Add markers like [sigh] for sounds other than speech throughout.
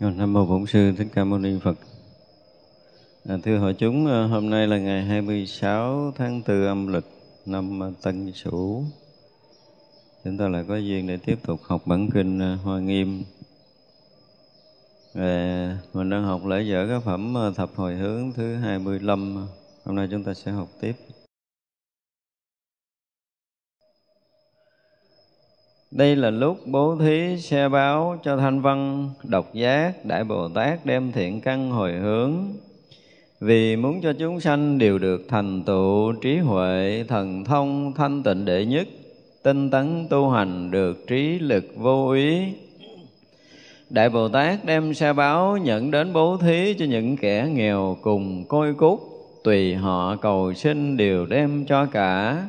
Nam mô Bổn sư Thích Ca Mâu Ni Phật. À, thưa hội chúng, à, hôm nay là ngày 26 tháng 4 âm lịch năm Tân Sửu. Chúng ta lại có duyên để tiếp tục học bản kinh à, Hoa Nghiêm. Về mình đang học lễ dở các phẩm thập hồi hướng thứ 25. Hôm nay chúng ta sẽ học tiếp. Đây là lúc bố thí xe báo cho thanh văn, độc giác, Đại Bồ Tát đem thiện căn hồi hướng. Vì muốn cho chúng sanh đều được thành tựu trí huệ, thần thông, thanh tịnh đệ nhất, tinh tấn tu hành được trí lực vô ý. Đại Bồ Tát đem xe báo nhận đến bố thí cho những kẻ nghèo cùng côi cút, tùy họ cầu xin đều đem cho cả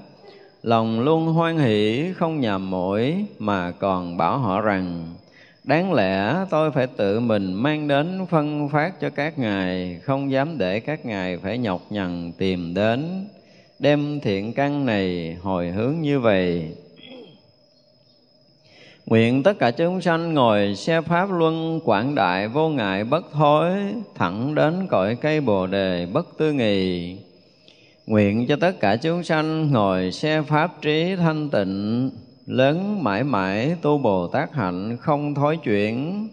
lòng luôn hoan hỷ, không nhàm mỗi mà còn bảo họ rằng, đáng lẽ tôi phải tự mình mang đến phân phát cho các ngài, không dám để các ngài phải nhọc nhằn tìm đến. Đem thiện căn này hồi hướng như vậy. Nguyện tất cả chúng sanh ngồi xe pháp luân quảng đại vô ngại bất thối, thẳng đến cõi cây bồ đề bất tư nghì. Nguyện cho tất cả chúng sanh ngồi xe pháp trí thanh tịnh, Lớn mãi mãi tu Bồ Tát hạnh không thối chuyển.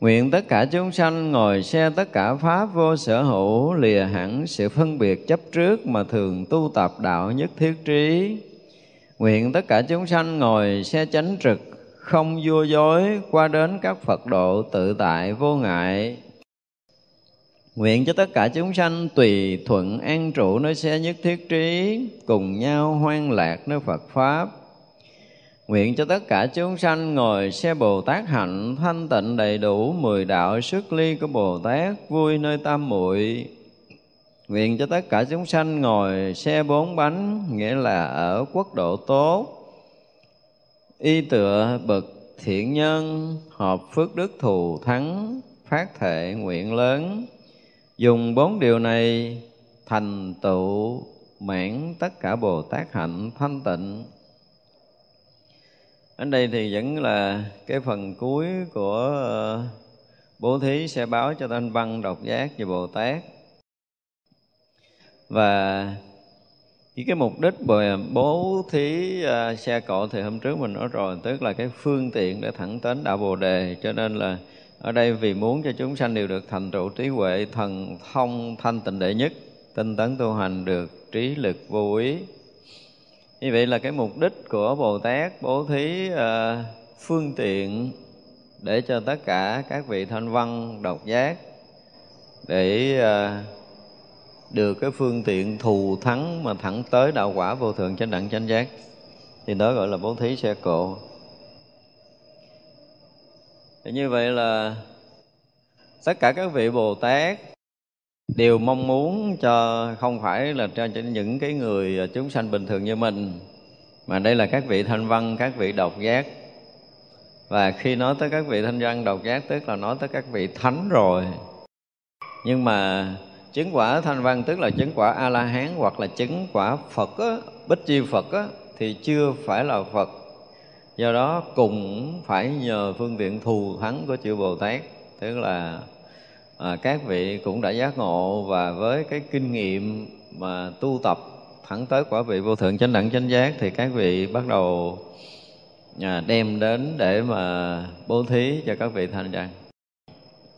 Nguyện tất cả chúng sanh ngồi xe tất cả pháp vô sở hữu, Lìa hẳn sự phân biệt chấp trước mà thường tu tập đạo nhất thiết trí. Nguyện tất cả chúng sanh ngồi xe chánh trực, Không vua dối qua đến các Phật độ tự tại vô ngại. Nguyện cho tất cả chúng sanh tùy thuận an trụ nơi xe nhất thiết trí, cùng nhau hoan lạc nơi Phật Pháp. Nguyện cho tất cả chúng sanh ngồi xe Bồ Tát hạnh thanh tịnh đầy đủ mười đạo xuất ly của Bồ Tát vui nơi tam muội. Nguyện cho tất cả chúng sanh ngồi xe bốn bánh nghĩa là ở quốc độ tốt, y tựa bậc thiện nhân hợp phước đức thù thắng phát thệ nguyện lớn dùng bốn điều này thành tựu mãn tất cả bồ tát hạnh thanh tịnh. Ở đây thì vẫn là cái phần cuối của ờ, bố thí sẽ báo cho thanh văn độc giác về bồ tát. Và chỉ cái mục đích về bố thí ờ, xe cộ thì hôm trước mình nói rồi, tức là cái phương tiện để thẳng đến đạo bồ đề. Cho nên là ở đây vì muốn cho chúng sanh đều được thành trụ trí huệ thần thông thanh tịnh đệ nhất tinh tấn tu hành được trí lực vô ý. Như vậy là cái mục đích của bồ tát bố thí uh, phương tiện để cho tất cả các vị thanh văn độc giác để uh, được cái phương tiện thù thắng mà thẳng tới đạo quả vô thượng chánh đẳng chánh giác. Thì đó gọi là bố thí xe cộ thì như vậy là tất cả các vị bồ tát đều mong muốn cho không phải là cho, cho những cái người à, chúng sanh bình thường như mình mà đây là các vị thanh văn các vị độc giác. Và khi nói tới các vị thanh văn độc giác tức là nói tới các vị thánh rồi. Nhưng mà chứng quả thanh văn tức là chứng quả a la hán hoặc là chứng quả phật á, bích chi phật á, thì chưa phải là phật do đó cùng phải nhờ phương tiện thù thắng của chư bồ tát. Tức là à, các vị cũng đã giác ngộ và với cái kinh nghiệm mà tu tập thẳng tới quả vị vô thượng chánh đẳng chánh giác thì các vị bắt đầu à, đem đến để mà bố thí cho các vị thanh văn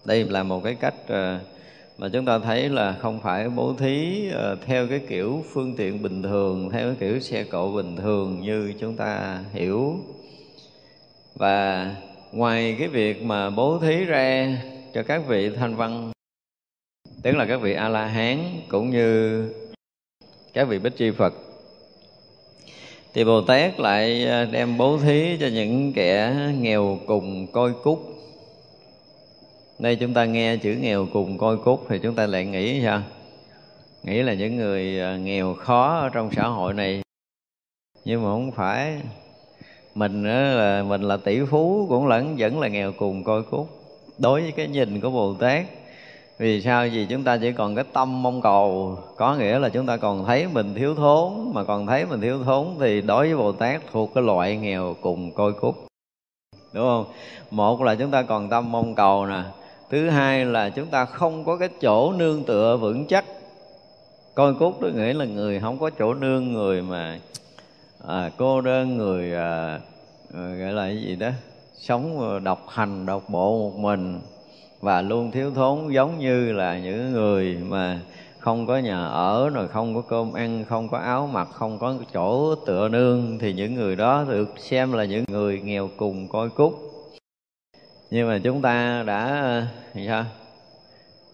đây là một cái cách à, mà chúng ta thấy là không phải bố thí à, theo cái kiểu phương tiện bình thường theo cái kiểu xe cộ bình thường như chúng ta hiểu và ngoài cái việc mà bố thí ra cho các vị thanh văn, tức là các vị a la hán cũng như các vị bích chi phật, thì bồ tát lại à, đem bố thí cho những kẻ nghèo cùng coi cúc. Đây chúng ta nghe chữ nghèo cùng coi cúc thì chúng ta lại nghĩ sao? Nghĩ là những người à, nghèo khó ở trong xã hội này. Nhưng mà không phải mình là mình là tỷ phú cũng lẫn, vẫn là nghèo cùng coi cút đối với cái nhìn của bồ tát, vì sao? Vì chúng ta chỉ còn cái tâm mong cầu. Có nghĩa là chúng ta còn thấy mình thiếu thốn, mà còn thấy mình thiếu thốn thì đối với bồ tát thuộc cái loại nghèo cùng coi cút đúng không? Một là chúng ta còn tâm mong cầu nè. Thứ hai là chúng ta không có cái chỗ nương tựa vững chắc. Coi cốt đó nghĩa là người không có chỗ nương người mà à, cô đơn người à, à, gọi là cái gì đó sống à, độc hành độc bộ một mình và luôn thiếu thốn giống như là những người mà không có nhà ở rồi không có cơm ăn không có áo mặc không có chỗ tựa nương thì những người đó được xem là những người nghèo cùng coi cúc nhưng mà chúng ta đã thì sao?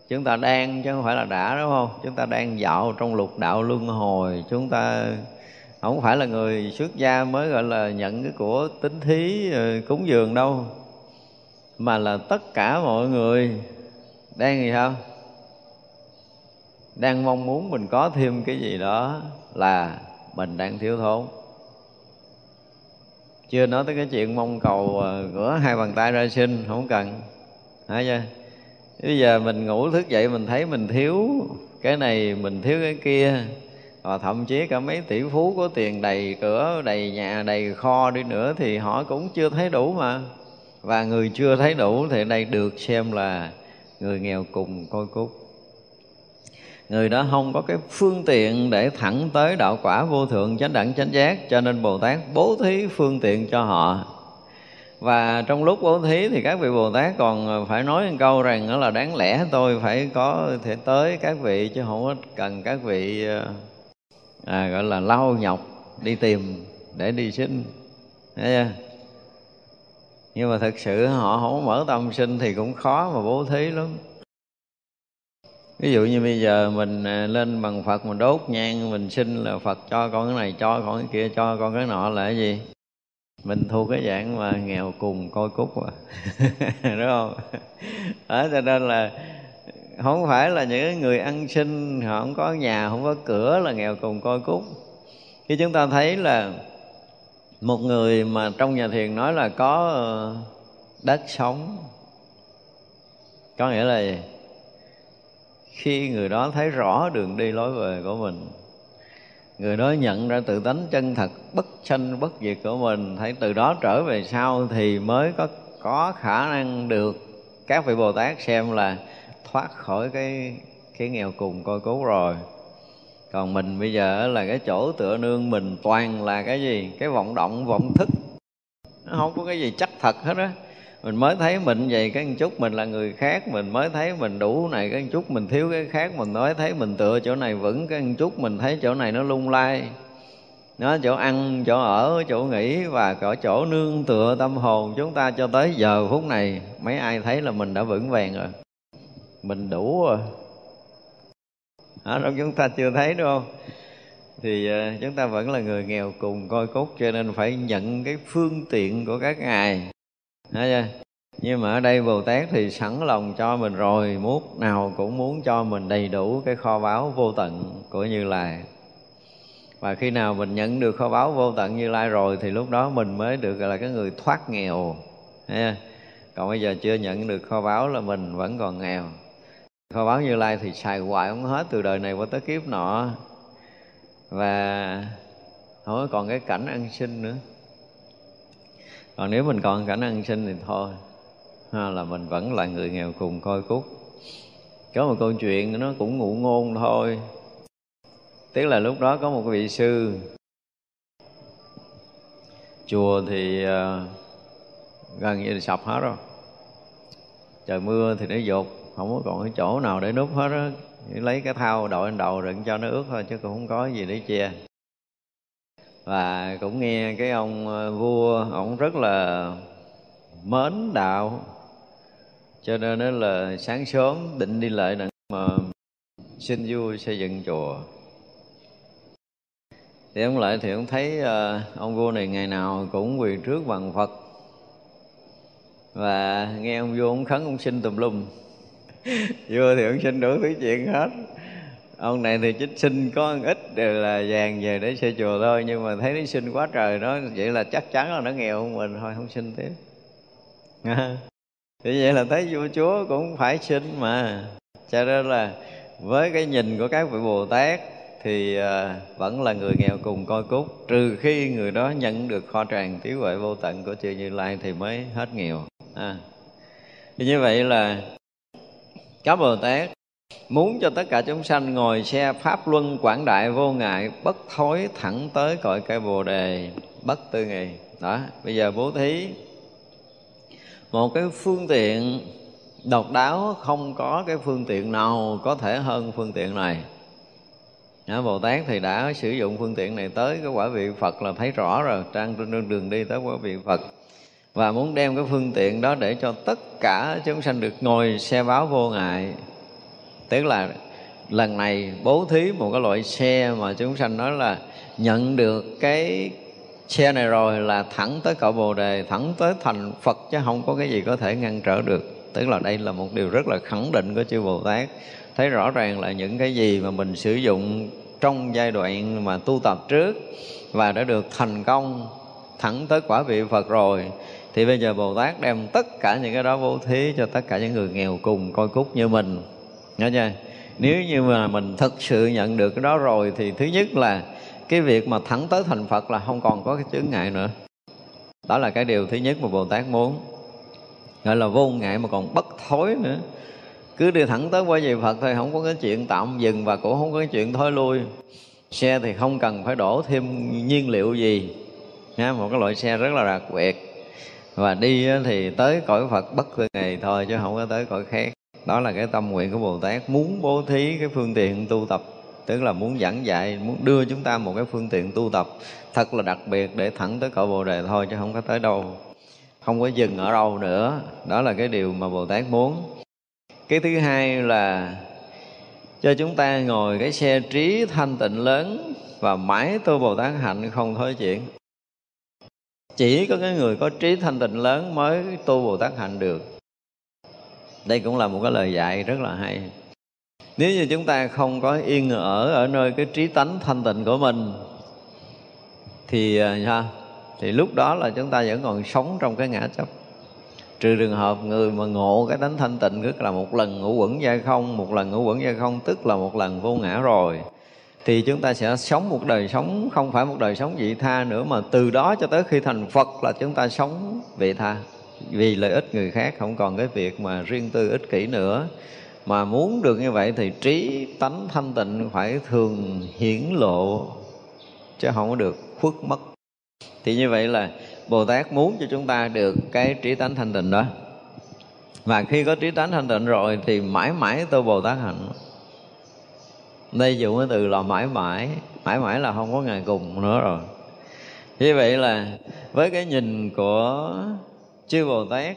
Chúng ta đang chứ không phải là đã đúng không? Chúng ta đang dạo trong lục đạo luân hồi chúng ta không phải là người xuất gia mới gọi là nhận cái của tính thí ờ, cúng dường đâu, mà là tất cả mọi người. Đang gì không đang mong muốn mình có thêm cái gì đó là mình đang thiếu thốn. Chưa nói tới cái chuyện mong cầu ờ, gỡ hai bàn tay ra sinh, không cần. Hả chưa? Bây giờ mình ngủ thức dậy mình thấy mình thiếu cái này, mình thiếu cái kia và thậm chí cả mấy tỷ phú có tiền đầy cửa, đầy nhà, đầy kho đi nữa thì họ cũng chưa thấy đủ mà. Và người chưa thấy đủ thì đây được xem là người nghèo cùng coi cúc người đó không có cái phương tiện để thẳng tới đạo quả vô thượng chánh đẳng chánh giác, cho nên bồ tát bố thí phương tiện cho họ. Và trong lúc bố thí thì các vị bồ tát còn phải nói một câu rằng đó là đáng lẽ tôi phải có thể tới các vị chứ không có cần các vị ờ, à, gọi là lau nhọc đi tìm để đi sinh thấy chưa? Nhưng mà thực sự họ không mở tâm sinh thì cũng khó mà bố thí lắm. Ví dụ như bây giờ mình à, lên bằng phật mình đốt nhang mình xin là phật cho con cái này cho con cái kia cho con cái nọ là cái gì? Mình thu cái dạng mà nghèo cùng coi cúc mà, [laughs] đúng không? Đó cho nên là không phải là những người ăn xin, họ không có nhà, không có cửa là nghèo cùng coi cút khi chúng ta thấy là một người mà trong nhà thiền nói là có ờ, đất sống, có nghĩa là gì? khi người đó thấy rõ đường đi lối về của mình, người đó nhận ra tự tánh chân thật bất sanh bất diệt của mình, thấy từ đó trở về sau thì mới có có khả năng được các vị bồ tát xem là thoát khỏi cái cái nghèo cùng coi cố rồi. Còn mình bây giờ là cái chỗ tựa nương mình toàn là cái gì? Cái vọng động, vọng thức. Nó không có cái gì chắc thật hết á. Mình mới thấy mình vậy, cái chút mình là người khác, mình mới thấy mình đủ này, cái chút mình thiếu cái khác, mình mới thấy mình tựa chỗ này vững, cái chút mình thấy chỗ này nó lung lay. Nó chỗ ăn, chỗ ở, chỗ nghỉ và cả chỗ nương tựa tâm hồn chúng ta cho tới giờ phút này. Mấy ai thấy là mình đã vững vàng rồi mình đủ rồi. À, đâu chúng ta chưa thấy đúng không? Thì ờ, chúng ta vẫn là người nghèo cùng coi cốt cho nên phải nhận cái phương tiện của các ngài. Thấy chưa? nhưng mà ở đây bồ tát thì sẵn lòng cho mình rồi muốn nào cũng muốn cho mình đầy đủ cái kho báu vô tận của như lai. Và khi nào mình nhận được kho báu vô tận như lai rồi thì lúc đó mình mới được gọi là cái người thoát nghèo. Thấy chưa? còn bây giờ chưa nhận được kho báu là mình vẫn còn nghèo kho báo như lai thì xài hoài không hết từ đời này qua tới kiếp nọ. Và không còn cái cảnh ăn sinh nữa. Còn nếu mình còn cảnh ăn sinh thì thôi. Ha, là mình vẫn là người nghèo cùng coi cút có một câu chuyện nó cũng ngụ ngôn thôi. Tức là lúc đó có một vị sư. Chùa thì uh, gần như là sập hết rồi. Trời mưa thì nó dột không có còn cái chỗ nào để núp hết á. Lấy cái thau đội lên đầu đựng cho nó ướt thôi chứ cũng không có gì để che. Và cũng nghe cái ông ờ, vua ông rất là mến đạo. Cho nên đó là sáng sớm định đi lại đặng mà xin vua xây dựng chùa. Thì ông lại thì ông thấy uh, ông vua này ngày nào cũng quỳ trước bằng phật. Và nghe ông vua ông khấn ông xin tùm lum vua thì ông xin đủ thứ chuyện hết. Ông này thì chỉ xin có ăn ít đều là vàng về để xây chùa thôi, nhưng mà thấy nó xin quá trời nó vậy là chắc chắn là nó nghèo hơn mình thôi, không xin tiếp. [laughs] Thì vậy là thấy vua chúa cũng phải xin mà. Cho nên là với cái nhìn của các vị bồ tát thì à, vẫn là người nghèo cùng coi cúc trừ khi người đó nhận được kho tràng trí huệ vô tận của chư như lai thì mới hết nghèo. À. thì như vậy là các bồ tát muốn cho tất cả chúng sanh ngồi xe pháp luân quảng đại vô ngại bất thối thẳng tới cội cây bồ đề bất tư nghì đó bây giờ bố thí. Một cái phương tiện độc đáo không có cái phương tiện nào có thể hơn phương tiện này. Đó, Bồ Tát thì đã sử dụng phương tiện này tới cái quả vị Phật là thấy rõ rồi Trang trên đường đi tới quả vị Phật. Và muốn đem cái phương tiện đó để cho tất cả chúng sanh được ngồi xe báo vô ngại. Tức là lần này bố thí một cái loại xe mà chúng sanh nói là nhận được cái xe này rồi là thẳng tới cội bồ đề, thẳng tới thành phật chứ không có cái gì có thể ngăn trở được. Tức là đây là một điều rất là khẳng định của chư bồ tát. Thấy rõ ràng là những cái gì mà mình sử dụng trong giai đoạn mà tu tập trước và đã được thành công thẳng tới quả vị Phật rồi thì bây giờ Bồ Tát đem tất cả những cái đó bố thí cho tất cả những người nghèo cùng coi cúc như mình. Nhớ chưa? Nếu như mà mình thực sự nhận được cái đó rồi thì thứ nhất là cái việc mà thẳng tới thành Phật là không còn có cái chướng ngại nữa. Đó là cái điều thứ nhất mà Bồ Tát muốn. Gọi là vô ngại mà còn bất thối nữa. Cứ đi thẳng tới qua về Phật thôi, không có cái chuyện tạm dừng và cũng không có cái chuyện thôi lui. Xe thì không cần phải đổ thêm nhiên liệu gì. Nha, một cái loại xe rất là đặc biệt và đi thì tới cõi Phật bất tư ngày thôi, chứ không có tới cõi khác. Đó là cái tâm nguyện của Bồ Tát, muốn bố thí cái phương tiện tu tập. Tức là muốn giảng dạy, muốn đưa chúng ta một cái phương tiện tu tập thật là đặc biệt để thẳng tới cõi Bồ đề thôi, chứ không có tới đâu. Không có dừng ở đâu nữa. Đó là cái điều mà Bồ Tát muốn. Cái thứ hai là cho chúng ta ngồi cái xe trí thanh tịnh lớn và mãi tu bồ tát hạnh không thối chuyển chỉ có cái người có trí thanh tịnh lớn mới tu bồ tát hạnh được. Đây cũng là một cái lời dạy rất là hay. Nếu như chúng ta không có yên ở ở nơi cái trí tánh thanh tịnh của mình, thì à, ha sao thì lúc đó là chúng ta vẫn còn sống trong cái ngã chấp trừ trường hợp người mà ngộ cái tánh thanh tịnh tức là một lần ngũ quẩn gia không, một lần ngũ quẩn gia không, tức là một lần vô ngã rồi thì chúng ta sẽ sống một đời sống, không phải một đời sống vị tha nữa, mà từ đó cho tới khi thành Phật là chúng ta sống vị tha. Vì lợi ích người khác, không còn cái việc mà riêng tư ích kỷ nữa. Mà muốn được như vậy thì trí tánh thanh tịnh phải thường hiển lộ, chứ không có được khuất mất. Thì như vậy là Bồ Tát muốn cho chúng ta được cái trí tánh thanh tịnh đó. Và khi có trí tánh thanh tịnh rồi thì mãi mãi tu Bồ Tát hạnh đây dùng cái từ là mãi mãi mãi mãi là không có ngày cùng nữa rồi. Như vậy là với cái nhìn của chư Bồ Tát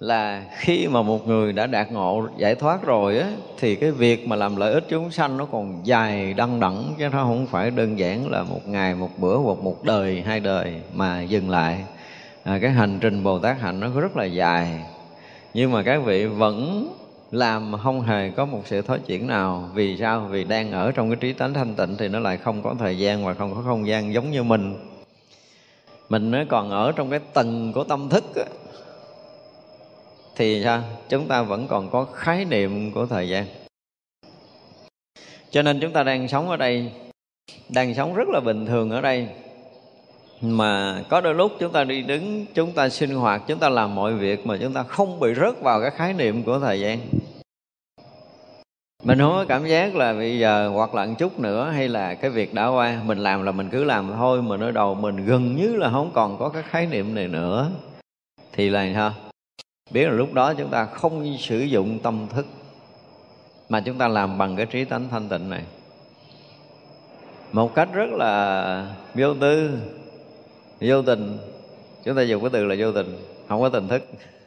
là khi mà một người đã đạt ngộ giải thoát rồi á thì cái việc mà làm lợi ích chúng sanh nó còn dài đăng đẳng chứ nó không phải đơn giản là một ngày một bữa hoặc một đời hai đời mà dừng lại. À, cái hành trình bồ tát hạnh nó rất là dài. Nhưng mà các vị vẫn làm không hề có một sự thối chuyển nào. Vì sao? Vì đang ở trong cái trí tánh thanh tịnh thì nó lại không có thời gian và không có không gian giống như mình. Mình nó còn ở trong cái tầng của tâm thức á, thì sao? Chúng ta vẫn còn có khái niệm của thời gian. Cho nên chúng ta đang sống ở đây đang sống rất là bình thường ở đây. Mà có đôi lúc chúng ta đi đứng chúng ta sinh hoạt chúng ta làm mọi việc mà chúng ta không bị rớt vào cái khái niệm của thời gian mình không có cảm giác là bây giờ hoặc là một chút nữa hay là cái việc đã qua, mình làm là mình cứ làm thôi, mà nơi đầu mình gần như là không còn có cái khái niệm này nữa. Thì là sao? Biết là lúc đó chúng ta không sử dụng tâm thức, mà chúng ta làm bằng cái trí tánh thanh tịnh này. Một cách rất là vô tư, vô tình. Chúng ta dùng cái từ là vô tình, không có tình thức.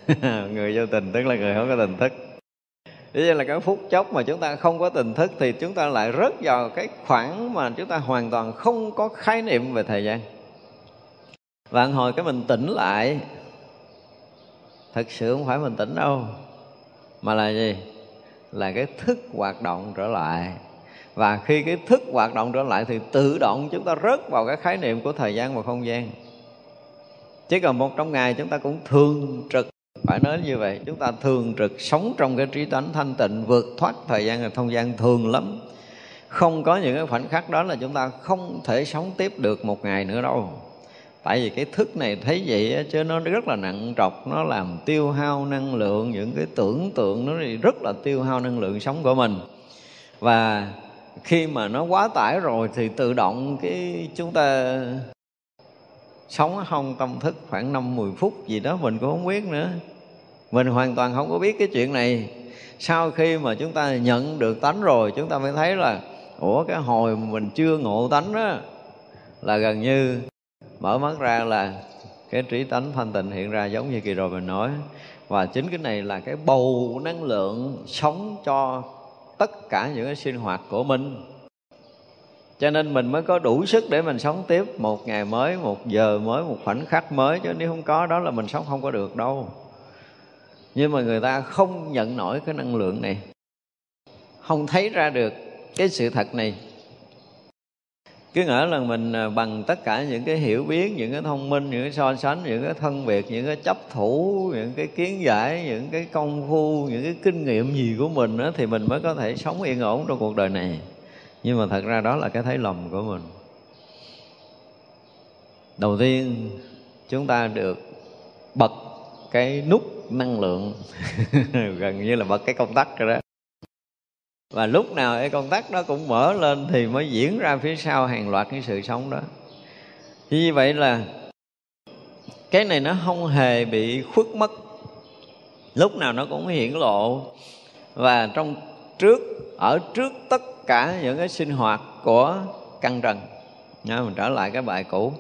[laughs] Người vô tình tức là người không có tình thức. Thế là cái phút chốc mà chúng ta không có tình thức thì chúng ta lại rớt vào cái khoảng mà chúng ta hoàn toàn không có khái niệm về thời gian. Và hồi, cái mình tỉnh lại, Thật sự không phải mình tỉnh đâu, Mà là gì? Là cái thức hoạt động trở lại Và khi cái thức hoạt động trở lại Thì tự động chúng ta rớt vào cái khái niệm của thời gian và không gian Chỉ cần một trong ngày chúng ta cũng thường trực phải nói như vậy, chúng ta thường trực sống trong cái trí tánh thanh tịnh, vượt thoát thời gian và không gian thường lắm. Không có những cái khoảnh khắc đó là chúng ta không thể sống tiếp được một ngày nữa đâu. Tại vì cái thức này thấy vậy chứ nó rất là nặng trọc, nó làm tiêu hao năng lượng, những cái tưởng tượng nó rất là tiêu hao năng lượng sống của mình. Và khi mà nó quá tải rồi thì tự động cái chúng ta sống không tâm thức khoảng năm mười phút gì đó, mình cũng không biết nữa mình hoàn toàn không có biết cái chuyện này. Sau khi mà chúng ta nhận được tánh rồi, chúng ta mới thấy là, ủa, cái hồi mình chưa ngộ tánh đó là gần như mở mắt ra là cái trí tánh thanh tịnh hiện ra giống như kỳ rồi mình nói. Và chính cái này là cái bầu năng lượng sống cho tất cả những cái sinh hoạt của mình. Cho nên mình mới có đủ sức để mình sống tiếp một ngày mới, một giờ mới, một khoảnh khắc mới. Chứ nếu không có, đó là mình sống không có được đâu nhưng mà người ta không nhận nổi cái năng lượng này. Không thấy ra được cái sự thật này. Cứ ngỡ là mình à, bằng tất cả những cái hiểu biết những cái thông minh những cái so sánh những cái thân biệt những cái chấp thủ những cái kiến giải những cái công phu những cái kinh nghiệm gì của mình đó, thì mình mới có thể sống yên ổn trong cuộc đời này. Nhưng mà thật ra đó là cái thấy lầm của mình. Đầu tiên chúng ta được bật cái nút năng lượng. [laughs] Gần như là bật cái công tắc rồi đó. Và lúc nào cái công tắc đó cũng mở lên thì mới diễn ra phía sau hàng loạt cái sự sống đó. Như vậy là cái này nó không hề bị khuất mất. Lúc nào nó cũng hiển lộ. Và trong trước ở trước tất cả những cái sinh hoạt của căn trần. Nha, mình trở lại cái bài cũ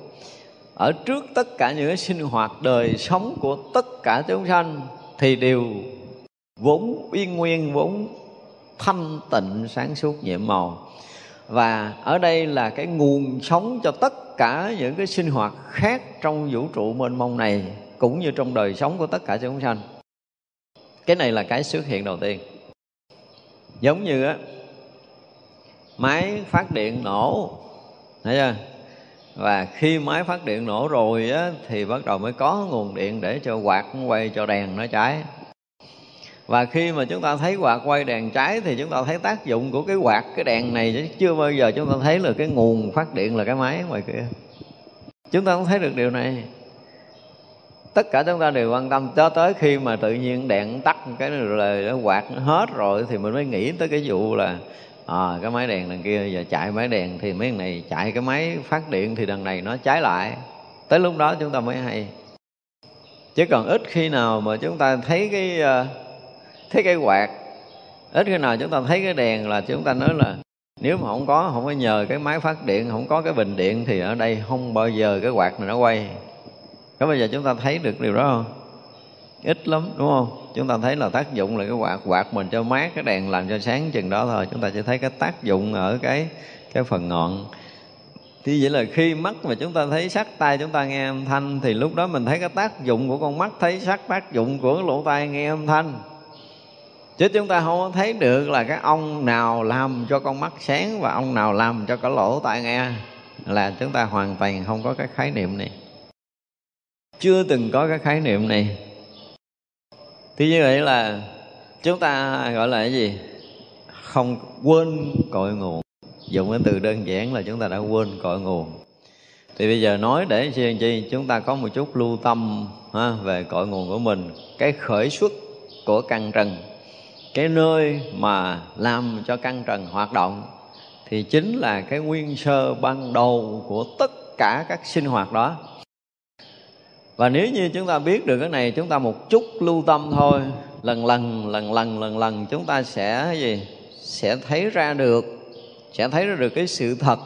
ở trước tất cả những cái sinh hoạt đời sống của tất cả chúng sanh thì đều vốn yên nguyên, vốn thanh tịnh sáng suốt nhiệm màu. Và ở đây là cái nguồn sống cho tất cả những cái sinh hoạt khác trong vũ trụ mênh mông này, cũng như trong đời sống của tất cả chúng sanh. Cái này là cái xuất hiện đầu tiên. Giống như á, máy phát điện nổ, thấy chưa? Và khi máy phát điện nổ rồi á, thì bắt đầu mới có nguồn điện để cho quạt quay cho đèn nó cháy. Và khi mà chúng ta thấy quạt quay đèn cháy thì chúng ta thấy tác dụng của cái quạt cái đèn này chứ chưa bao giờ chúng ta thấy là cái nguồn phát điện là cái máy ngoài kia. Chúng ta không thấy được điều này. Tất cả chúng ta đều quan tâm cho tới khi mà tự nhiên đèn tắt cái lời quạt nó hết rồi thì mình mới nghĩ tới cái vụ là à, cái máy đèn đằng kia giờ chạy máy đèn thì mấy này chạy cái máy phát điện thì đằng này nó cháy lại. Tới lúc đó chúng ta mới hay. Chứ còn ít khi nào mà chúng ta thấy cái ờ, thấy cái quạt. Ít khi nào chúng ta thấy cái đèn là chúng ta nói là nếu mà không có không có nhờ cái máy phát điện không có cái bình điện thì ở đây không bao giờ cái quạt này nó quay. Có bây giờ chúng ta thấy được điều đó không? Ít lắm đúng không? Chúng ta thấy là tác dụng là cái quạt quạt mình cho mát, cái đèn làm cho sáng chừng đó thôi. Chúng ta chỉ thấy cái tác dụng ở cái cái phần ngọn. Thì vậy là khi mắt mà chúng ta thấy sắc tai chúng ta nghe âm thanh, thì lúc đó mình thấy cái tác dụng của con mắt thấy sắc, tác dụng của lỗ tai nghe âm thanh. Chứ chúng ta không thấy được là cái ông nào làm cho con mắt sáng và ông nào làm cho cái lỗ tai nghe. Là chúng ta hoàn toàn không có cái khái niệm này. Chưa từng có cái khái niệm này thì như vậy là chúng ta gọi là cái gì? Không quên cội nguồn. Dùng cái từ đơn giản là chúng ta đã quên cội nguồn. Thì bây giờ nói để chi chi? Chúng ta có một chút lưu tâm ha, về cội nguồn của mình. Cái khởi xuất của căn trần. Cái nơi mà làm cho căn trần hoạt động thì chính là cái nguyên sơ ban đầu của tất cả các sinh hoạt đó và nếu như chúng ta biết được cái này, chúng ta một chút lưu tâm thôi. Lần lần lần lần lần lần chúng ta sẽ gì? Sẽ thấy ra được, sẽ thấy ra được cái sự thật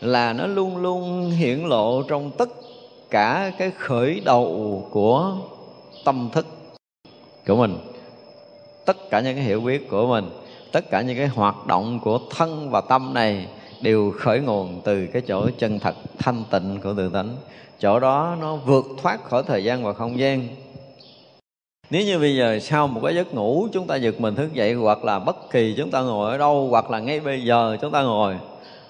là nó luôn luôn hiển lộ trong tất cả cái khởi đầu của tâm thức của mình. Tất cả những cái hiểu biết của mình, tất cả những cái hoạt động của thân và tâm này đều khởi nguồn từ cái chỗ chân thật thanh tịnh của tự tánh chỗ đó nó vượt thoát khỏi thời gian và không gian. Nếu như bây giờ sau một cái giấc ngủ chúng ta giật mình thức dậy, hoặc là bất kỳ chúng ta ngồi ở đâu, hoặc là ngay bây giờ chúng ta ngồi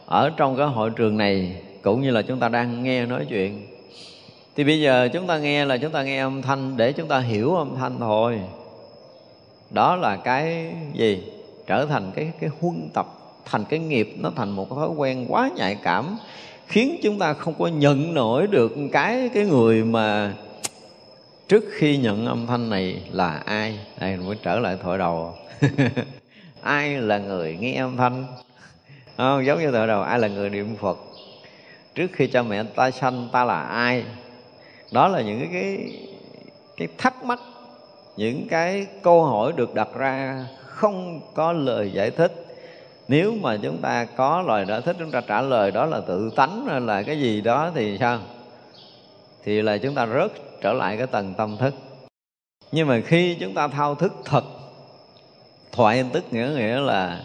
ở trong cái hội trường này, cũng như là chúng ta đang nghe nói chuyện, thì bây giờ chúng ta nghe là chúng ta nghe âm thanh để chúng ta hiểu âm thanh thôi. Đó là cái gì? Trở thành cái cái huân tập, thành cái nghiệp, nó thành một cái thói quen quá nhạy cảm khiến chúng ta không có nhận nổi được cái cái người mà trước khi nhận âm thanh này là ai? Đây mới trở lại thổi đầu. [laughs] Ai là người nghe âm thanh? Không, giống như thổi đầu, ai là người niệm phật? Trước khi cha mẹ ta sanh, ta là ai? Đó là những cái cái thắc mắc, những cái câu hỏi được đặt ra không có lời giải thích nếu mà chúng ta có lời đã thích, chúng ta trả lời đó là tự tánh hay là cái gì đó thì sao? Thì là chúng ta rớt trở lại cái tầng tâm thức. Nhưng mà khi chúng ta thao thức thật, thoại tức nghĩa nghĩa là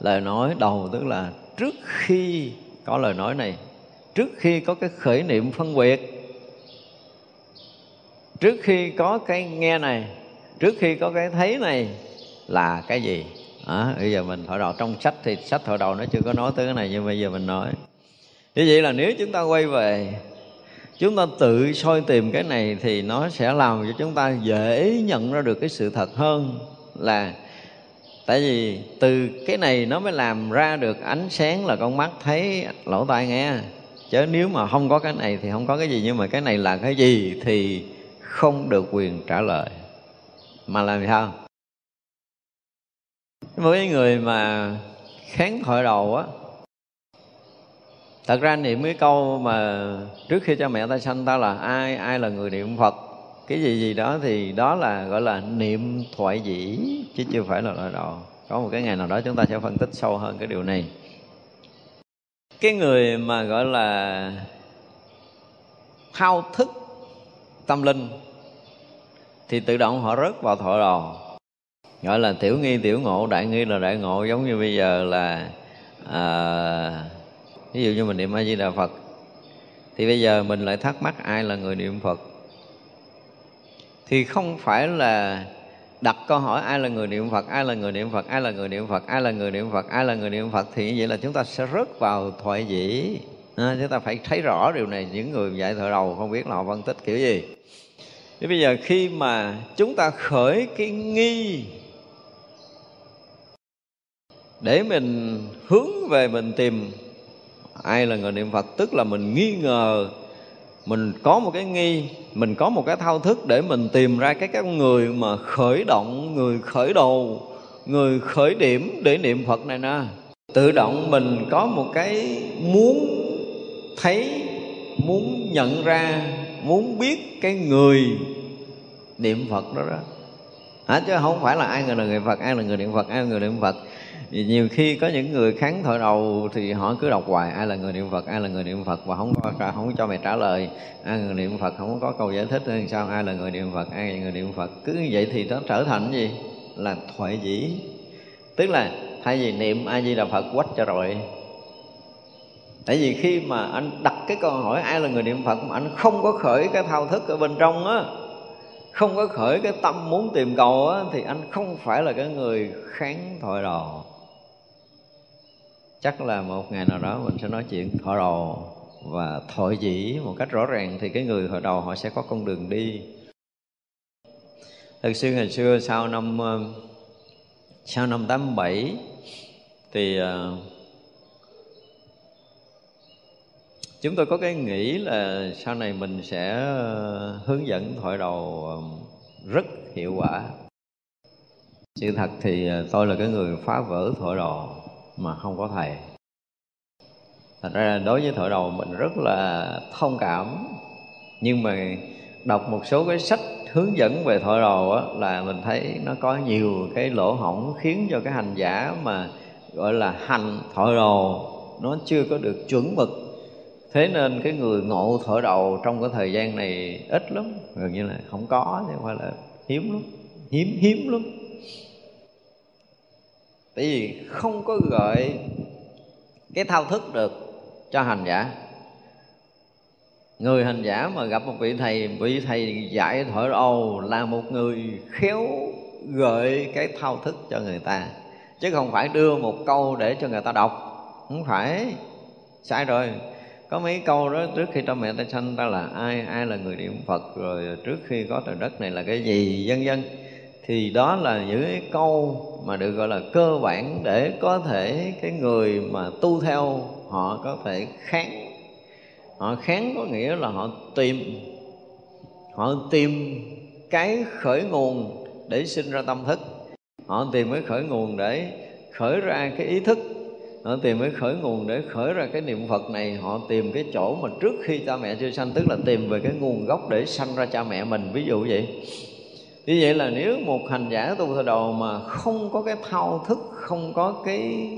lời nói đầu, tức là trước khi có lời nói này, trước khi có cái khởi niệm phân biệt, trước khi có cái nghe này, trước khi có cái thấy này là cái gì? À, bây giờ mình thổi đầu. Trong sách thì sách thổi đầu nó chưa có nói tới cái này nhưng bây giờ mình nói. Như vậy là nếu chúng ta quay về chúng ta tự soi tìm cái này thì nó sẽ làm cho chúng ta dễ nhận ra được cái sự thật hơn là tại vì từ cái này nó mới làm ra được ánh sáng là con mắt thấy lỗ tai nghe. Chứ nếu mà không có cái này thì không có cái gì. Nhưng mà cái này là cái gì thì không được quyền trả lời. Mà làm sao? Với người mà kháng thoại đầu á, thật ra niệm cái câu mà trước khi cha mẹ ta sanh ta là ai ai là người niệm phật, cái gì gì đó thì đó là, gọi là niệm thoại dĩ, chứ chưa phải là loại đầu. Có một cái ngày nào đó chúng ta sẽ phân tích sâu hơn cái điều này. Cái người mà gọi là thao thức tâm linh thì tự động họ rớt vào thoại đầu gọi là tiểu nghi tiểu ngộ đại nghi là đại ngộ giống như bây giờ là à, ví dụ như mình niệm a di đà phật thì bây giờ mình lại thắc mắc ai là người niệm phật? Thì không phải là đặt câu hỏi ai là người niệm phật ai là người niệm phật ai là người niệm phật ai là người niệm phật ai là người niệm phật thì như vậy là chúng ta sẽ rớt vào thoại dĩ à, chúng ta phải thấy rõ điều này những người dạy thời đầu không biết là họ phân tích kiểu gì. Thì bây giờ khi mà chúng ta khởi cái nghi để mình hướng về mình tìm. Ai là người niệm phật? Tức là mình nghi ngờ mình có một cái nghi mình có một cái thao thức để mình tìm ra cái các người mà khởi động người khởi đầu người khởi điểm để niệm phật này nè. Tự động mình có một cái muốn thấy muốn nhận ra muốn biết cái người niệm phật đó đó. À, chứ không phải là ai là người phật ai là người niệm phật ai là người niệm phật vì nhiều khi có những người kháng thoại đầu thì họ cứ đọc hoài, ai là người niệm phật? Ai là người niệm phật? Và không có không cho mày trả lời. Ai là người niệm phật? Không có câu giải thích hay sao? Ai là người niệm phật? Ai là người niệm phật? Cứ như vậy thì nó trở thành gì? Là thoại dĩ. Tức là thay vì niệm a di đà phật quách cho rồi, tại vì khi mà anh đặt cái câu hỏi ai là người niệm phật? mà anh không có khởi cái thao thức ở bên trong á, không có khởi cái tâm muốn tìm cầu á, thì anh không phải là cái người kháng thoại đầu chắc là một ngày nào đó mình sẽ nói chuyện thọ đầu và thoại dĩ một cách rõ ràng thì cái người hồi đầu họ sẽ có con đường đi. Thực sự ngày xưa sau năm ờ, sau năm tám bảy thì ờ, chúng tôi có cái nghĩ là sau này mình sẽ ờ, hướng dẫn thoại đầu rất hiệu quả. Sự thật thì tôi là cái người phá vỡ thổi đồ mà không có thầy. Thật ra đối với thổi đầu mình rất là thông cảm. Nhưng mà đọc một số cái sách hướng dẫn về thổi đầu á, là mình thấy nó có nhiều cái lỗ hổng khiến cho cái hành giả mà gọi là hành thổi đầu nó chưa có được chuẩn mực. Thế nên cái người ngộ thổi đầu trong cái thời gian này ít lắm gần như là không có chứ không phải là hiếm lắm hiếm hiếm lắm tại vì không có gợi cái thao thức được cho hành giả. Người hành giả mà gặp một vị thầy vị thầy dạy thổi âu là một người khéo gợi cái thao thức cho người ta, chứ không phải đưa một câu để cho người ta đọc. Không phải. Sai rồi. Có mấy câu đó trước khi cha mẹ ta sanh ta là ai ai là người niệm phật, rồi trước khi có trời đất này là cái gì, vân vân thì đó là những cái câu mà được gọi là cơ bản để có thể cái người mà tu theo, họ có thể kháng. Họ kháng có nghĩa là họ tìm họ tìm cái khởi nguồn để sinh ra tâm thức. Họ tìm cái khởi nguồn để khởi ra cái ý thức. Họ tìm cái khởi nguồn để khởi ra cái niệm phật này. Họ tìm cái chỗ mà trước khi cha mẹ chưa sanh, tức là tìm về cái nguồn gốc để sanh ra cha mẹ mình, ví dụ vậy như vậy là nếu một hành giả tu theo đồ mà không có cái thao thức, không có cái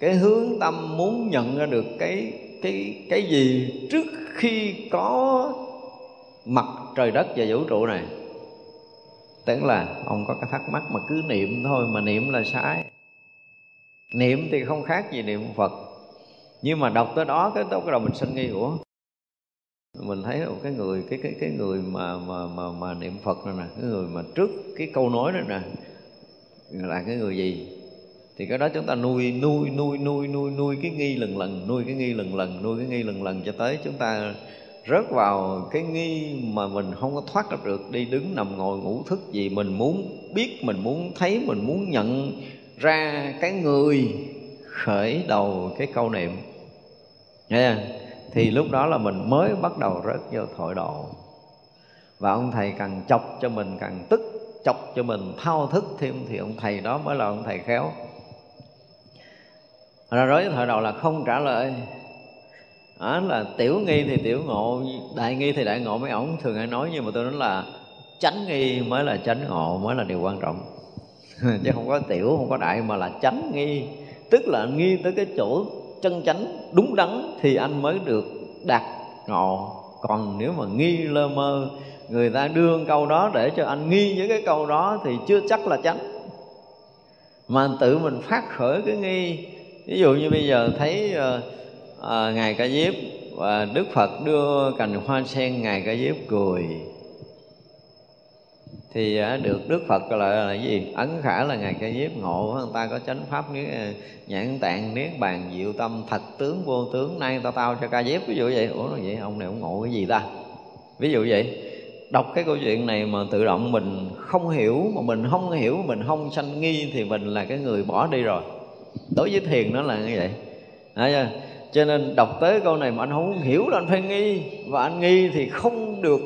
cái hướng tâm muốn nhận ra được cái cái cái gì trước khi có mặt trời đất và vũ trụ này, tức là ông có cái thắc mắc mà cứ niệm thôi, mà niệm là sai. Niệm thì không khác gì niệm phật. Nhưng mà đọc tới đó cái tới cái đầu mình sinh nghi của mình thấy một cái người, cái cái cái người mà mà mà mà niệm phật này nè, cái người mà trước cái câu nói này nè, là cái người gì thì cái đó chúng ta nuôi nuôi nuôi nuôi nuôi nuôi cái nghi lần lần, nuôi cái nghi lần lần, nuôi cái nghi lần lần cho tới chúng ta rớt vào cái nghi mà mình không có thoát ra được, đi đứng nằm ngồi ngủ thức gì, mình muốn biết, mình muốn thấy, mình muốn nhận ra cái người khởi đầu cái câu niệm yeah thì lúc đó là mình mới bắt đầu rớt vô thổi độ. Và ông thầy càng chọc cho mình càng tức, chọc cho mình thao thức thêm thì ông thầy đó mới là ông thầy khéo. Ra đối với thời đầu là không trả lời. Đó là tiểu nghi thì tiểu ngộ, đại nghi thì đại ngộ. Mấy ổng thường hay nói nhưng mà tôi nói là tránh nghi mới là tránh ngộ, mới là điều quan trọng. [laughs] Chứ không có tiểu, không có đại mà là tránh nghi. Tức là nghi tới cái chỗ chân chánh đúng đắn thì anh mới được đạt ngộ. Còn nếu mà nghi lơ mơ người ta đưa câu đó để cho anh nghi những cái câu đó thì chưa chắc là chánh. Mà tự mình phát khởi cái nghi. Ví dụ như bây giờ thấy uh, uh, ngài ca diếp và đức phật đưa cành hoa sen ngài ca diếp cười thì à, được đức phật gọi là, là gì? Ấn khả là ngài ca nhiếp ngộ. Người ta có chánh pháp à, nhãn tạng niết bàn diệu tâm thật tướng vô tướng nay tao tao cho ca diếp. Ví dụ vậy. Ủa nó vậy ông này ông ngộ cái gì ta? Ví dụ vậy. Đọc cái câu chuyện này mà tự động mình không hiểu mà mình không hiểu mình không sanh nghi thì mình là cái người bỏ đi rồi. Đối với thiền nó là như vậy. Đấy chưa? cho nên đọc tới câu này mà anh không hiểu là anh phải nghi. Và anh nghi thì không được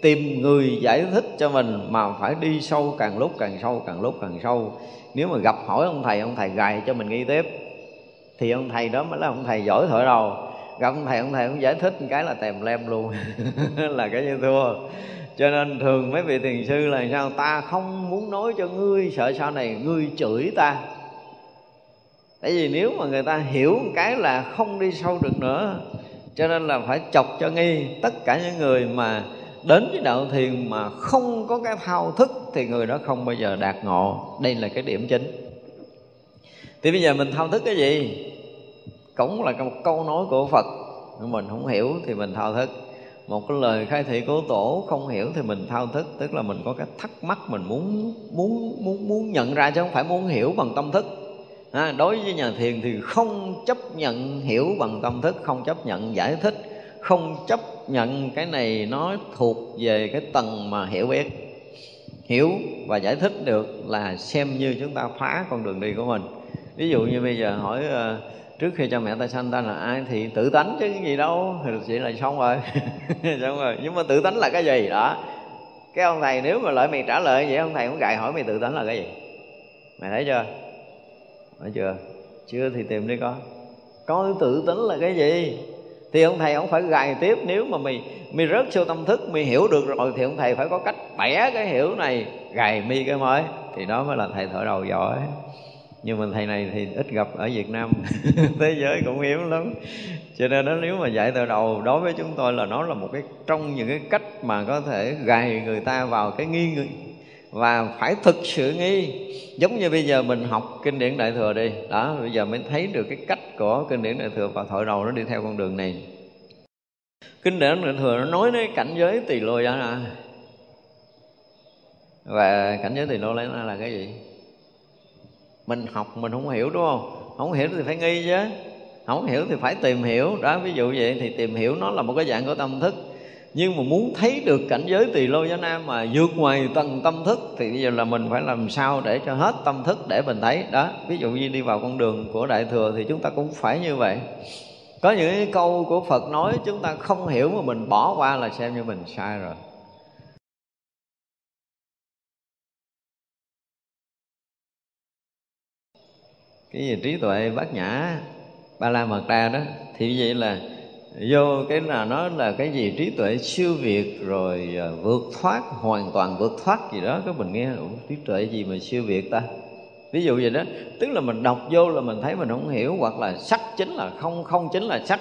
tìm người giải thích cho mình mà phải đi sâu càng lúc, càng sâu, càng lúc, càng sâu. Nếu mà gặp hỏi ông thầy ông thầy gài cho mình nghi tiếp. Thì ông thầy đó mới là ông thầy giỏi thổi đầu. Gặp ông thầy ông thầy cũng giải thích một cái là tèm lem luôn. [laughs] Là cái như thua. Cho nên thường mấy vị thiền sư là sao? Ta không muốn nói cho ngươi, sợ sau này ngươi chửi ta. Tại vì nếu mà người ta hiểu một cái là không đi sâu được nữa, cho nên là phải chọc cho nghi tất cả những người mà đến với đạo thiền mà không có cái thao thức thì người đó không bao giờ đạt ngộ. Đây là cái điểm chính. Thì bây giờ mình thao thức cái gì? Cũng là một câu nói của phật. Mình không hiểu thì mình thao thức. Một cái lời khai thị của tổ không hiểu thì mình thao thức. Tức là mình có cái thắc mắc mình muốn muốn muốn muốn nhận ra chứ không phải muốn hiểu bằng tâm thức. À, đối với nhà thiền thì không chấp nhận hiểu bằng tâm thức không chấp nhận giải thích không chấp nhận cái này nó thuộc về cái tầng mà hiểu biết. Hiểu và giải thích được là xem như chúng ta phá con đường đi của mình. Ví dụ như bây giờ hỏi uh, trước khi cha mẹ ta sanh ta là ai thì tự tánh chứ cái gì đâu thì chỉ là xong rồi. [laughs] Xong rồi. Nhưng mà tự tánh là cái gì? Đó. Cái ông thầy nếu mà lợi mày trả lời vậy ông thầy cũng gài hỏi mày tự tánh là cái gì? Mày thấy chưa? Thấy chưa? Chưa thì tìm đi con coi tự tánh là cái gì? Thì ông thầy ông phải gài tiếp, nếu mà mì mì rớt sâu tâm thức, mì hiểu được rồi thì ông thầy phải có cách bẻ cái hiểu này, gài mi cái mới. Thì đó mới là thầy thở đầu giỏi. Nhưng mà thầy này thì ít gặp ở Việt Nam, [laughs] thế giới cũng hiếm lắm. Cho nên nó nếu mà dạy từ đầu, đối với chúng tôi là nó là một cái trong những cái cách mà có thể gài người ta vào cái nghi và phải thực sự nghi. Giống như bây giờ mình học kinh điển đại thừa đi. Đó, bây giờ mới thấy được cái cách của kinh điển đại thừa và thổi đầu nó đi theo con đường này. Kinh điển đại thừa nó nói đến cảnh giới tỳ lô giá na và cảnh giới tỳ lô giá na là cái gì? Mình học mình không hiểu, đúng không? Không hiểu thì phải nghi chứ. Không hiểu thì phải tìm hiểu. Đó, ví dụ vậy thì tìm hiểu nó là một cái dạng của tâm thức nhưng mà muốn thấy được cảnh giới tỳ lô giá nam mà vượt ngoài tầng tâm thức thì bây giờ là mình phải làm sao để cho hết tâm thức để mình thấy. Đó, ví dụ như đi vào con đường của đại thừa thì chúng ta cũng phải như vậy. Có những cái câu của phật nói chúng ta không hiểu mà mình bỏ qua là xem như mình sai rồi. Cái gì trí tuệ bát nhã, ba la mật đa đó, thì vậy là vô cái là nó là cái gì? Trí tuệ siêu việt rồi à, vượt thoát hoàn toàn vượt thoát gì đó. Các mình nghe trí tuệ gì mà siêu việt ta? Ví dụ vậy đó. Tức là mình đọc vô là mình thấy mình không hiểu hoặc là sắc chính là không không chính là sắc.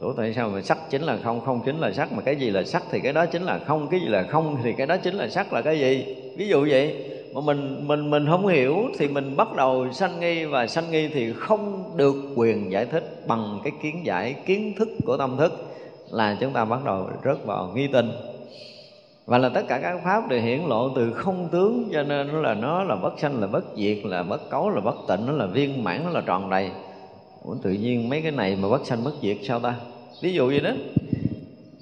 Ủa tại sao mà sắc chính là không, không chính là sắc? Mà cái gì là sắc thì cái đó chính là không Cái gì là không thì cái đó chính là sắc là cái gì? Ví dụ vậy mà mình mình mình không hiểu thì mình bắt đầu sanh nghi và sanh nghi thì không được quyền giải thích bằng cái kiến giải kiến thức của tâm thức là chúng ta bắt đầu rớt vào nghi tình. Và là tất cả các pháp đều hiển lộ từ không tướng cho nên là nó là bất sanh là bất diệt là bất cấu là bất tịnh nó là viên mãn nó là tròn đầy. Ủa, tự nhiên mấy cái này mà bất sanh bất diệt sao ta? Ví dụ vậy đó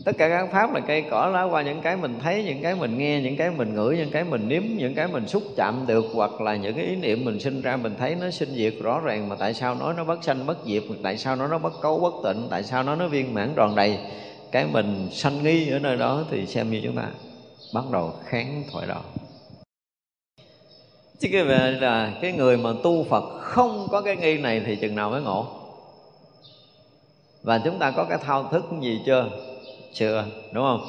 tất cả các pháp là cây cỏ lá qua những cái mình thấy, những cái mình nghe, những cái mình ngửi, những cái mình nếm, những cái mình xúc chạm được, hoặc là những cái ý niệm mình sinh ra mình thấy nó sinh diệt rõ ràng mà tại sao nói nó bất sanh, bất diệt, tại sao nó nó bất cấu, bất tịnh, tại sao nó nó viên mãn tròn đầy. Cái mình sanh nghi ở nơi đó thì xem như chúng ta bắt đầu kháng thoại đầu chứ cái về là cái người mà tu Phật không có cái nghi này thì chừng nào mới ngộ? Và chúng ta có cái thao thức gì chưa? Chưa đúng không?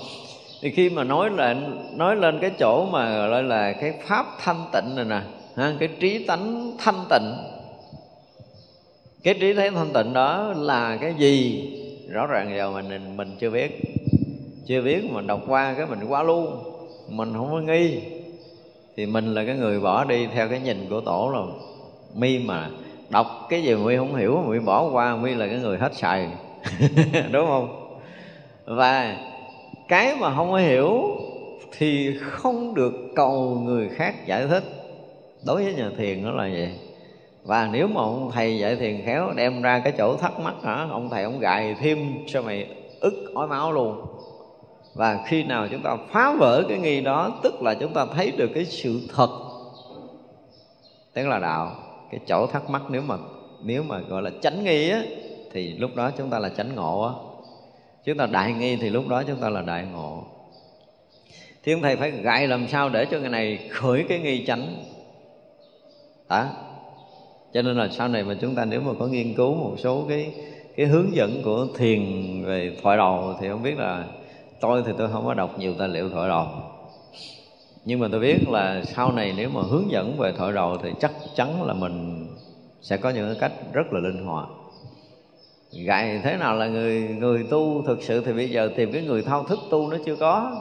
Thì khi mà nói lên nói lên cái chỗ mà gọi là cái pháp thanh tịnh này nè ha, cái trí tánh thanh tịnh. Cái trí thấy thanh tịnh đó là cái gì? Rõ ràng giờ mình mình chưa biết. Chưa biết mà đọc qua cái mình quá luôn mình không có nghi. Thì mình là cái người bỏ đi theo cái nhìn của tổ rồi. Mi mà đọc cái gì mi không hiểu mi bỏ qua mi là cái người hết xài. [laughs] Đúng không? Và cái mà không hiểu thì không được cầu người khác giải thích. Đối với nhà thiền nó là vậy. Và nếu mà ông thầy dạy thiền khéo, đem ra cái chỗ thắc mắc hả, ông thầy ông gài thêm cho mày ức ói máu luôn. Và khi nào chúng ta phá vỡ cái nghi đó, tức là chúng ta thấy được cái sự thật, tức là đạo, cái chỗ thắc mắc nếu mà nếu mà gọi là tránh nghi á, thì lúc đó chúng ta là tránh ngộ á chúng ta đại nghi thì lúc đó chúng ta là đại ngộ. Thì ông thầy phải gại làm sao để cho người này khởi cái nghi chánh. Đó cho nên là sau này mà chúng ta nếu mà có nghiên cứu một số cái cái hướng dẫn của thiền về thoại đầu thì không biết là tôi thì tôi không có đọc nhiều tài liệu thoại đầu nhưng mà tôi biết là sau này nếu mà hướng dẫn về thoại đầu thì chắc chắn là mình sẽ có những cái cách rất là linh hoạt gài thế nào là người người tu thực sự thì bây giờ tìm cái người thao thức tu nó chưa có.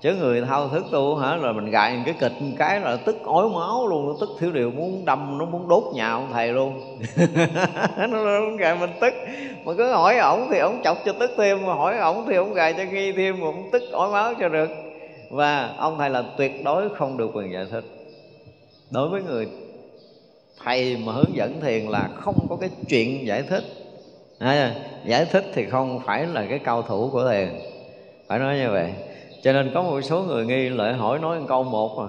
Chứ người thao thức tu hả, rồi mình gài cái kịch cái là tức ói máu luôn, nó tức thiếu điều muốn đâm, nó muốn đốt nhà ông thầy luôn. [laughs] Nó gài mình tức. Mà cứ hỏi ổng thì ổng chọc cho tức thêm, mà hỏi ổng thì ổng gài cho nghi thêm, mà ổng tức ói máu cho được. Và ông thầy là tuyệt đối không được quyền giải thích. Đối với người thầy mà hướng dẫn thiền là không có cái chuyện giải thích à, giải thích thì không phải là cái cao thủ của thiền phải nói như vậy. Cho nên có một số người nghi lại hỏi nói một câu một mà.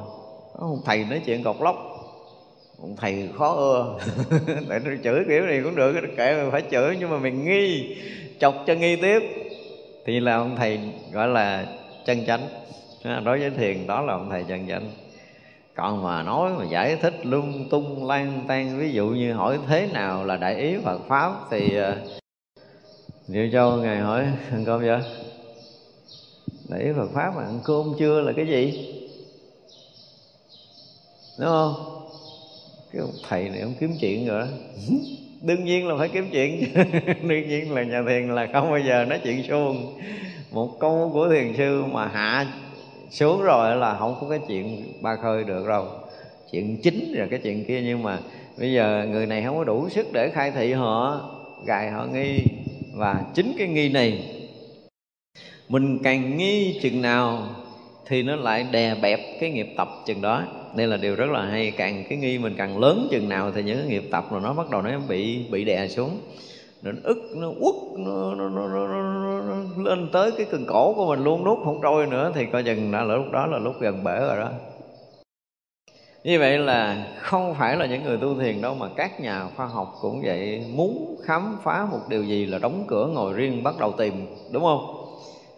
Ông thầy nói chuyện cọc lóc ông thầy khó ưa. [laughs] Để nó chửi kiểu này cũng được kệ mình phải chửi nhưng mà mình nghi chọc cho nghi tiếp. Thì là ông thầy gọi là chân chánh. Đối với thiền đó là ông thầy chân chánh còn mà nói mà giải thích lung tung lan tan ví dụ như hỏi thế nào là đại ý Phật pháp thì ờ, Diệu Châu ngài hỏi ăn cơm chưa đại ý Phật pháp mà ăn cơm chưa là cái gì? Đúng không? Cái ông thầy này ông kiếm chuyện rồi đó. [laughs] Đương nhiên là phải kiếm chuyện. [laughs] Đương nhiên là nhà thiền là không bao giờ nói chuyện suông. Một câu của thiền sư mà hạ xuống rồi là không có cái chuyện ba khơi được đâu. Chuyện chính là cái chuyện kia nhưng mà bây giờ người này không có đủ sức để khai thị họ, gài họ nghi. Và chính cái nghi này, mình càng nghi chừng nào thì nó lại đè bẹp cái nghiệp tập chừng đó. Đây là điều rất là hay, càng cái nghi mình càng lớn chừng nào thì những cái nghiệp tập rồi nó bắt đầu nó bị bị đè xuống nó ức nó uất nó, nó, nó, nó, nó, nó lên tới cái cần cổ của mình luôn. Nuốt không trôi nữa thì coi chừng là lúc đó là lúc gần bể rồi đó. Như vậy là không phải là những người tu thiền đâu mà các nhà khoa học cũng vậy muốn khám phá một điều gì là đóng cửa ngồi riêng bắt đầu tìm đúng không?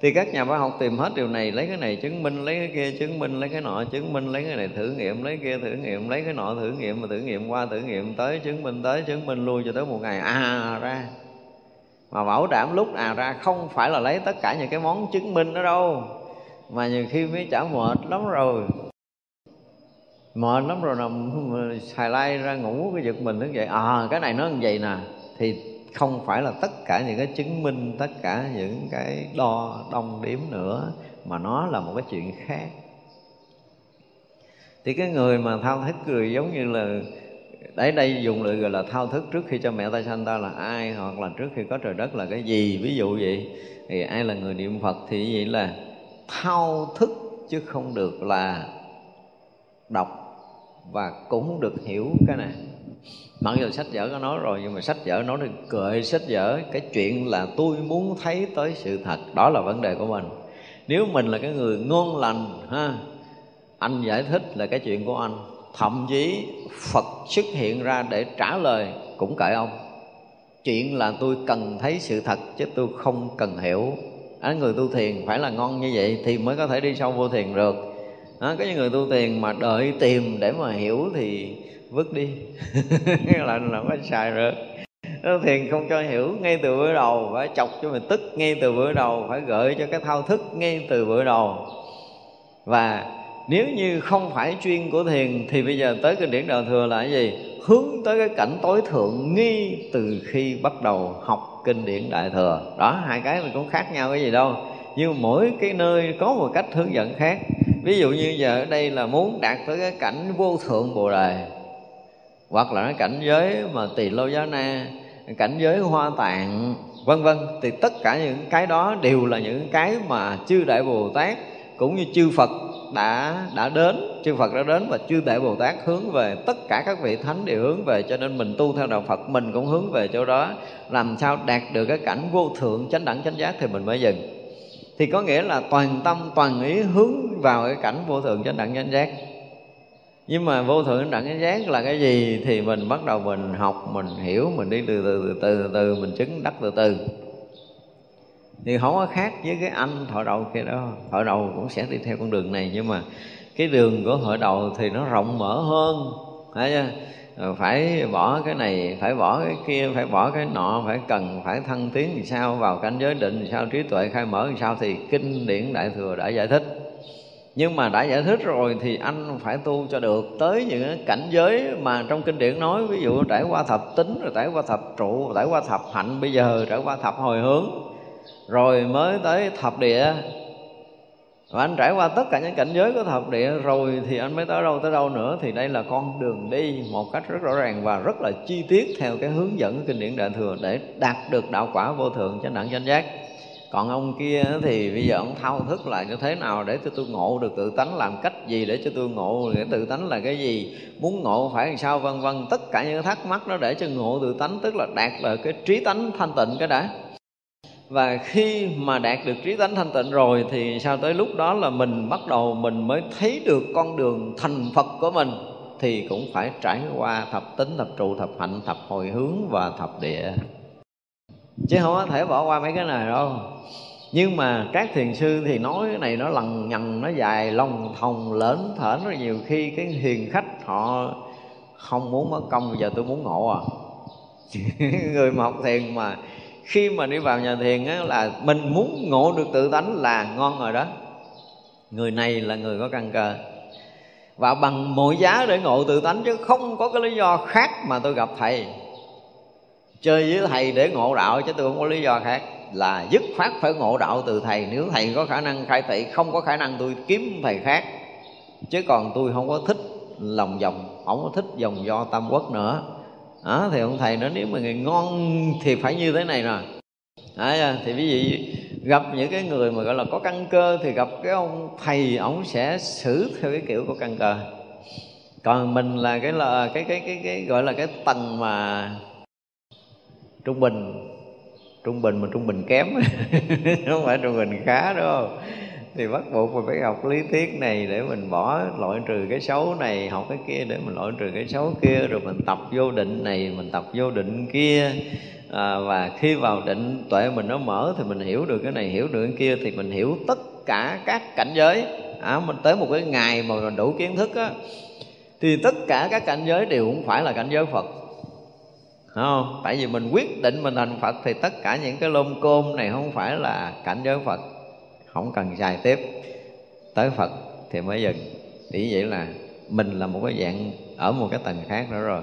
Thì các nhà khoa học tìm hết điều này, lấy cái này chứng minh, lấy cái kia chứng minh, lấy cái nọ chứng minh, lấy cái này thử nghiệm, lấy kia thử nghiệm, lấy cái nọ thử nghiệm, mà thử nghiệm qua thử nghiệm tới, chứng minh tới, chứng minh lui cho tới một ngày. À ra. Mà bảo đảm lúc à ra không phải là lấy tất cả những cái món chứng minh đó đâu, mà nhiều khi mới chả mệt lắm rồi. Mệt lắm rồi nằm, xài lai ra ngủ cái giật mình thức dậy. À cái này nó như vậy nè, thì không phải là tất cả những cái chứng minh, tất cả những cái đo, đong đếm nữa, mà nó là một cái chuyện khác. Thì cái người mà thao thức cười giống như là, đấy, đây dùng lời gọi là thao thức trước khi cho mẹ ta sanh ta là ai, hoặc là trước khi có trời đất là cái gì. Ví dụ vậy, thì ai là người niệm phật thì vậy là thao thức chứ không được là đọc và cũng được hiểu cái này mặc dù sách vở có nói rồi nhưng mà sách vở nói được cười. Sách vở cái chuyện là tôi muốn thấy tới sự thật đó là vấn đề của mình. Nếu mình là cái người ngon lành ha anh giải thích là cái chuyện của anh. Thậm chí phật xuất hiện ra để trả lời cũng kệ ông. Chuyện là tôi cần thấy sự thật chứ tôi không cần hiểu. Anh người tu thiền phải là ngon như vậy thì mới có thể đi sâu vô thiền được. À, có những người tu thiền mà đợi tìm để mà hiểu thì vứt đi. Là là có xài được thiền không cho hiểu ngay từ bữa đầu, phải chọc cho mình tức ngay từ bữa đầu, phải gợi cho cái thao thức ngay từ bữa đầu. Và nếu như không phải chuyên của thiền, thì bây giờ tới kinh điển đạo thừa là cái gì? Hướng tới cái cảnh tối thượng nghi từ khi bắt đầu học kinh điển đại thừa. Đó, hai cái mình cũng khác nhau cái gì đâu. Nhưng mỗi cái nơi có một cách hướng dẫn khác. Ví dụ như giờ ở đây là muốn đạt tới cái cảnh vô thượng bồ đề hoặc là cảnh giới mà tỳ lô giá na, cảnh giới hoa tạng, vân vân. Thì tất cả những cái đó đều là những cái mà chư đại bồ tát cũng như chư phật đã đã đến. Chư phật đã đến và chư đại bồ tát hướng về tất cả các vị thánh đều hướng về. Cho nên mình tu theo đạo phật, mình cũng hướng về chỗ đó. Làm sao đạt được cái cảnh vô thượng, chánh đẳng, chánh giác thì mình mới dừng. Thì có nghĩa là toàn tâm, toàn ý hướng vào cái cảnh vô thượng, chánh đẳng, chánh giác nhưng mà vô thượng đẳng chánh giác là cái gì thì mình bắt đầu mình học mình hiểu mình đi từ từ từ từ, từ mình chứng đắc từ từ. Thì không có khác với cái anh thọ đầu kia đó. Thọ đầu cũng sẽ đi theo con đường này nhưng mà cái đường của thọ đầu thì nó rộng mở hơn thấy chưa? Phải bỏ cái này phải bỏ cái kia phải bỏ cái nọ phải cần phải thăng tiến thì sao? Vào cảnh giới định thì sao? Trí tuệ khai mở thì sao? Thì kinh điển đại thừa đã giải thích nhưng mà đã giải thích rồi thì anh phải tu cho được. Tới những cảnh giới mà trong kinh điển nói, ví dụ trải qua thập tính, rồi trải qua thập trụ, trải qua thập hạnh, bây giờ trải qua thập hồi hướng, rồi mới tới thập địa. Và anh trải qua tất cả những cảnh giới của thập địa rồi thì anh mới tới đâu tới đâu nữa. Thì đây là con đường đi một cách rất rõ ràng và rất là chi tiết theo cái hướng dẫn của kinh điển đại thừa để đạt được đạo quả vô thượng chánh đẳng chánh giác còn ông kia thì bây giờ ông thao thức lại như thế nào để cho tôi ngộ được tự tánh? Làm cách gì để cho tôi ngộ để tự tánh là cái gì? Muốn ngộ phải làm sao? Vân vân, tất cả những thắc mắc đó để cho ngộ tự tánh, tức là đạt là cái trí tánh thanh tịnh cái đã. Và khi mà đạt được trí tánh thanh tịnh rồi thì sao tới lúc đó là mình bắt đầu mình mới thấy được con đường thành phật của mình, thì cũng phải trải qua thập tính, thập trụ, thập hạnh, thập hồi hướng và thập địa chứ không có thể bỏ qua mấy cái này đâu. Nhưng mà các thiền sư thì nói cái này nó lằng nhằng nó dài lòng thòng lỡn thởn rất nhiều khi cái hiền khách họ không muốn mất công. Giờ tôi muốn ngộ à. [laughs] Người mà học thiền mà khi mà đi vào nhà thiền á, là mình muốn ngộ được tự tánh là ngon rồi đó. Người này là người có căn cơ. Và bằng mọi giá để ngộ tự tánh chứ không có cái lý do khác mà tôi gặp thầy chơi với thầy để ngộ đạo chứ tôi không có lý do khác. Là dứt khoát phải ngộ đạo từ thầy. Nếu thầy có khả năng khai thị không có khả năng tôi kiếm thầy khác. Chứ còn tôi không có thích lòng vòng không có thích dòng do tam quốc nữa. Đó, thì ông thầy nói nếu mà người ngon thì phải như thế này nè đó, thì ví dụ gặp những cái người mà gọi là có căn cơ thì gặp cái ông thầy ông sẽ xử theo cái kiểu của căn cơ. Còn mình là cái là cái cái cái, cái gọi là cái tầng mà trung bình. Trung bình mà trung bình kém. [laughs] Không phải trung bình khá đâu. Thì bắt buộc mình phải học lý thuyết này để mình bỏ loại trừ cái xấu này học cái kia để mình loại trừ cái xấu kia rồi mình tập vô định này mình tập vô định kia. À, và khi vào định tuệ mình nó mở thì mình hiểu được cái này hiểu được cái kia thì mình hiểu tất cả các cảnh giới. À, mình tới một cái ngày mà mình đủ kiến thức á thì tất cả các cảnh giới đều không phải là cảnh giới Phật không? Tại vì mình quyết định mình thành Phật thì tất cả những cái lôm côm này không phải là cảnh giới Phật. Không cần dài tiếp. Tới Phật thì mới dừng. Thì vậy là mình là một cái dạng ở một cái tầng khác nữa rồi.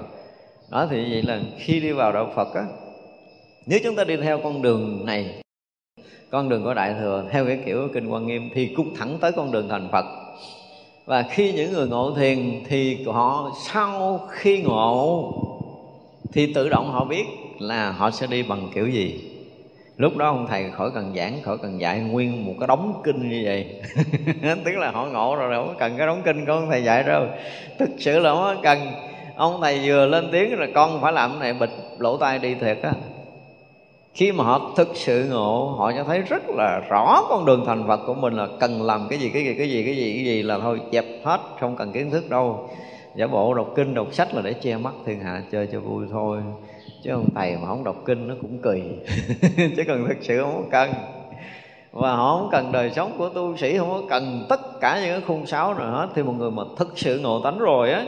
Đó thì vậy là khi đi vào đạo Phật á, Nếu chúng ta đi theo con đường này, Con đường của Đại Thừa, theo cái kiểu Kinh Quan Nghiêm Thì cũng thẳng tới con đường thành Phật. Và khi những người ngộ thiền thì họ sau khi ngộ thì tự động họ biết là họ sẽ đi bằng kiểu gì. Lúc đó ông thầy khỏi cần giảng, khỏi cần dạy, nguyên một cái đống kinh như vậy. [laughs] Tức là họ ngộ rồi không cần cái đống kinh của ông thầy dạy đâu. Thực sự là không cần. Ông thầy vừa lên tiếng là con phải làm cái này bịt lỗ tai đi thiệt á. Khi mà họ thực sự ngộ, họ cho thấy rất là rõ con đường thành phật của mình là cần làm cái gì cái gì cái gì cái gì cái gì là thôi, dẹp hết, không cần kiến thức đâu giả bộ đọc kinh, đọc sách là để che mắt thiên hạ, chơi cho vui thôi. Chứ ông thầy mà không đọc kinh nó cũng kỳ. [laughs] Chứ cần thực sự không có cần. Và họ không cần đời sống của tu sĩ, không có cần tất cả những cái khung sáo nào hết. Thì một người mà thực sự ngộ tánh rồi á,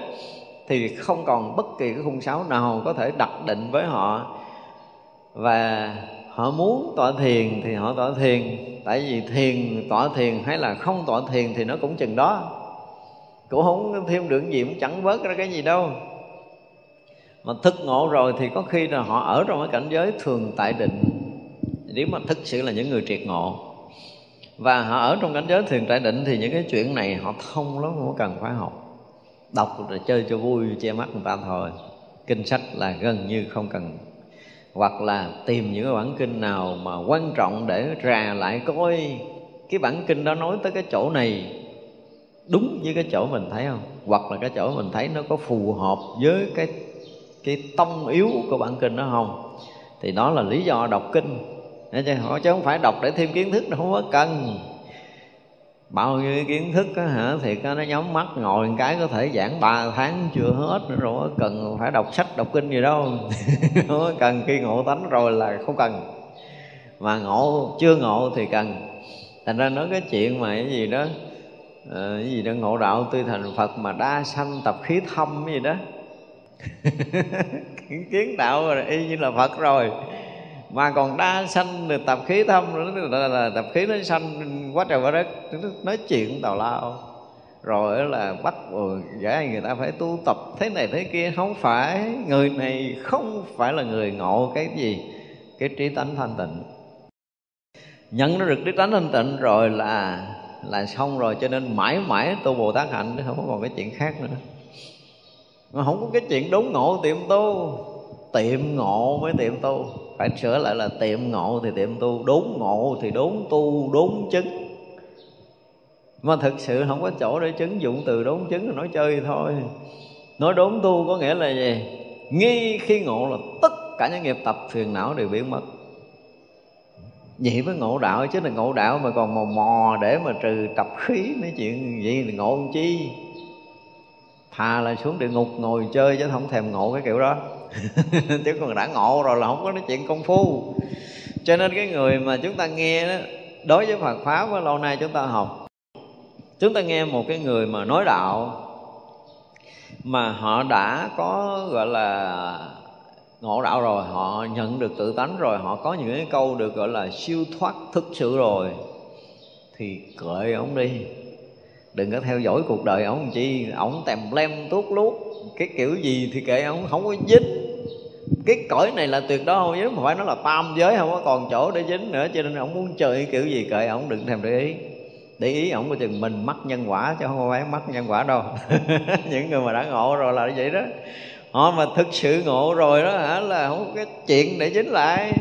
thì không còn bất kỳ cái khung sáo nào có thể đặt định với họ. Và họ muốn tọa thiền thì họ tọa thiền. Tại vì thiền tọa thiền hay là không tọa thiền thì nó cũng chừng đó cũng không thêm được gì cũng chẳng vớt ra cái gì đâu. Mà thức ngộ rồi thì có khi là họ ở trong cái cảnh giới thường tại định. Nếu mà thực sự là những người triệt ngộ. Và họ ở trong cảnh giới thường tại định thì những cái chuyện này họ thông lắm, không có cần phải học. Đọc rồi chơi cho vui, che mắt người ta thôi. Kinh sách là gần như không cần. Hoặc là tìm những cái bản kinh nào mà quan trọng để rà lại coi. Cái bản kinh đó nói tới cái chỗ này đúng với cái chỗ mình thấy không? Hoặc là cái chỗ mình thấy nó có phù hợp với cái cái tông yếu của bản kinh đó không? Thì đó là lý do đọc kinh. Chứ họ chứ không phải đọc để thêm kiến thức đâu, không có cần. Bao nhiêu kiến thức á hả thì nó nhắm mắt ngồi một cái có thể giảng ba tháng chưa hết nữa rồi cần phải đọc sách, đọc kinh gì đâu. [laughs] Không cần, khi ngộ tánh rồi là không cần. Mà ngộ, chưa ngộ thì cần. Thành ra nói cái chuyện mà cái gì đó à, cái gì đó ngộ đạo tư thành phật mà đa sanh tập khí thâm cái gì đó. [laughs] Kiến đạo rồi y như là phật rồi. Mà còn đa sanh được tập khí thâm nữa là, là tập khí nó sanh quá trời quá đất nói chuyện tào lao. Rồi là bắt giải người ta phải tu tập thế này thế kia. Không phải người này không phải là người ngộ cái gì cái trí tánh thanh tịnh. Nhận nó được trí tánh thanh tịnh rồi là là xong rồi, cho nên mãi mãi tu bồ tát hạnh không có còn cái chuyện khác nữa. Mà không có cái chuyện đốn ngộ tiệm tu. Tiệm ngộ mới tiệm tu. Phải sửa lại là tiệm ngộ thì tiệm tu, đốn ngộ thì đốn tu, đốn chứng. Mà thực sự không có chỗ để chứng dụng từ đốn chứng là nói chơi thôi. Nói đốn tu có nghĩa là gì? Nghi khi ngộ là tất cả những nghiệp tập phiền não đều biến mất vậy mới ngộ đạo, chứ là ngộ đạo mà còn mò mò để mà trừ tập khí nói chuyện vậy thì ngộ làm chi? Thà là xuống địa ngục ngồi chơi chứ không thèm ngộ cái kiểu đó. [laughs] Chứ còn đã ngộ rồi là không có nói chuyện công phu. Cho nên cái người mà chúng ta nghe đó, đối với Phật pháp với lâu nay chúng ta học. Chúng ta nghe một cái người mà nói đạo mà họ đã có, gọi là ngộ đạo rồi, họ nhận được tự tánh rồi, họ có những cái câu được gọi là siêu thoát thực sự rồi. Thì cởi ông đi, đừng có theo dõi cuộc đời ông chi ông tèm lem tuốt lút cái kiểu gì thì kệ ông, không có dính. Cái cõi này là tuyệt đối không dính, mà phải nói là tam giới không có còn chỗ để dính nữa, cho nên ông muốn chơi kiểu gì kệ ông, đừng thèm để ý. Để ý ổng có chừng mình mắc nhân quả, chứ không phải mắc nhân quả đâu. [laughs] Những người mà đã ngộ rồi là như vậy đó họ mà thực sự ngộ rồi đó hả? Là không có cái chuyện để dính lại.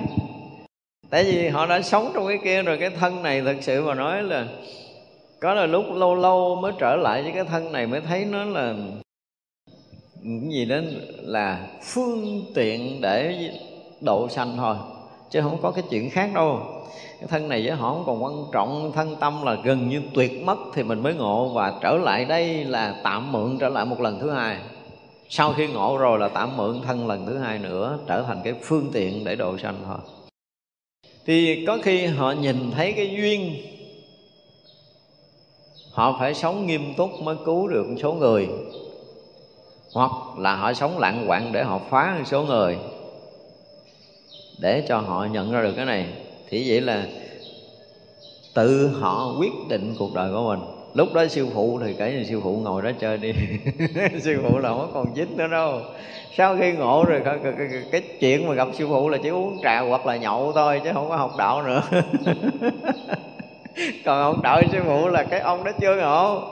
Tại vì họ đã sống trong cái kia rồi, cái thân này thực sự mà nói là có là lúc lâu lâu mới trở lại với cái thân này mới thấy nó là cái gì đó là phương tiện để độ sanh thôi, chứ không có cái chuyện khác đâu. Cái thân này với họ không còn quan trọng, thân tâm là gần như tuyệt mất thì mình mới ngộ. Và trở lại đây là tạm mượn trở lại một lần thứ hai sau khi ngộ rồi là tạm mượn thân lần thứ hai nữa, trở thành cái phương tiện để độ sanh thôi. Thì có khi họ nhìn thấy cái duyên, họ phải sống nghiêm túc mới cứu được một số người, hoặc là họ sống lặng quạng để họ phá một số người. Để cho họ nhận ra được cái này, thì vậy là tự họ quyết định cuộc đời của mình lúc đó sư phụ thì kể như sư phụ ngồi đó chơi đi. [laughs] Sư phụ là không còn dính nữa đâu. Sau khi ngộ rồi cái, cái, cái, cái chuyện mà gặp sư phụ là chỉ uống trà hoặc là nhậu thôi chứ không có học đạo nữa. [laughs] Còn ông đợi sư phụ là cái ông đó chưa ngộ.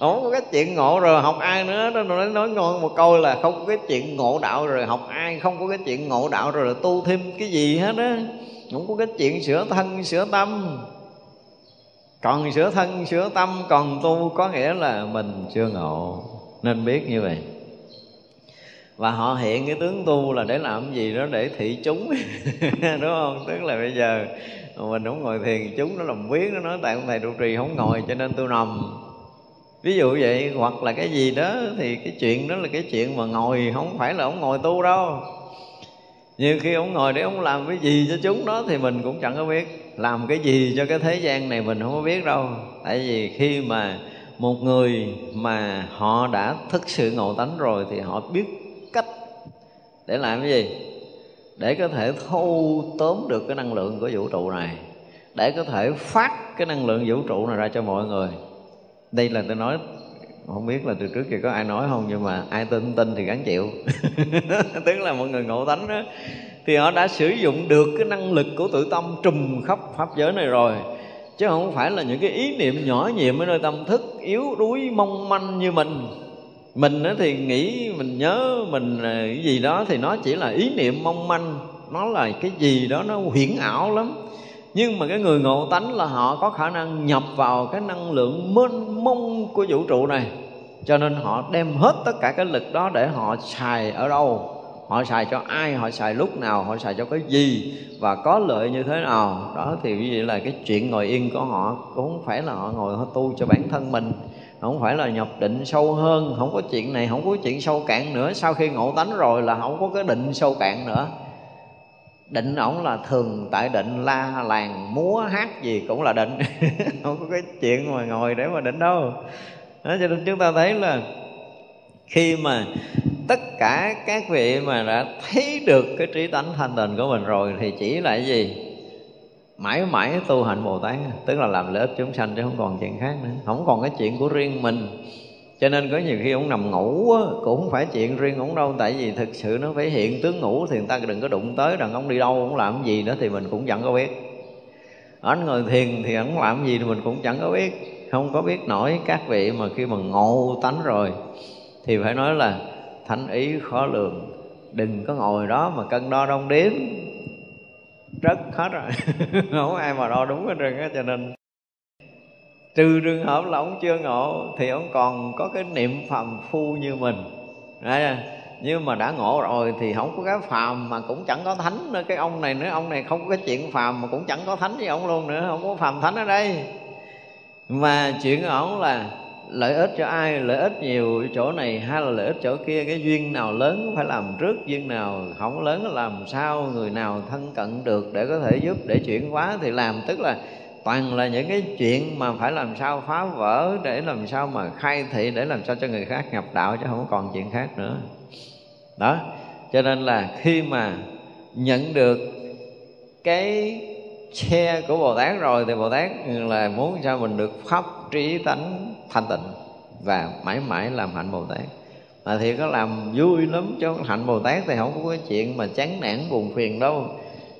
Không có cái chuyện ngộ rồi học ai nữa nó nói, nói ngon một câu là không có cái chuyện ngộ đạo rồi học ai không có cái chuyện ngộ đạo rồi là tu thêm cái gì hết á. Không có cái chuyện sửa thân sửa tâm còn sửa thân, sửa tâm, còn tu có nghĩa là mình chưa ngộ. Nên biết như vậy. Và họ hiện cái tướng tu là để làm gì đó để thị chúng. [laughs] Đúng không? Tức là bây giờ mình không ngồi thiền, chúng nó làm biết nó nói tại ông thầy trụ trì không ngồi, cho nên tôi nằm. Ví dụ vậy, hoặc là cái gì đó thì cái chuyện đó là cái chuyện mà ngồi, không phải là ông ngồi tu đâu. Nhưng khi ông ngồi để ông làm cái gì cho chúng đó thì mình cũng chẳng có biết làm cái gì cho cái thế gian này mình không có biết đâu. Tại vì khi mà một người mà họ đã thức sự ngộ tánh rồi thì họ biết cách để làm cái gì? Để có thể thu tóm được cái năng lượng của vũ trụ này. Để có thể phát cái năng lượng vũ trụ này ra cho mọi người. Đây là tôi nói, không biết là từ trước kia có ai nói không, nhưng mà ai tin tin thì gắn chịu. [laughs] Tức là mọi người ngộ tánh đó thì họ đã sử dụng được cái năng lực của tự tâm trùm khắp pháp giới này rồi. Chứ không phải là những cái ý niệm nhỏ nhiệm ở nơi tâm thức, yếu đuối, mong manh như mình. Mình thì nghĩ, mình nhớ, mình à, cái gì đó thì nó chỉ là ý niệm mong manh. Nó là cái gì đó nó huyễn ảo lắm. Nhưng mà cái người ngộ tánh là họ có khả năng nhập vào cái năng lượng mênh mông của vũ trụ này. Cho nên họ đem hết tất cả cái lực đó để họ xài ở đâu? Họ xài cho ai họ xài lúc nào họ xài cho cái gì và có lợi như thế nào đó thì ví dụ là cái chuyện ngồi yên của họ cũng không phải là họ ngồi họ tu cho bản thân mình không phải là nhập định sâu hơn không có chuyện này không có chuyện sâu cạn nữa. Sau khi ngộ tánh rồi là không có cái định sâu cạn nữa. Định ổng là thường tại định la làng múa hát gì cũng là định. [laughs] Không có cái chuyện mà ngồi để mà định đâu. Đó, cho nên chúng ta thấy là khi mà tất cả các vị mà đã thấy được cái trí tánh thanh tịnh của mình rồi thì chỉ là cái gì? Mãi mãi tu hành bồ tát tức là làm lợi ích chúng sanh chứ không còn chuyện khác nữa. Không còn cái chuyện của riêng mình. Cho nên có nhiều khi ông nằm ngủ á, cũng không phải chuyện riêng ông đâu tại vì thực sự nó phải hiện tướng ngủ thì người ta đừng có đụng tới rằng ông đi đâu ông làm gì nữa thì mình cũng chẳng có biết. Anh ngồi thiền thì ông làm gì thì mình cũng chẳng có biết. Không có biết nổi các vị mà khi mà ngộ tánh rồi thì phải nói là thánh ý khó lường. Đừng có ngồi đó mà cân đo đong đếm. Rất hết rồi. [laughs] Không ai mà đo đúng hết trơn á cho nên trừ trường hợp là ông chưa ngộ thì ông còn có cái niệm phàm phu như mình. Đấy, nhưng mà đã ngộ rồi thì không có cái phàm mà cũng chẳng có thánh nữa. Cái ông này nữa ông này không có cái chuyện phàm mà cũng chẳng có thánh với ông luôn nữa. Không có phàm thánh ở đây. Mà chuyện của ông là lợi ích cho ai, lợi ích nhiều chỗ này hay là lợi ích chỗ kia, cái duyên nào lớn phải làm trước, duyên nào không lớn làm sao, người nào thân cận được để có thể giúp, để chuyển hóa thì làm. Tức là toàn là những cái chuyện mà phải làm sao phá vỡ để làm sao mà khai thị, để làm sao cho người khác nhập đạo chứ không còn chuyện khác nữa. Đó, cho nên là khi mà nhận được cái che của bồ tát rồi thì bồ tát là muốn cho mình được pháp trí tánh thanh tịnh và mãi mãi làm hạnh bồ tát. Mà thì có làm vui lắm cho hạnh bồ tát thì không có cái chuyện mà chán nản buồn phiền đâu.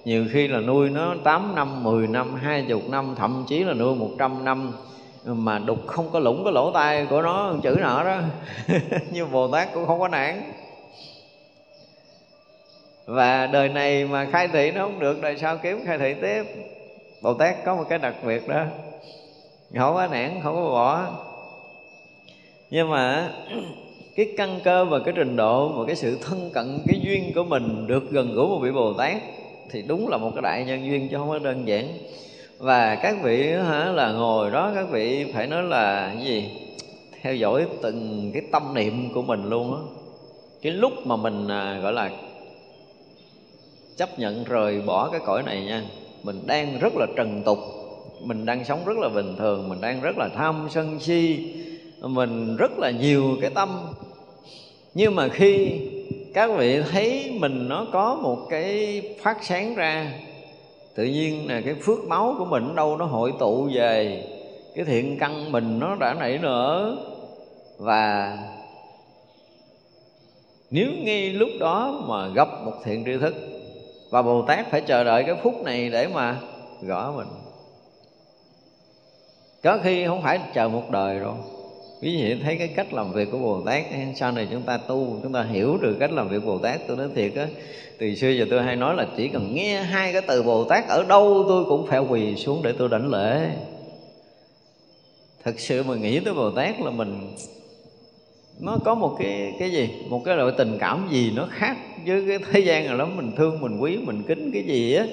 Nhiều khi là nuôi nó 8 năm, 10 năm, 20 năm, thậm chí là nuôi 100 năm mà đục không có lũng cái lỗ tai của nó chữ nợ đó. [laughs] Như Bồ Tát cũng không có nản và đời này mà khai thị nó không được đời sau kiếm khai thị tiếp. Bồ Tát có một cái đặc biệt đó. Không có nản không có bỏ. Nhưng mà cái căn cơ và cái trình độ và cái sự thân cận cái duyên của mình được gần gũi một vị Bồ Tát thì đúng là một cái đại nhân duyên chứ không có đơn giản. Và các vị hả là ngồi đó các vị phải nói là cái gì? Theo dõi từng cái tâm niệm của mình luôn á. Cái lúc mà mình à, gọi là chấp nhận rời bỏ cái cõi này nha. Mình đang rất là trần tục, mình đang sống rất là bình thường, mình đang rất là tham sân si, mình rất là nhiều cái tâm. Nhưng mà khi các vị thấy mình nó có một cái phát sáng ra, tự nhiên là cái phước máu của mình đâu nó hội tụ về, cái thiện căn mình nó đã nảy nở. Và nếu ngay lúc đó mà gặp một thiện tri thức và bồ tát phải chờ đợi cái phút này để mà gõ mình. Có khi không phải chờ một đời rồi. Quý vị thấy cái cách làm việc của bồ tát sau này chúng ta tu, chúng ta hiểu được cách làm việc bồ tát, tôi nói thiệt á, từ xưa giờ tôi hay nói là chỉ cần nghe hai cái từ bồ tát ở đâu, tôi cũng phải quỳ xuống để tôi đảnh lễ. Thật sự mà nghĩ tới bồ tát là mình nó có một cái cái gì? Một cái loại tình cảm gì nó khác với cái thế gian này lắm mình thương, mình quý, mình kính cái gì á?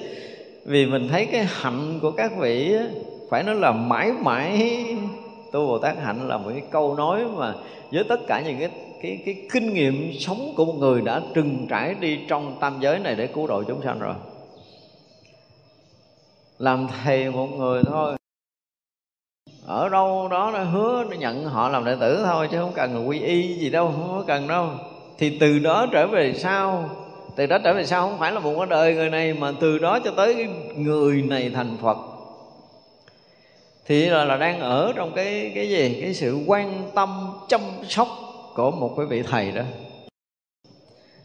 Vì mình thấy cái hạnh của các vị á, phải nói là mãi mãi tu bồ tát hạnh là một cái câu nói mà với tất cả những cái cái cái kinh nghiệm sống của một người đã trừng trải đi trong tam giới này để cứu độ chúng sanh rồi. Làm thầy một người thôi ở đâu đó nó hứa nó nhận họ làm đệ tử thôi chứ không cần là quy y gì đâu không có cần đâu. Thì từ đó trở về sau từ đó trở về sau không phải là một cái đời người này mà từ đó cho tới cái người này thành phật. Thì là, là đang ở trong cái cái gì? Cái sự quan tâm chăm sóc của một cái vị thầy đó.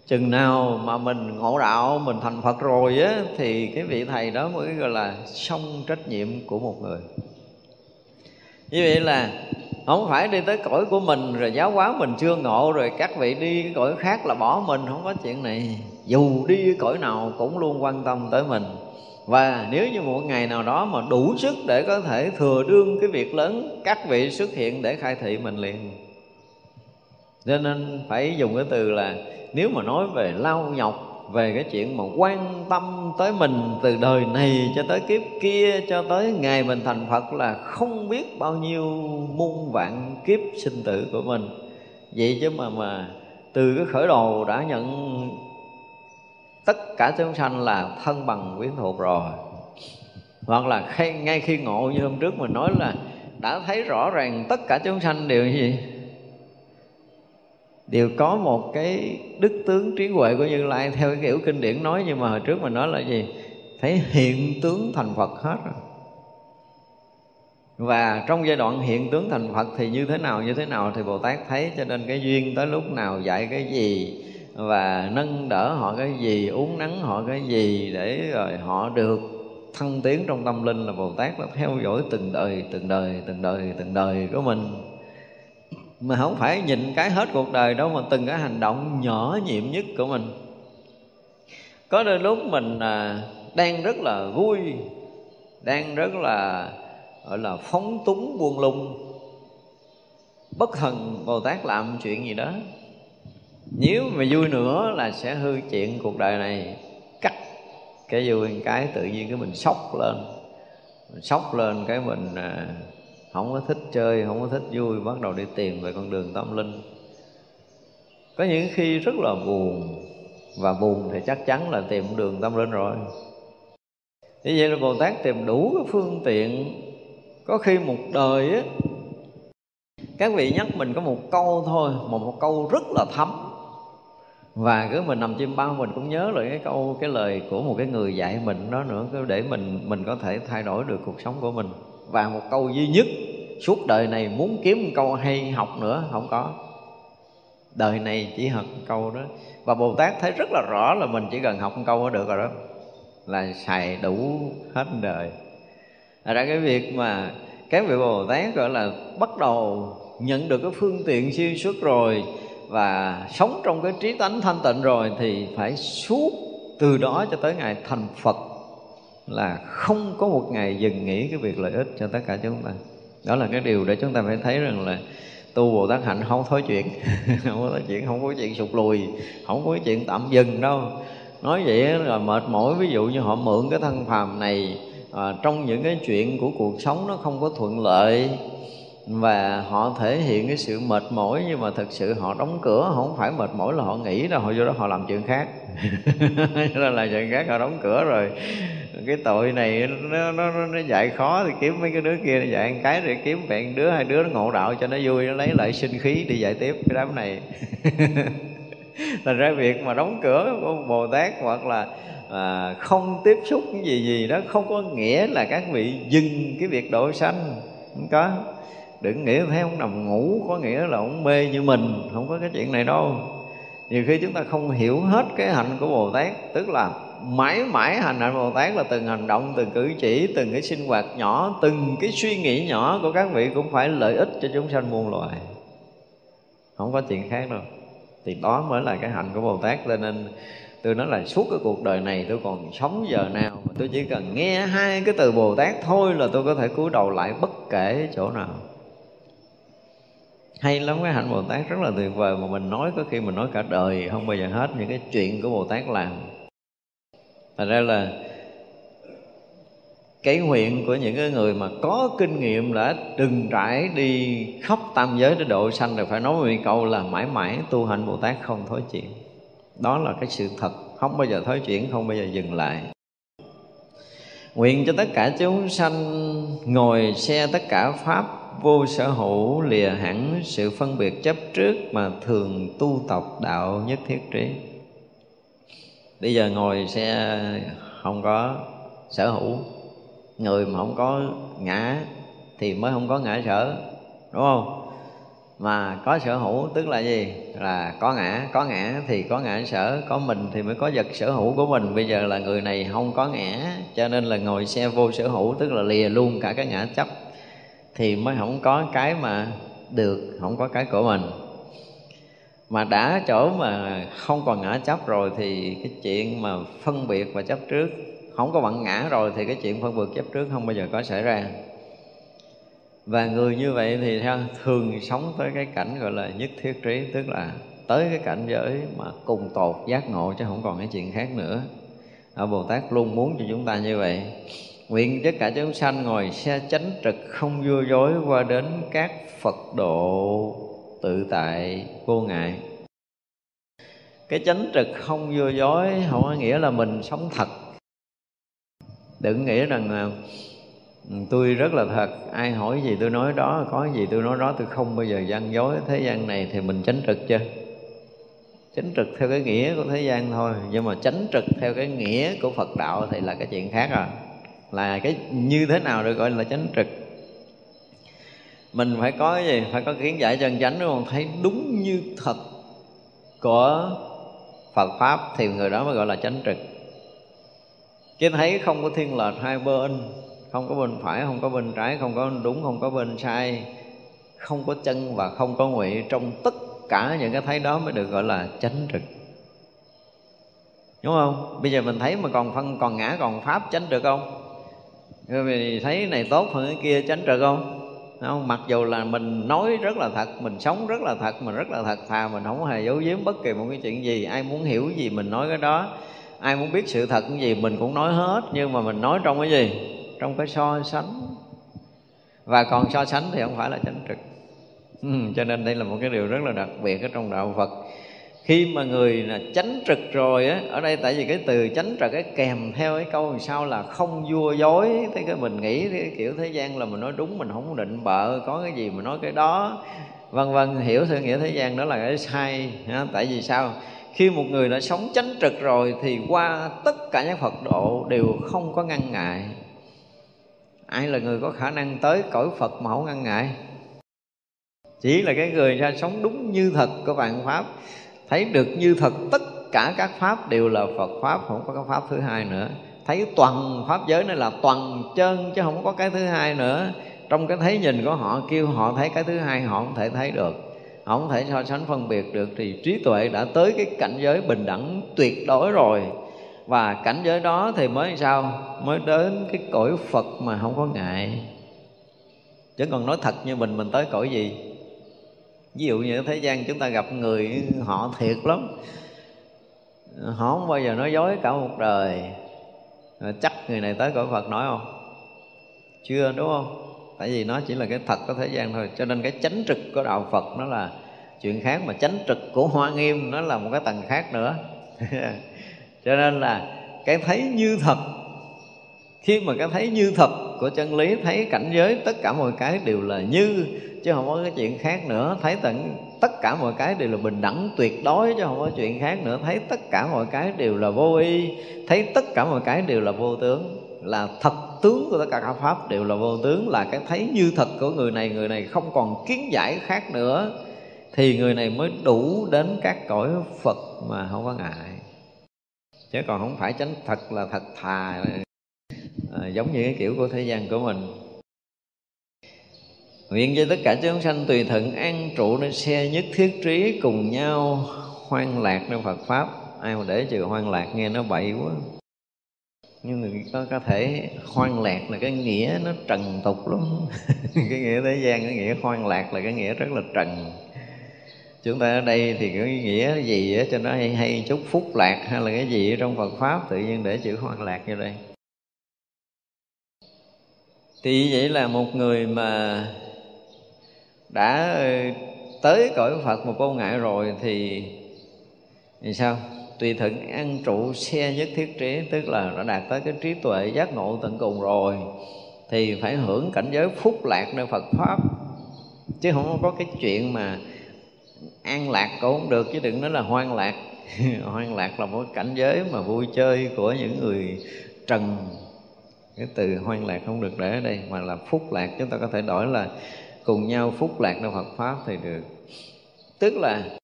Chừng nào mà mình ngộ đạo mình thành phật rồi á thì cái vị thầy đó mới gọi là xong trách nhiệm của một người như vậy là không phải đi tới cõi của mình, rồi giáo hóa mình chưa ngộ, rồi các vị đi cái cõi khác là bỏ mình, không có chuyện này. Dù đi cái cõi nào cũng luôn quan tâm tới mình. Và nếu như một ngày nào đó mà đủ sức để có thể thừa đương cái việc lớn, các vị xuất hiện để khai thị mình liền. Cho nên phải dùng cái từ là, nếu mà nói về lao nhọc về cái chuyện mà quan tâm tới mình từ đời này cho tới kiếp kia cho tới ngày mình thành Phật là không biết bao nhiêu muôn vạn kiếp sinh tử của mình. Vậy chứ mà mà từ cái khởi đầu đã nhận tất cả chúng sanh là thân bằng quyến thuộc rồi. Hoặc là khi, ngay khi ngộ như hôm trước mình nói là đã thấy rõ ràng tất cả chúng sanh đều gì đều có một cái đức tướng trí huệ của như lai theo cái kiểu kinh điển nói, nhưng mà hồi trước mình nói là gì? Thấy hiện tướng thành phật hết rồi. Và trong giai đoạn hiện tướng thành phật thì như thế nào, như thế nào thì bồ tát thấy, cho nên cái duyên tới lúc nào dạy cái gì, và nâng đỡ họ cái gì, uống nắng họ cái gì để rồi họ được thăng tiến trong tâm linh là bồ tát là theo dõi từng đời từng đời từng đời từng đời của mình mà không phải nhìn cái hết cuộc đời đâu mà từng cái hành động nhỏ nhiệm nhất của mình. Có đôi lúc mình à, đang rất là vui đang rất là gọi là phóng túng buông lung bất thần bồ tát làm chuyện gì đó. Nếu mà vui nữa là sẽ hư chuyện cuộc đời này cắt cái vui cái tự nhiên cái mình sốc lên. Mình sốc lên cái mình à, không có thích chơi, không có thích vui, bắt đầu đi tìm về con đường tâm linh. Có những khi rất là buồn, và buồn thì chắc chắn là tìm đường tâm linh rồi. Như vậy là bồ tát tìm đủ cái phương tiện. Có khi một đời á, các vị nhắc mình có một câu thôi một một câu rất là thấm. Và cứ mình nằm chim bao mình cũng nhớ lại cái câu, cái lời của một cái người dạy mình đó nữa để mình mình có thể thay đổi được cuộc sống của mình và một câu duy nhất, suốt đời này muốn kiếm một câu hay học nữa, không có. Đời này chỉ học một câu đó. Và bồ tát thấy rất là rõ là mình chỉ cần học một câu là được rồi đó. Là xài đủ hết đời. Thật ra cái việc mà các vị Bồ Tát gọi là bắt đầu nhận được cái phương tiện xuyên suốt rồi và sống trong cái trí tánh thanh tịnh rồi thì phải suốt từ đó cho tới ngày thành Phật là không có một ngày dừng nghỉ cái việc lợi ích cho tất cả chúng ta. Đó là cái điều để chúng ta phải thấy rằng là tu bồ tát hạnh không thối chuyện [laughs] không có thối chuyện không có chuyện sụt lùi không có chuyện tạm dừng đâu. Nói vậy là mệt mỏi ví dụ như họ mượn cái thân phàm này à, trong những cái chuyện của cuộc sống nó không có thuận lợi và họ thể hiện cái sự mệt mỏi nhưng mà thực sự họ đóng cửa không phải mệt mỏi là họ nghĩ đâu họ vô đó họ làm chuyện khác. [laughs] Cho nên là chuyện khác họ đóng cửa rồi. Cái tội này nó nó nó dạy khó thì kiếm mấy cái đứa kia nó dạy một cái rồi kiếm bạn đứa hai đứa nó ngộ đạo cho nó vui nó lấy lại sinh khí đi dạy tiếp cái đám này. [laughs] Thành ra việc mà đóng cửa của bồ tát hoặc là à, không tiếp xúc cái gì gì đó không có nghĩa là các vị dừng cái việc độ sanh. Không có đừng nghĩ thấy ông nằm ngủ có nghĩa là ông mê như mình, không có cái chuyện này đâu. Nhiều khi chúng ta không hiểu hết cái hạnh của bồ tát, tức là mãi mãi hành hạnh bồ tát là từng hành động, từng cử chỉ, từng cái sinh hoạt nhỏ, từng cái suy nghĩ nhỏ của các vị cũng phải lợi ích cho chúng sanh muôn loài. Không có chuyện khác đâu. Thì đó mới là cái hạnh của bồ tát. Cho nên tôi nói là suốt cái cuộc đời này tôi còn sống giờ nào mà tôi chỉ cần nghe hai cái từ bồ tát thôi là tôi có thể cúi đầu lại bất kể chỗ nào hay lắm, cái hạnh bồ tát rất là tuyệt vời. Mà mình nói có khi mình nói cả đời, không bao giờ hết những cái chuyện của bồ tát làm. Thành ra là cái nguyện của những cái người mà có kinh nghiệm đã từng trải đi khắp tam giới để độ sanh rồi phải nói một câu là mãi mãi tu hành bồ tát không thối chuyện đó là cái sự thật, không bao giờ thối chuyển, không bao giờ dừng lại. Nguyện cho tất cả chúng sanh ngồi xe tất cả pháp vô sở hữu lìa hẳn sự phân biệt chấp trước mà thường tu tập đạo nhất thiết trí. Bây giờ ngồi xe không có sở hữu. Người mà không có ngã thì mới không có ngã sở, đúng không? Mà có sở hữu tức là gì? Là có ngã có ngã thì có ngã sở, có mình thì mới có vật sở hữu của mình. Bây giờ là người này không có ngã, cho nên là ngồi xe vô sở hữu tức là lìa luôn cả cái ngã chấp thì mới không có cái mà được, không có cái của mình. Mà đã chỗ mà không còn ngã chấp rồi thì cái chuyện mà phân biệt và chấp trước, không có bạn ngã rồi thì cái chuyện phân biệt chấp trước không bao giờ có xảy ra. Và người như vậy thì theo, thường sống tới cái cảnh gọi là nhất thiết trí, tức là tới cái cảnh giới mà cùng tột giác ngộ chứ không còn cái chuyện khác nữa. Ở bồ tát luôn muốn cho chúng ta như vậy nguyện tất cả chúng sanh ngồi xe chánh trực không vua dối qua đến các phật độ tự tại vô ngại. Cái chánh trực không vô dối không có nghĩa là mình sống thật. Đừng nghĩ rằng ừ, tôi rất là thật, ai hỏi gì tôi nói đó, có gì tôi nói đó, tôi không bao giờ gian dối thế gian này thì mình chánh trực chưa chánh trực theo cái nghĩa của thế gian thôi, nhưng mà chánh trực theo cái nghĩa của phật đạo thì là cái chuyện khác rồi là cái như thế nào được gọi là chánh trực? Mình phải có cái gì? Phải có kiến giải chân chánh, đúng không? Thấy đúng như thật của phật pháp thì người đó mới gọi là chánh trực. Chứ thấy không có thiên lệch hai bên, không có bên phải, không có bên trái, không có đúng, không có bên sai, không có chân và không có ngụy, trong tất cả những cái thấy đó mới được gọi là chánh trực. Đúng không? Bây giờ mình thấy mà còn phân, còn ngã, còn pháp chánh được không? Rồi mình thấy này tốt hơn cái kia chánh trực không không? Mặc dù là mình nói rất là thật mình sống rất là thật mình rất là thật thà mình không hề giấu giếm bất kỳ một cái chuyện gì. Ai muốn hiểu gì mình nói cái đó. Ai muốn biết sự thật cái gì mình cũng nói hết nhưng mà mình nói trong cái gì? Trong cái so sánh. Và còn so sánh thì không phải là chánh trực. Ừ, [laughs] cho nên đây là một cái điều rất là đặc biệt ở trong đạo Phật khi mà người là chánh trực rồi á, ở đây tại vì cái từ chánh trực cái kèm theo cái câu sau là không vua dối, thế cái mình nghĩ cái kiểu thế gian là mình nói đúng, mình không định bợ, có cái gì mà nói cái đó. Vân vân, hiểu theo nghĩa thế gian đó là cái sai, ha? tại vì sao? Khi một người đã sống chánh trực rồi thì qua tất cả những phật độ đều không có ngăn ngại. Ai là người có khả năng tới cõi phật mà không ngăn ngại? Chỉ là cái người ra sống đúng như thật của vạn pháp thấy được như thật tất cả các pháp đều là phật pháp, không có cái pháp thứ hai nữa. Thấy toàn pháp giới này là toàn chân chứ không có cái thứ hai nữa. Trong cái thấy nhìn của họ, kêu họ thấy cái thứ hai, họ không thể thấy được. Họ không thể so sánh phân biệt được thì trí tuệ đã tới cái cảnh giới bình đẳng tuyệt đối rồi. Và cảnh giới đó thì mới sao? Mới đến cái cõi phật mà không có ngại. Chứ còn nói thật như mình mình tới cõi gì? Ví dụ như ở thế gian chúng ta gặp người họ thiệt lắm. Họ không bao giờ nói dối cả một đời. Chắc người này tới cõi phật nói không? Chưa, đúng không? Tại vì nó chỉ là cái thật của thế gian thôi. Cho nên cái chánh trực của đạo phật nó là chuyện khác, mà chánh trực của hoa nghiêm nó là một cái tầng khác nữa. [laughs] Cho nên là cái thấy như thật, khi mà cái thấy như thật của chân lý, thấy cảnh giới, tất cả mọi cái đều là như chứ không có cái chuyện khác nữa. Thấy tận tất cả mọi cái đều là bình đẳng tuyệt đối chứ không có chuyện khác nữa. Thấy tất cả mọi cái đều là vô y. Thấy tất cả mọi cái đều là vô tướng. Là thật tướng của tất cả các pháp đều là vô tướng. Là cái thấy như thật của người này người này không còn kiến giải khác nữa thì người này mới đủ đến các cõi phật mà không có ngại. Chứ còn không phải chánh thật là thật thà. À, giống như cái kiểu của thế gian của mình. Nguyện cho tất cả chúng sanh tùy thuận an trụ nơi xe nhất thiết trí cùng nhau hoan lạc trong Phật Pháp. Ai mà để trừ hoan lạc nghe nó bậy quá. Nhưng người có, có thể hoan lạc là cái nghĩa nó trần tục lắm. [laughs] Cái nghĩa thế gian, cái nghĩa hoan lạc là cái nghĩa rất là trần. Chúng ta ở đây thì cái nghĩa gì á cho nó hay, hay chút phúc lạc hay là cái gì trong Phật pháp tự nhiên để chữ hoan lạc vô đây. Thì vậy là một người mà đã ờ, tới cõi Phật một câu ngại rồi thì thì sao? Tùy thuận ăn trụ xe nhất thiết trí, tức là đã đạt tới cái trí tuệ giác ngộ tận cùng rồi, thì phải hưởng cảnh giới phúc lạc nơi Phật pháp. Chứ không có cái chuyện mà an lạc cũng không được, chứ đừng nói là hoan lạc. [laughs] Hoan lạc là một cảnh giới mà vui chơi của những người trần. Cái từ hoan lạc không được để ở đây, mà là phúc lạc. Chúng ta có thể đổi là cùng nhau phúc lạc trong Phật pháp thì được. Tức là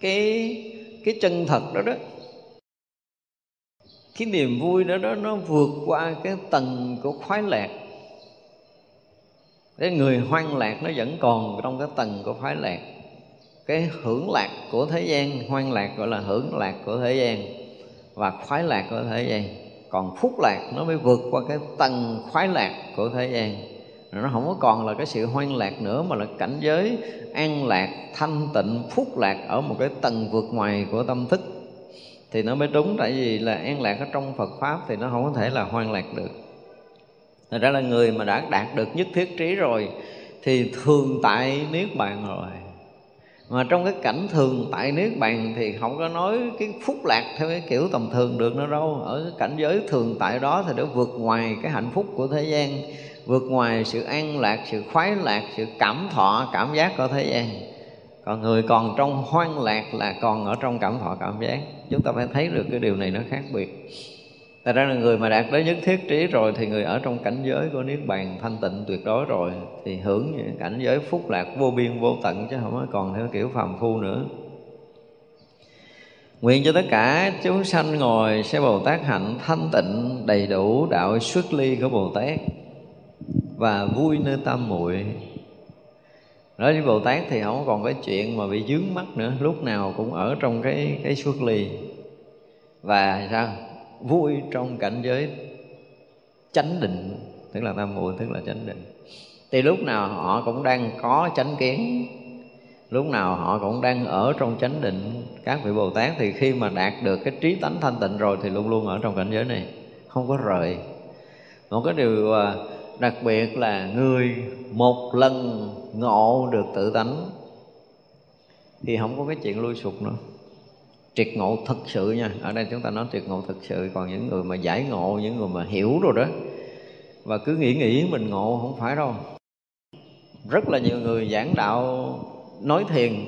cái cái chân thật đó đó, cái niềm vui đó đó, nó vượt qua cái tầng của khoái lạc. Cái người hoang lạc nó vẫn còn trong cái tầng của khoái lạc. Cái hưởng lạc của thế gian, hoang lạc gọi là hưởng lạc của thế gian và khoái lạc của thế gian. Còn phúc lạc nó mới vượt qua cái tầng khoái lạc của thế gian nó không có còn là cái sự hoang lạc nữa, mà là cảnh giới an lạc, thanh tịnh, phúc lạc ở một cái tầng vượt ngoài của tâm thức. Thì nó mới đúng, tại vì là an lạc ở trong Phật pháp thì nó không có thể là hoang lạc được. Thật ra là người mà đã đạt được nhất thiết trí rồi thì thường tại niết bàn rồi. Mà trong cái cảnh thường tại niết bàn thì không có nói cái phúc lạc theo cái kiểu tầm thường được nữa đâu. Ở cái cảnh giới thường tại đó thì đã vượt ngoài cái hạnh phúc của thế gian vượt ngoài sự an lạc, sự khoái lạc, sự cảm thọ, cảm giác của thế gian. Còn người còn trong hoang lạc là còn ở trong cảm thọ, cảm giác. Chúng ta phải thấy được cái điều này nó khác biệt. Thật ra là người mà đạt tới nhất thiết trí rồi Thì người ở trong cảnh giới của Niết Bàn thanh tịnh tuyệt đối rồi, Thì hưởng những cảnh giới phúc lạc vô biên vô tận Chứ không còn theo kiểu phàm phu nữa. Nguyện cho tất cả chúng sanh ngồi sẽ Bồ Tát hạnh thanh tịnh đầy đủ đạo xuất ly của Bồ Tát. Và vui nơi tam muội. Nói với Bồ Tát thì không còn cái chuyện mà bị dướng mắt nữa, Lúc nào cũng ở trong cái cái xuất ly. Và sao? vui trong cảnh giới chánh định, tức là tam muội, tức là chánh định. Thì lúc nào họ cũng đang có chánh kiến, lúc nào họ cũng đang ở trong chánh định. Các vị bồ tát thì khi mà đạt được cái trí tánh thanh tịnh rồi thì luôn luôn ở trong cảnh giới này, không có rời. Một cái điều à, đặc biệt là người một lần ngộ được tự tánh thì không có cái chuyện lui sụp nữa. Triệt ngộ thực sự nha. Ở đây chúng ta nói triệt ngộ thực sự. Còn những người mà giải ngộ những người mà hiểu rồi đó và cứ nghĩ nghĩ mình ngộ không phải đâu. Rất là nhiều người giảng đạo nói thiền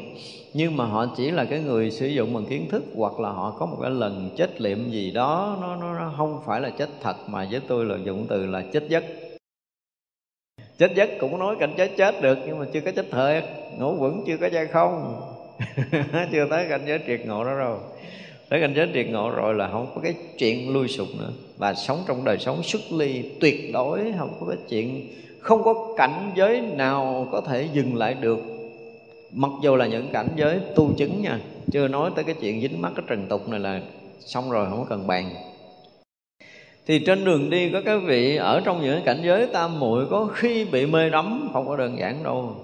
nhưng mà họ chỉ là cái người sử dụng bằng kiến thức hoặc là họ có một cái lần chết liệm gì đó nó, nó, nó không phải là chết thật mà với tôi là dụng từ là chết giấc chết giấc cũng nói cảnh chết chết được, nhưng mà chưa có chết thiệt ngủ vững chưa có ra không. [laughs] Chưa tới cảnh giới triệt ngộ đó rồi. Tới cảnh giới triệt ngộ rồi là không có cái chuyện lui sụp nữa. Và sống trong đời sống xuất ly tuyệt đối, không có cái chuyện, không có cảnh giới nào có thể dừng lại được. Mặc dù là những cảnh giới tu chứng nha, chưa nói tới cái chuyện dính mắc cái trần tục này là xong rồi, không có cần bàn thì trên đường đi có cái vị ở trong những cảnh giới tam muội có khi bị mê đắm không có đơn giản đâu.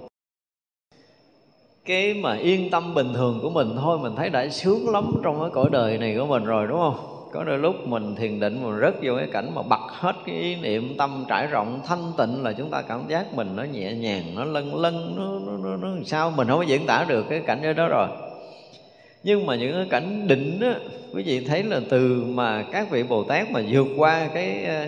Cái mà yên tâm bình thường của mình thôi mình thấy đã sướng lắm trong cái cõi đời này của mình rồi đúng không? Có đôi lúc mình thiền định mình rất vô cái cảnh mà bật hết cái ý niệm tâm trải rộng thanh tịnh là chúng ta cảm giác mình nó nhẹ nhàng nó lân lân nó, nó, nó, nó sao? Mình không có diễn tả được cái cảnh giới đó rồi nhưng mà những cái cảnh định á, quý vị thấy là từ mà các vị bồ tát mà vượt qua cái ờ,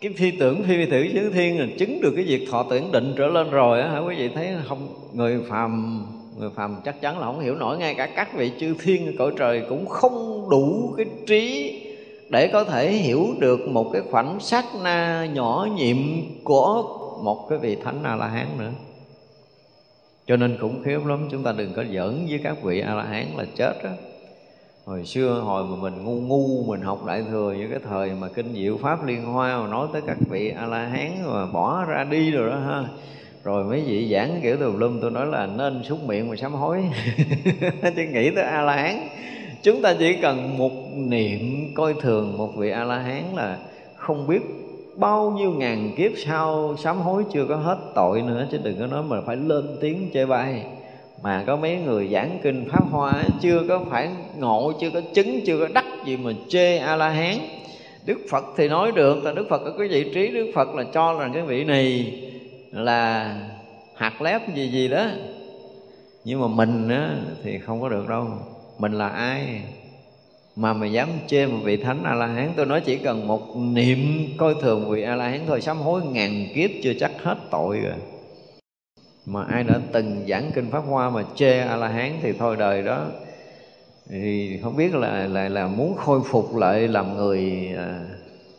cái phi tưởng, phi phi tử chư thiên là chứng được cái việc thọ tưởng định trở lên rồi á, hả quý vị thấy không? Người phàm người phàm chắc chắn là không hiểu nổi, ngay cả các vị chư thiên cõi trời cũng không đủ cái trí để có thể hiểu được một cái khoảnh sát na nhỏ nhiệm của một cái vị thánh a la hán nữa cho nên khủng khiếp lắm, chúng ta đừng có giỡn với các vị a la hán là chết đó hồi xưa, hồi mà mình ngu ngu, mình học đại thừa như cái thời mà kinh diệu pháp liên hoa mà nói tới các vị a la hán mà bỏ ra đi rồi đó ha. Rồi mấy vị giảng kiểu tùm lum, tôi nói là nên xúc miệng mà sám hối. [laughs] Chứ nghĩ tới a la hán chúng ta chỉ cần một niệm coi thường một vị a la hán là không biết bao nhiêu ngàn kiếp sau sám hối chưa có hết tội nữa chứ đừng có nói mà phải lên tiếng chê bai. Mà có mấy người giảng kinh pháp hoa chưa có phải ngộ chưa có chứng chưa có đắc gì mà chê a la hán đức phật thì nói được là đức phật có cái vị trí đức phật là cho rằng cái vị này là hạt lép gì gì đó. Nhưng mà mình á, thì không có được đâu. Mình là ai? Mà mày dám chê một vị thánh a la hán tôi nói chỉ cần một niệm coi thường vị a la hán thôi sám hối ngàn kiếp chưa chắc hết tội rồi. Mà ai đã từng giảng kinh pháp hoa mà chê a la hán thì thôi đời đó. Thì không biết là là là muốn khôi phục lại làm người à,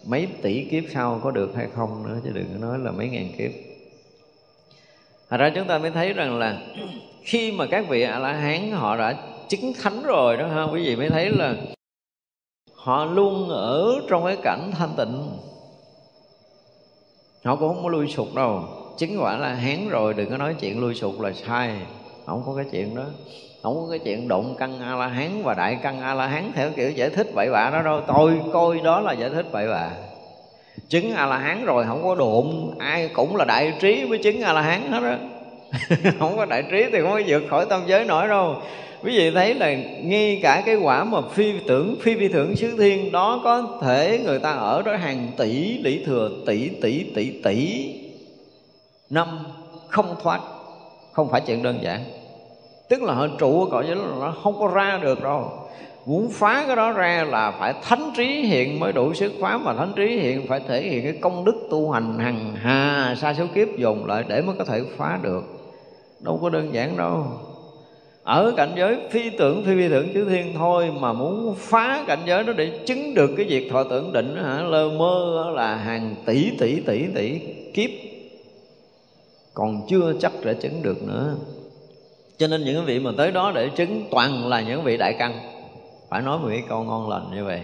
mấy tỷ kiếp sau có được hay không nữa chứ đừng có nói là mấy ngàn kiếp. Thật ra chúng ta mới thấy rằng là khi mà các vị a la hán họ đã chứng thánh rồi đó ha quý vị mới thấy là họ luôn ở trong cái cảnh thanh tịnh. Họ cũng không có lui sụp đâu. Chứng quả là hán rồi đừng có nói chuyện lui sụp là sai. Không có cái chuyện đó. Không có cái chuyện đụng căn a la hán và đại căn a la hán theo kiểu giải thích bậy bạ đó đâu. Tôi coi đó là giải thích bậy bạ. Chứng a la hán rồi không có đụng ai cũng là đại trí với chứng a la hán hết á. [laughs] Không có đại trí thì không có vượt khỏi tâm giới nổi đâu quý vị thấy là ngay cả cái quả mà phi tưởng, phi vi tưởng xứ thiên, đó có thể người ta ở đó hàng tỷ lý thừa, tỷ tỷ tỷ tỷ năm không thoát. Không phải chuyện đơn giản. Tức là họ trụ ở cõi giới nó không có ra được đâu. Muốn phá cái đó ra là phải thánh trí hiện mới đủ sức phá, mà thánh trí hiện phải thể hiện cái công đức tu hành hằng hà sa số kiếp dùng lại để mới có thể phá được. Đâu có đơn giản đâu ở cảnh giới phi tưởng, phi vi tưởng, chư thiên thôi mà muốn phá cảnh giới đó để chứng được cái việc thọ tưởng định hả? Lơ mơ là hàng tỷ tỷ tỷ tỷ kiếp. Còn chưa chắc để chứng được nữa. Cho nên những vị mà tới đó để chứng toàn là những vị đại căn. Phải nói một cái câu ngon lành như vậy.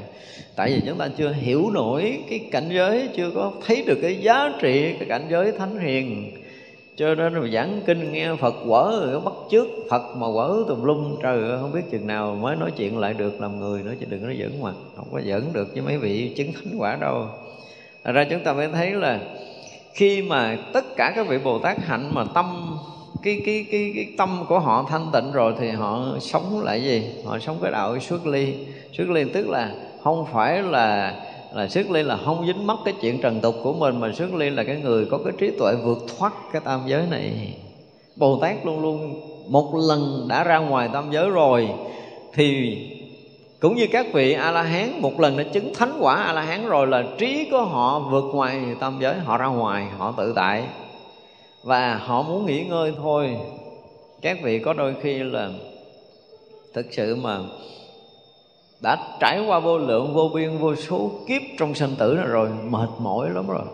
Tại vì chúng ta chưa hiểu nổi cái cảnh giới, chưa có thấy được cái giá trị cái cảnh giới thánh hiền cho nên mà giảng kinh nghe phật quở rồi bắt trước phật mà quở tùm lum trời ơi, không biết chừng nào mới nói chuyện lại được làm người nữa, chứ đừng có nói giỡn mà. Không có giỡn được với mấy vị chứng thánh quả đâu. Thật ra chúng ta mới thấy là khi mà tất cả các vị bồ tát hạnh mà tâm, cái cái cái cái tâm của họ thanh tịnh rồi thì họ sống lại gì? Họ sống cái đạo xuất ly. Xuất ly tức là không phải là là xuất ly là không dính mắc cái chuyện trần tục của mình, mà xuất ly là cái người có cái trí tuệ vượt thoát cái tam giới này. Bồ tát luôn luôn một lần đã ra ngoài tam giới rồi, thì cũng như các vị a la hán một lần đã chứng thánh quả a la hán rồi là trí của họ vượt ngoài tam giới, họ ra ngoài, họ tự tại. Và họ muốn nghỉ ngơi thôi. Các vị có đôi khi là thực sự mà đã trải qua vô lượng vô biên vô số kiếp trong sanh tử rồi mệt mỏi lắm rồi.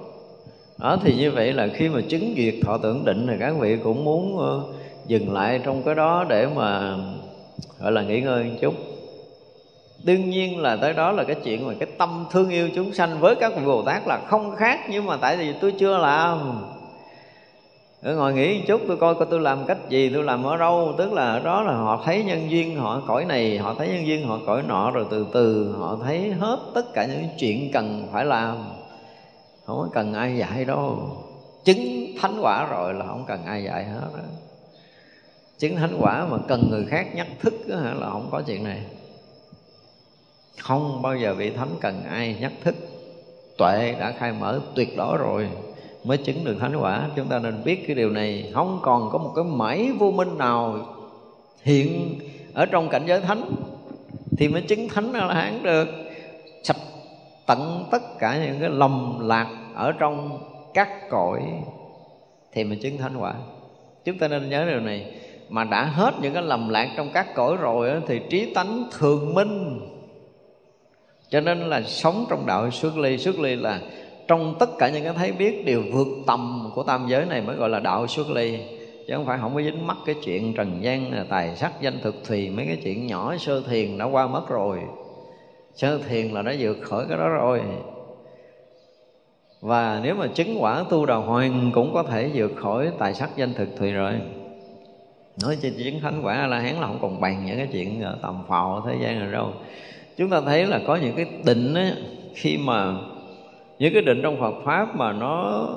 Đó thì như vậy là khi mà chứng diệt thọ tưởng định thì các vị cũng muốn uh, dừng lại trong cái đó để mà gọi là nghỉ ngơi một chút. Đương nhiên là tới đó là cái chuyện mà cái tâm thương yêu chúng sanh với các vị bồ tát là không khác nhưng mà tại vì tôi chưa làm ở ngồi nghĩ một chút tôi coi coi tôi làm cách gì tôi làm ở đâu. Tức là ở đó là họ thấy nhân duyên họ cõi này họ thấy nhân duyên họ cõi nọ rồi từ từ họ thấy hết tất cả những chuyện cần phải làm. Không có cần ai dạy đâu. Chứng thánh quả rồi là không cần ai dạy hết đó. chứng thánh quả mà cần người khác nhắc thức đó, là không có chuyện này. Không bao giờ vị thánh cần ai nhắc thức. Tuệ đã khai mở tuyệt đối rồi mới chứng được thánh quả. Chúng ta nên biết cái điều này. Không còn có một cái mảy vô minh nào hiện ở trong cảnh giới thánh thì mới chứng thánh là hán được. Sạch tận tất cả những cái lầm lạc ở trong các cõi thì mới chứng thánh quả. Chúng ta nên nhớ điều này. Mà đã hết những cái lầm lạc trong các cõi rồi thì trí tánh thường minh. Cho nên là sống trong đạo xuất ly xuất ly là trong tất cả những cái thấy biết đều vượt tầm của tam giới này mới gọi là đạo xuất ly. Chứ không phải không có dính mắc cái chuyện trần gian tài sắc danh thực thùy mấy cái chuyện nhỏ sơ thiền đã qua mất rồi. Sơ thiền là đã vượt khỏi cái đó rồi. Và nếu mà chứng quả tu đà hoàng cũng có thể vượt khỏi tài sắc danh thực thùy rồi. Nói trên chứng thánh quả là hán là không còn bàn những cái chuyện ờ, tầm phào thế gian này đâu. Chúng ta thấy là có những cái định á, khi mà những cái định trong Phật pháp mà nó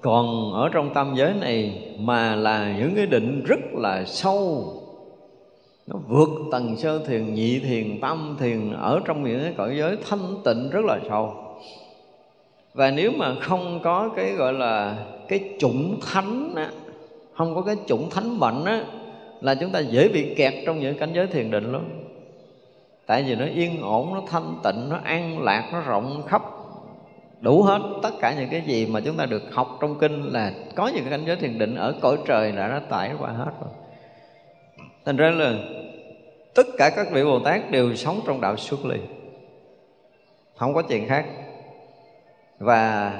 còn ở trong tâm giới này mà là những cái định rất là sâu. Nó vượt tầng sơ thiền nhị thiền tam thiền ở trong những cái cõi giới thanh tịnh rất là sâu. Và nếu mà không có cái gọi là cái chủng thánh á, không có cái chủng thánh bệnh á là chúng ta dễ bị kẹt trong những cảnh giới thiền định lắm. Tại vì nó yên ổn nó thanh tịnh nó an lạc nó rộng khắp đủ hết tất cả những cái gì mà chúng ta được học trong kinh là có những cái cảnh giới thiền định ở cõi trời đã nó tải qua hết rồi. Thành ra là tất cả các vị bồ tát đều sống trong đạo xuất ly. Không có chuyện khác. Và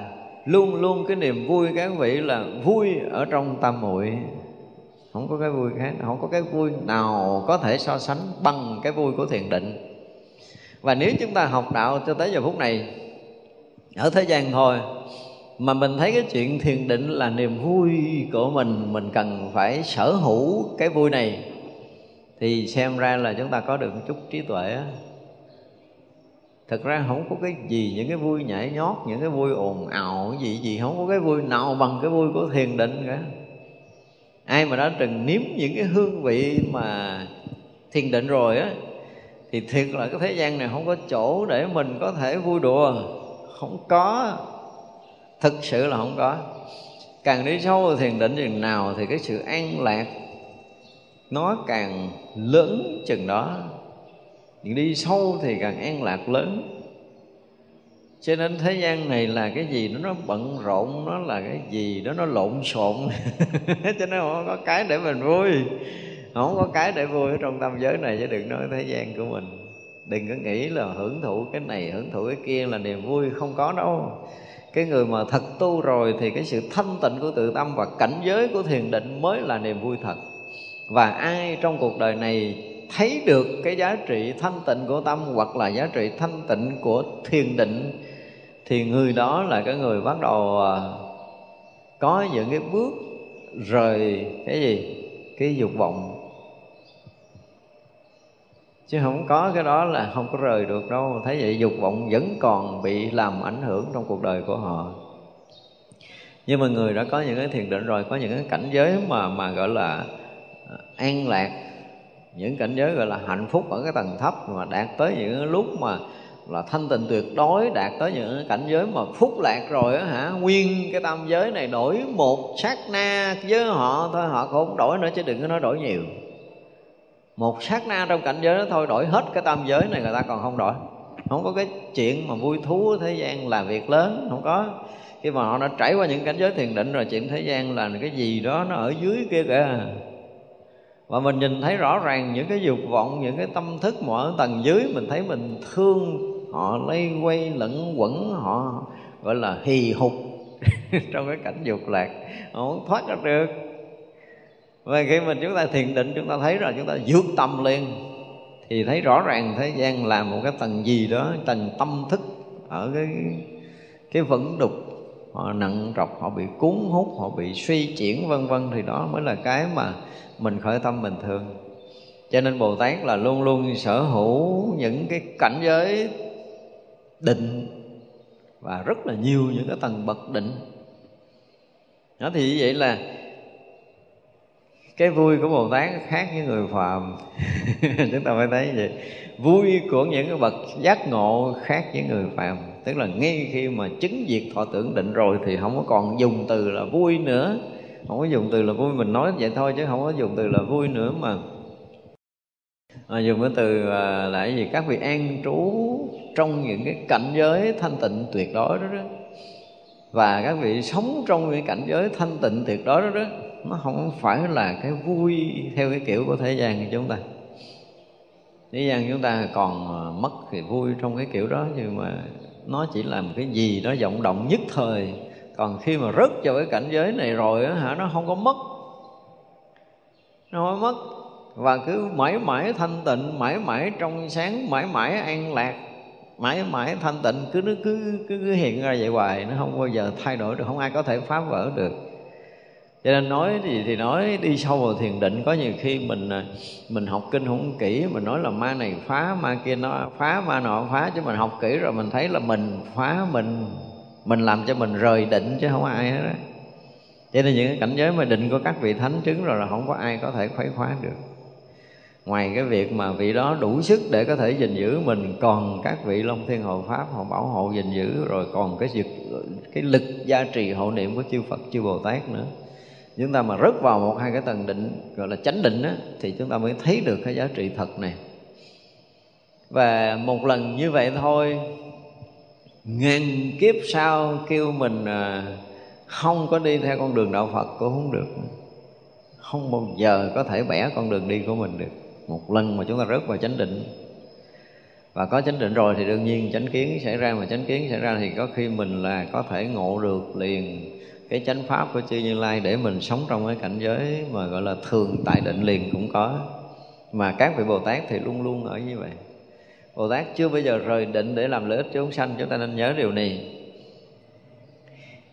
luôn luôn cái niềm vui các vị là vui ở trong tam muội. Không có cái vui khác, không có cái vui nào có thể so sánh bằng cái vui của thiền định. Và nếu chúng ta học đạo cho tới giờ phút này ở thế gian thôi, mà mình thấy cái chuyện thiền định là niềm vui của mình mình cần phải sở hữu cái vui này. Thì xem ra là chúng ta có được một chút trí tuệ á. Thực ra không có cái gì, những cái vui nhảy nhót, những cái vui ồn ào gì gì, không có cái vui nào bằng cái vui của thiền định cả. Ai mà đã từng nếm những cái hương vị mà thiền định rồi á, thì thiệt là cái thế gian này không có chỗ để mình có thể vui đùa không có. Thực sự là không có. Càng đi sâu vào thiền định chừng nào thì cái sự an lạc nó càng lớn chừng đó. Đi sâu thì càng an lạc lớn. Cho nên thế gian này là cái gì nó bận rộn, nó là cái gì đó nó lộn xộn. [laughs] Cho nên không có cái để mình vui. Không có cái để vui ở trong tâm giới này chứ đừng nói thế gian của mình đừng có nghĩ là hưởng thụ cái này, hưởng thụ cái kia là niềm vui không có đâu. Cái người mà thật tu rồi thì cái sự thanh tịnh của tự tâm và cảnh giới của thiền định mới là niềm vui thật. Và ai trong cuộc đời này thấy được cái giá trị thanh tịnh của tâm hoặc là giá trị thanh tịnh của thiền định, thì người đó là cái người bắt đầu à, có những cái bước rời cái gì? Cái dục vọng chứ không có cái đó là không có rời được đâu. Thấy vậy dục vọng vẫn còn bị làm ảnh hưởng trong cuộc đời của họ. Nhưng mà người đã có những cái thiền định rồi, có những cái cảnh giới mà mà gọi là à, an lạc, những cảnh giới gọi là hạnh phúc ở cái tầng thấp mà đạt tới những cái lúc mà là thanh tịnh tuyệt đối, đạt tới những cảnh giới mà phúc lạc rồi á hả, nguyên cái tam giới này đổi một sát na với họ thôi, họ cũng không đổi nữa, chứ đừng có nói đổi nhiều một sát na trong cảnh giới đó thôi đổi hết cái tam giới này, người ta còn không đổi. Không có cái chuyện mà vui thú thế gian là việc lớn, không có. Khi mà họ đã trải qua những cảnh giới thiền định rồi, chuyện thế gian là cái gì đó nó ở dưới kia kìa. Và mình nhìn thấy rõ ràng những cái dục vọng, những cái tâm thức mà ở tầng dưới, mình thấy mình thương họ, lây quay lẫn quẩn họ, gọi là hì hục [laughs] trong cái cảnh dục lạc. Họ không thoát ra được và khi mình chúng ta thiền định, chúng ta thấy rồi chúng ta vượt tâm liền, thì thấy rõ ràng thế gian là một cái tầng gì đó, tầng tâm thức ở cái cái vẫn đục. Họ nặng trọc, họ bị cuốn hút, họ bị suy chuyển, vân vân, thì đó mới là cái mà mình khởi tâm bình thường. Cho nên bồ tát là luôn luôn sở hữu những cái cảnh giới định và rất là nhiều những cái tầng bậc định. Đó, thì như vậy là cái vui của bồ tát khác với người phàm. [laughs] Chúng ta phải thấy vậy. Vui của những cái bậc giác ngộ khác với người phàm. Tức là ngay khi mà chứng diệt thọ tưởng định rồi thì không có còn dùng từ là vui nữa. Không có dùng từ là vui mình nói vậy thôi chứ không có dùng từ là vui nữa mà. À, dùng cái từ à, là cái gì? Các vị an trú trong những cái cảnh giới thanh tịnh tuyệt đối đó, đó. Và các vị sống trong cái cảnh giới thanh tịnh tuyệt đối đó, đó nó không phải là cái vui theo cái kiểu của thế gian của chúng ta. Thế gian chúng ta còn ờ, mất thì vui trong cái kiểu đó nhưng mà nó chỉ là một cái gì đó vọng động nhất thời. Còn khi mà rớt vào cái cảnh giới này rồi á hả nó không có mất. Nó không có mất. Và cứ mãi mãi thanh tịnh mãi mãi trong sáng mãi mãi an lạc mãi mãi thanh tịnh cứ nó cứ cứ, cứ hiện ra vậy hoài nó không bao giờ thay đổi được không ai có thể phá vỡ được cho nên nói gì thì nói, đi sâu vào thiền định. Có nhiều khi mình à, mình học kinh không kỹ, mình nói là ma này phá, ma kia nó phá, ma nọ phá, chứ mình học kỹ rồi mình thấy là mình phá mình mình làm cho mình rời định chứ không ai hết đó cho nên những cái cảnh giới mà định của các vị thánh chứng rồi là không có ai có thể khuấy khóa được. Ngoài cái việc mà vị đó đủ sức để có thể gìn giữ mình, còn các vị long thiên hộ pháp họ bảo hộ gìn giữ, rồi còn cái việc cái lực gia trì hộ niệm của chư phật, chư bồ tát nữa chúng ta mà rớt vào một hai cái tầng định gọi là chánh định á, thì chúng ta mới thấy được cái giá trị thật này. Và một lần như vậy thôi ngàn kiếp sau kêu mình à, không có đi theo con đường đạo phật cũng không được. Không bao giờ có thể bẻ con đường đi của mình được. Một lần mà chúng ta rớt vào chánh định. Và có chánh định rồi thì đương nhiên chánh kiến xảy ra mà chánh kiến xảy ra thì có khi mình là có thể ngộ được liền cái chánh pháp của chư như lai để mình sống trong cái cảnh giới mà gọi là thường tại định liền cũng có. Mà các vị bồ tát thì luôn luôn ở như vậy. Bồ tát chưa bao giờ rời định để làm lợi ích chúng sanh chúng ta nên nhớ điều này.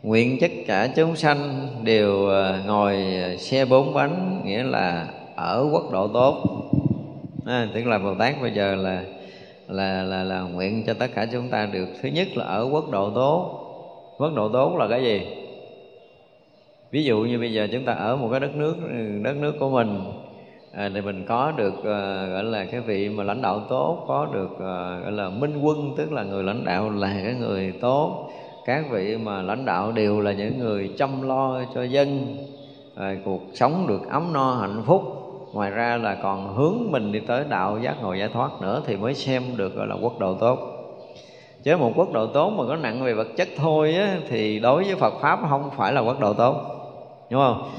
Nguyện tất cả chúng sanh đều ờ, ngồi xe bốn bánh nghĩa là ở quốc độ tốt. À, tức là bồ tát bây giờ là là là là nguyện cho tất cả chúng ta được. Thứ nhất là ở quốc độ tốt. Quốc độ tốt là cái gì? Ví dụ như bây giờ chúng ta ở một cái đất nước đất nước của mình à, thì mình có được à, gọi là cái vị mà lãnh đạo tốt có được à, gọi là minh quân tức là người lãnh đạo là cái người tốt. Các vị mà lãnh đạo đều là những người chăm lo cho dân à, cuộc sống được ấm no hạnh phúc. Ngoài ra là còn hướng mình đi tới đạo giác ngộ giải thoát nữa thì mới xem được gọi là quốc độ tốt. Chứ một quốc độ tốt mà có nặng về vật chất thôi á, thì đối với Phật pháp không phải là quốc độ tốt đúng không?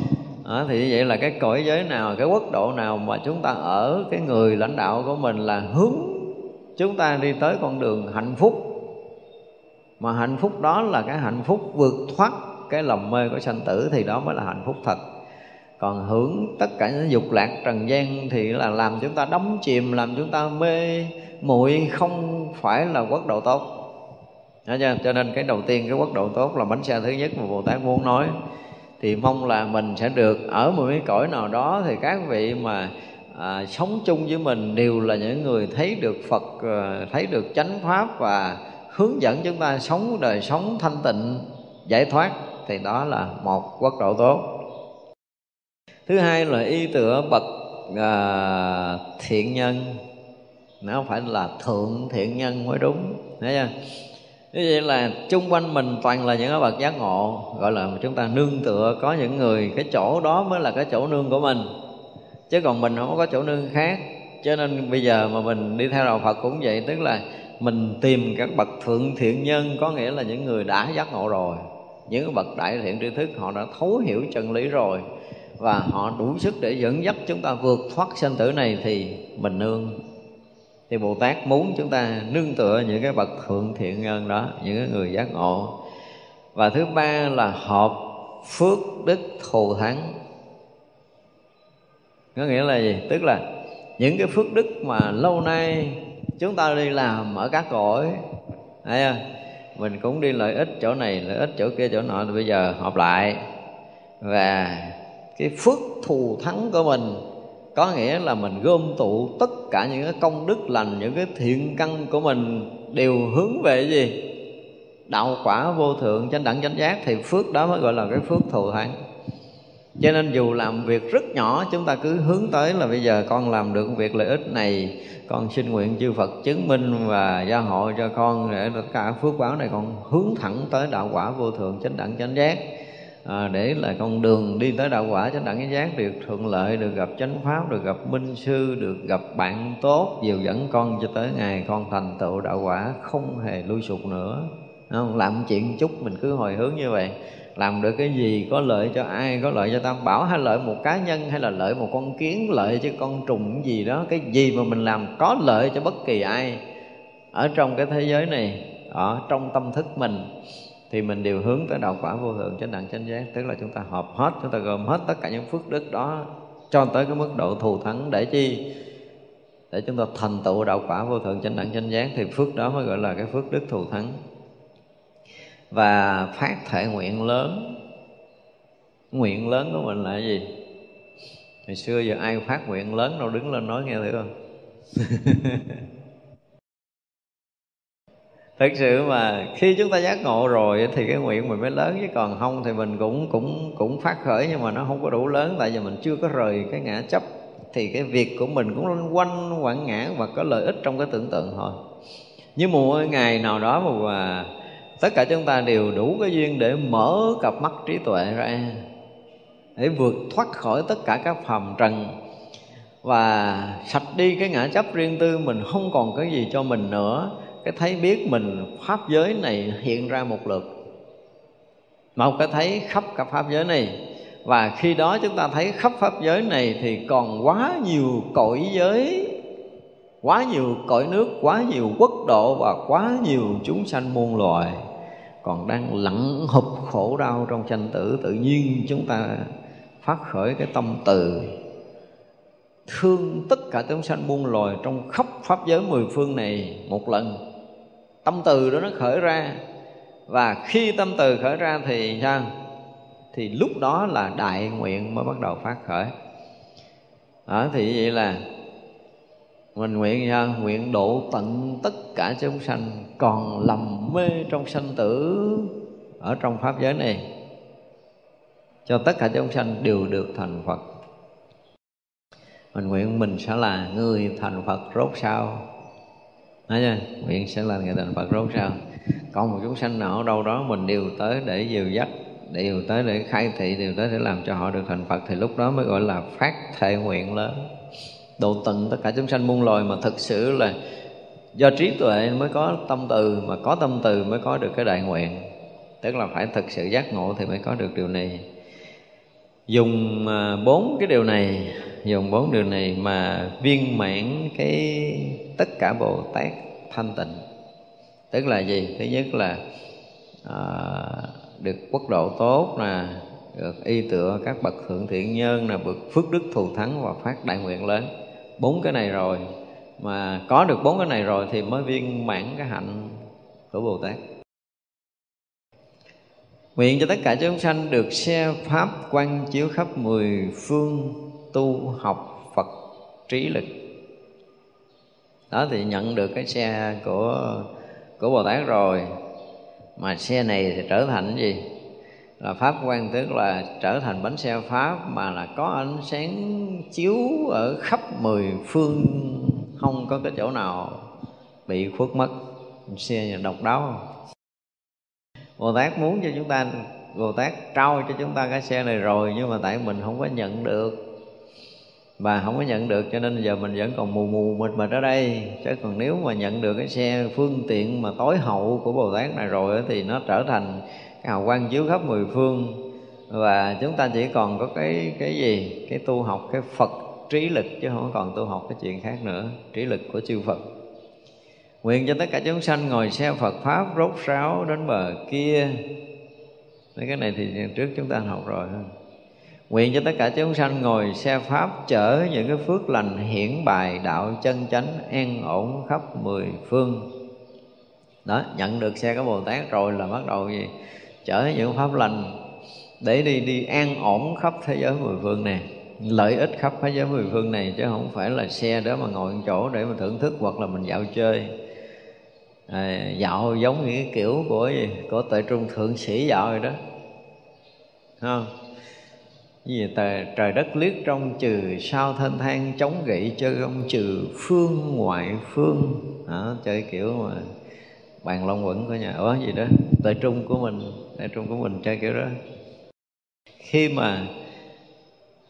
À, thì như vậy là cái cõi giới nào cái quốc độ nào mà chúng ta ở cái người lãnh đạo của mình là hướng chúng ta đi tới con đường hạnh phúc. Mà hạnh phúc đó là cái hạnh phúc vượt thoát cái lòng mê của sanh tử thì đó mới là hạnh phúc thật. Còn hưởng tất cả những dục lạc trần gian thì là làm chúng ta đắm chìm làm chúng ta mê muội không phải là quốc độ tốt. Đó chưa? cho nên cái đầu tiên cái quốc độ tốt là bánh xe thứ nhất mà bồ tát muốn nói thì mong là mình sẽ được ở một cái cõi nào đó thì các vị mà à, sống chung với mình đều là những người thấy được Phật à, thấy được chánh pháp và hướng dẫn chúng ta sống đời sống thanh tịnh giải thoát thì đó là một quốc độ tốt. Thứ hai là y tựa bậc à, thiện nhân. Nó phải là thượng thiện nhân mới đúng thấy chưa? Như vậy là chung quanh mình toàn là những cái bậc giác ngộ, gọi là chúng ta nương tựa có những người, cái chỗ đó mới là cái chỗ nương của mình. Chứ còn mình không có chỗ nương khác. Cho nên bây giờ mà mình đi theo đạo Phật cũng vậy, tức là mình tìm các bậc thượng thiện nhân, có nghĩa là những người đã giác ngộ rồi. Những bậc đại thiện tri thức, họ đã thấu hiểu chân lý rồi. Và họ đủ sức để dẫn dắt chúng ta vượt thoát sinh tử này thì mình nương thì Bồ Tát muốn chúng ta nương tựa những cái bậc thượng thiện nhân đó, những cái người giác ngộ. Và thứ ba là hợp phước đức thù thắng. Có nghĩa là gì? Tức là những cái phước đức mà lâu nay chúng ta đi làm ở các cõi, thấy không? mình cũng đi lợi ích chỗ này, lợi ích chỗ kia, chỗ nọ, thì bây giờ hợp lại. Và cái phước thù thắng của mình có nghĩa là mình gom tụ tất cả những cái công đức lành, những cái thiện căn của mình đều hướng về gì? Đạo quả vô thượng, chánh đẳng chánh giác, thì phước đó mới gọi là cái phước thù thắng cho nên dù làm việc rất nhỏ, chúng ta cứ hướng tới là bây giờ con làm được việc lợi ích này, con xin nguyện chư Phật chứng minh và gia hộ cho con để tất cả phước báo này con hướng thẳng tới đạo quả vô thượng, chánh đẳng chánh giác à, để là con đường đi tới đạo quả chánh đẳng chánh giác được thuận lợi được gặp chánh pháp được gặp minh sư được gặp bạn tốt dìu dẫn con cho tới ngày con thành tựu đạo quả không hề lui sụt nữa. Không? làm chuyện chút mình cứ hồi hướng như vậy. Làm được cái gì có lợi cho ai có lợi cho tam bảo hay lợi một cá nhân hay là lợi một con kiến lợi cho con trùng gì đó cái gì mà mình làm có lợi cho bất kỳ ai ở trong cái thế giới này ở trong tâm thức mình thì mình đều hướng tới đạo quả vô thượng, chánh đẳng, chánh giác. Tức là chúng ta hợp hết, chúng ta gồm hết tất cả những phước đức đó, cho tới cái mức độ thù thắng. Để chi? Để chúng ta thành tựu đạo quả vô thượng, chánh đẳng, chánh giác. Thì phước đó mới gọi là cái phước đức thù thắng. Và phát thể nguyện lớn. Nguyện lớn của mình là cái gì? Hồi xưa giờ ai phát nguyện lớn đâu đứng lên nói nghe thử không? [laughs] thực sự mà khi chúng ta giác ngộ rồi thì cái nguyện mình mới lớn, chứ còn không thì mình cũng cũng cũng phát khởi nhưng mà nó không có đủ lớn. Tại vì mình chưa có rời cái ngã chấp thì cái việc của mình cũng loanh quanh quẩn ngã và có lợi ích trong cái tưởng tượng thôi. Như một ngày nào đó mà à, tất cả chúng ta đều đủ cái duyên để mở cặp mắt trí tuệ ra, để vượt thoát khỏi tất cả các phàm trần. Và sạch đi cái ngã chấp riêng tư, mình không còn cái gì cho mình nữa cái thấy biết mình pháp giới này hiện ra một lượt. Một cái thấy khắp cả pháp giới này. Và khi đó chúng ta thấy khắp pháp giới này thì còn quá nhiều cõi giới, quá nhiều cõi nước, quá nhiều quốc độ và quá nhiều chúng sanh muôn loài còn đang lặng hụp khổ đau trong sanh tử. Tự nhiên chúng ta phát khởi cái tâm từ thương tất cả chúng sanh muôn loài trong khắp pháp giới mười phương này một lần tâm từ đó nó khởi ra. Và khi tâm từ khởi ra thì sao? Thì lúc đó là đại nguyện mới bắt đầu phát khởi. Đó, thì vậy là mình nguyện sao nguyện độ tận tất cả chúng sanh còn lầm mê trong sanh tử ở trong pháp giới này. Cho tất cả chúng sanh đều được thành phật. Mình nguyện mình sẽ là người thành phật rốt sao Nói chưa? Nguyện sẽ là người thành Phật rốt sao? Còn một chúng sanh nào ở đâu đó Mình đều tới để dìu dắt, Đều tới để khai thị, Đều tới để làm cho họ được thành Phật, Thì lúc đó mới gọi là phát thệ nguyện lớn. Độ tận tất cả chúng sanh muôn loài mà thực sự là do trí tuệ mới có tâm từ, mà có tâm từ mới có được cái đại nguyện. Tức là phải thực sự giác ngộ thì mới có được điều này. Dùng à, bốn cái điều này, dùng bốn điều này mà viên mãn cái tất cả bồ tát thanh tịnh. Tức là gì? Thứ nhất là à, được quốc độ tốt nè được y tựa các bậc thượng thiện nhân là bậc phước đức thù thắng và phát đại nguyện lớn. Bốn cái này rồi mà có được bốn cái này rồi thì mới viên mãn cái hạnh của bồ tát. Nguyện cho tất cả chúng sanh được xe pháp quan chiếu khắp mười phương tu học phật trí lực đó thì nhận được cái xe của của bồ tát rồi. Mà xe này thì trở thành gì? Là pháp quan tức là trở thành bánh xe pháp mà là có ánh sáng chiếu ở khắp mười phương, không có cái chỗ nào bị khuất mất. Xe độc đáo Bồ Tát muốn cho chúng ta, Bồ Tát trao cho chúng ta cái xe này rồi nhưng mà tại mình không có nhận được và không có nhận được, cho nên giờ mình vẫn còn mù mù mịt mịt ở đây. Chứ còn nếu mà nhận được cái xe phương tiện mà tối hậu của Bồ Tát này rồi thì nó trở thành cái hào quang chiếu khắp mười phương. Và chúng ta chỉ còn có cái cái gì? Cái tu học, cái Phật trí lực, chứ không còn tu học cái chuyện khác nữa. Trí lực của chư Phật. Nguyện cho tất cả chúng sanh ngồi xe Phật pháp rốt ráo đến bờ kia. Mấy cái này thì trước chúng ta học rồi ha. Nguyện cho tất cả chúng sanh ngồi xe pháp chở những cái phước lành hiển bài đạo chân chánh an ổn khắp mười phương. Đó, nhận được xe của Bồ Tát rồi là bắt đầu gì? Chở những pháp lành để đi đi an ổn khắp thế giới mười phương này lợi ích khắp thế giới mười phương này chứ không phải là xe đó mà ngồi chỗ để mà thưởng thức hoặc là mình dạo chơi à, dạo giống như cái kiểu của gì của tại trung thượng sĩ dạo rồi đó không vì tờ, trời đất liếc trong trừ sao thân than chống gậy chơi ông trừ phương ngoại phương. Đó, chơi kiểu mà bàn long quẩn của nhà. Ở gì đó? Tại trung của mình. Tại trung của mình chơi kiểu đó. Khi mà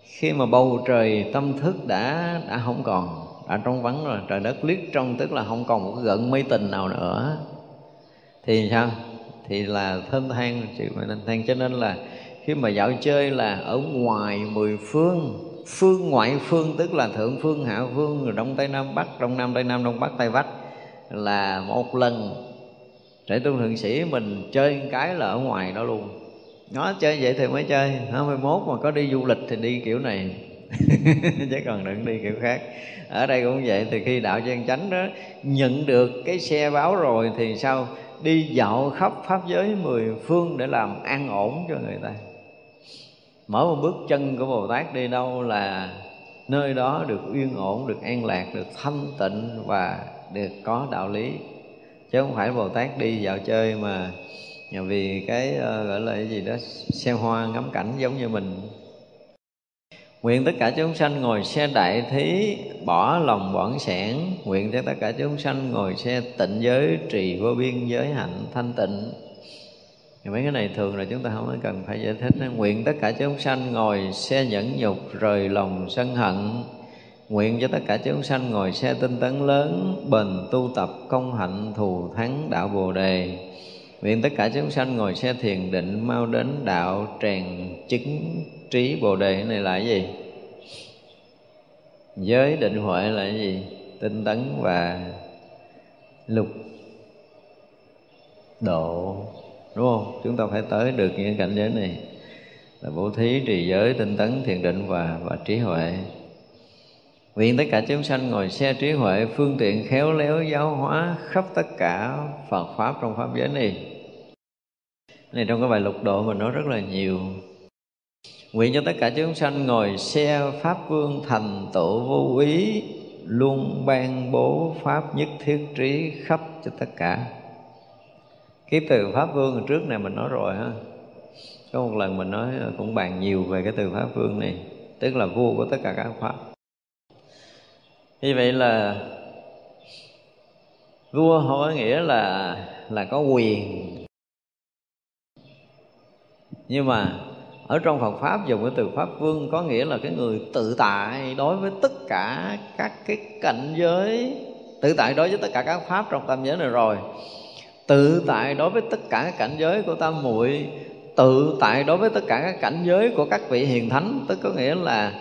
khi mà bầu trời tâm thức đã đã không còn đã trong vắng rồi trời đất liếc trong tức là không còn một cái gợn mây tình nào nữa thì sao? Thì là thân thang chịu mà nên thang. Cho nên là khi mà dạo chơi là ở ngoài mười phương phương ngoại phương tức là thượng phương, hạ phương, rồi đông tây nam bắc, đông nam tây nam, đông bắc tây bắc là một lần. Để tu thượng sĩ mình chơi cái là ở ngoài đó luôn. Nó chơi vậy thì mới chơi 21 mà có đi du lịch thì đi kiểu này. [laughs] Chứ còn đừng đi kiểu khác. Ở đây cũng vậy thì khi đạo chân chánh đó nhận được cái xe báo rồi thì sao? Đi dạo khắp pháp giới mười phương để làm an ổn cho người ta mở một bước chân của bồ tát đi đâu là nơi đó được yên ổn được an lạc được thanh tịnh và được có đạo lý. Chứ không phải bồ tát đi dạo chơi mà vì cái uh, gọi là cái gì đó xem hoa ngắm cảnh giống như mình. Nguyện tất cả chúng sanh ngồi xe đại thí Bỏ lòng bỏng sẻn Nguyện cho tất cả chúng sanh ngồi xe tịnh giới Trì vô biên giới hạnh thanh tịnh mấy cái này thường là chúng ta không cần phải giải thích nguyện tất cả chúng sanh ngồi xe nhẫn nhục rời lòng sân hận. Nguyện cho tất cả chúng sanh ngồi xe tinh tấn lớn, bền tu tập, công hạnh, thù thắng đạo bồ đề. Nguyện tất cả chúng sanh ngồi xe thiền định, mau đến đạo tràn chứng trí bồ đề. Cái này là cái gì? Giới định huệ là cái gì? Tinh tấn và lục độ đúng không? Chúng ta phải tới được những cảnh giới này. Là bố thí, trì giới, tinh tấn, thiền định và và trí huệ. Nguyện tất cả chúng sanh ngồi xe trí huệ, Phương tiện khéo léo, giáo hóa Khắp tất cả Phật Pháp trong Pháp giới này. Này trong cái bài lục độ mình nói rất là nhiều. Nguyện cho tất cả chúng sanh ngồi xe Pháp Vương thành tựu vô ý Luôn ban bố Pháp nhất thiết trí khắp cho tất cả cái từ pháp vương trước này mình nói rồi ha. Có một lần mình nói cũng bàn nhiều về cái từ pháp vương này, tức là vua của tất cả các pháp. Như vậy là vua không có nghĩa là là có quyền. Nhưng mà ở trong Phật pháp dùng cái từ pháp vương có nghĩa là cái người tự tại đối với tất cả các cái cảnh giới, tự tại đối với tất cả các pháp trong tam giới này rồi tự tại đối với tất cả các cảnh giới của tam muội. Tự tại đối với tất cả các cảnh giới của các vị hiền thánh. Tức có nghĩa là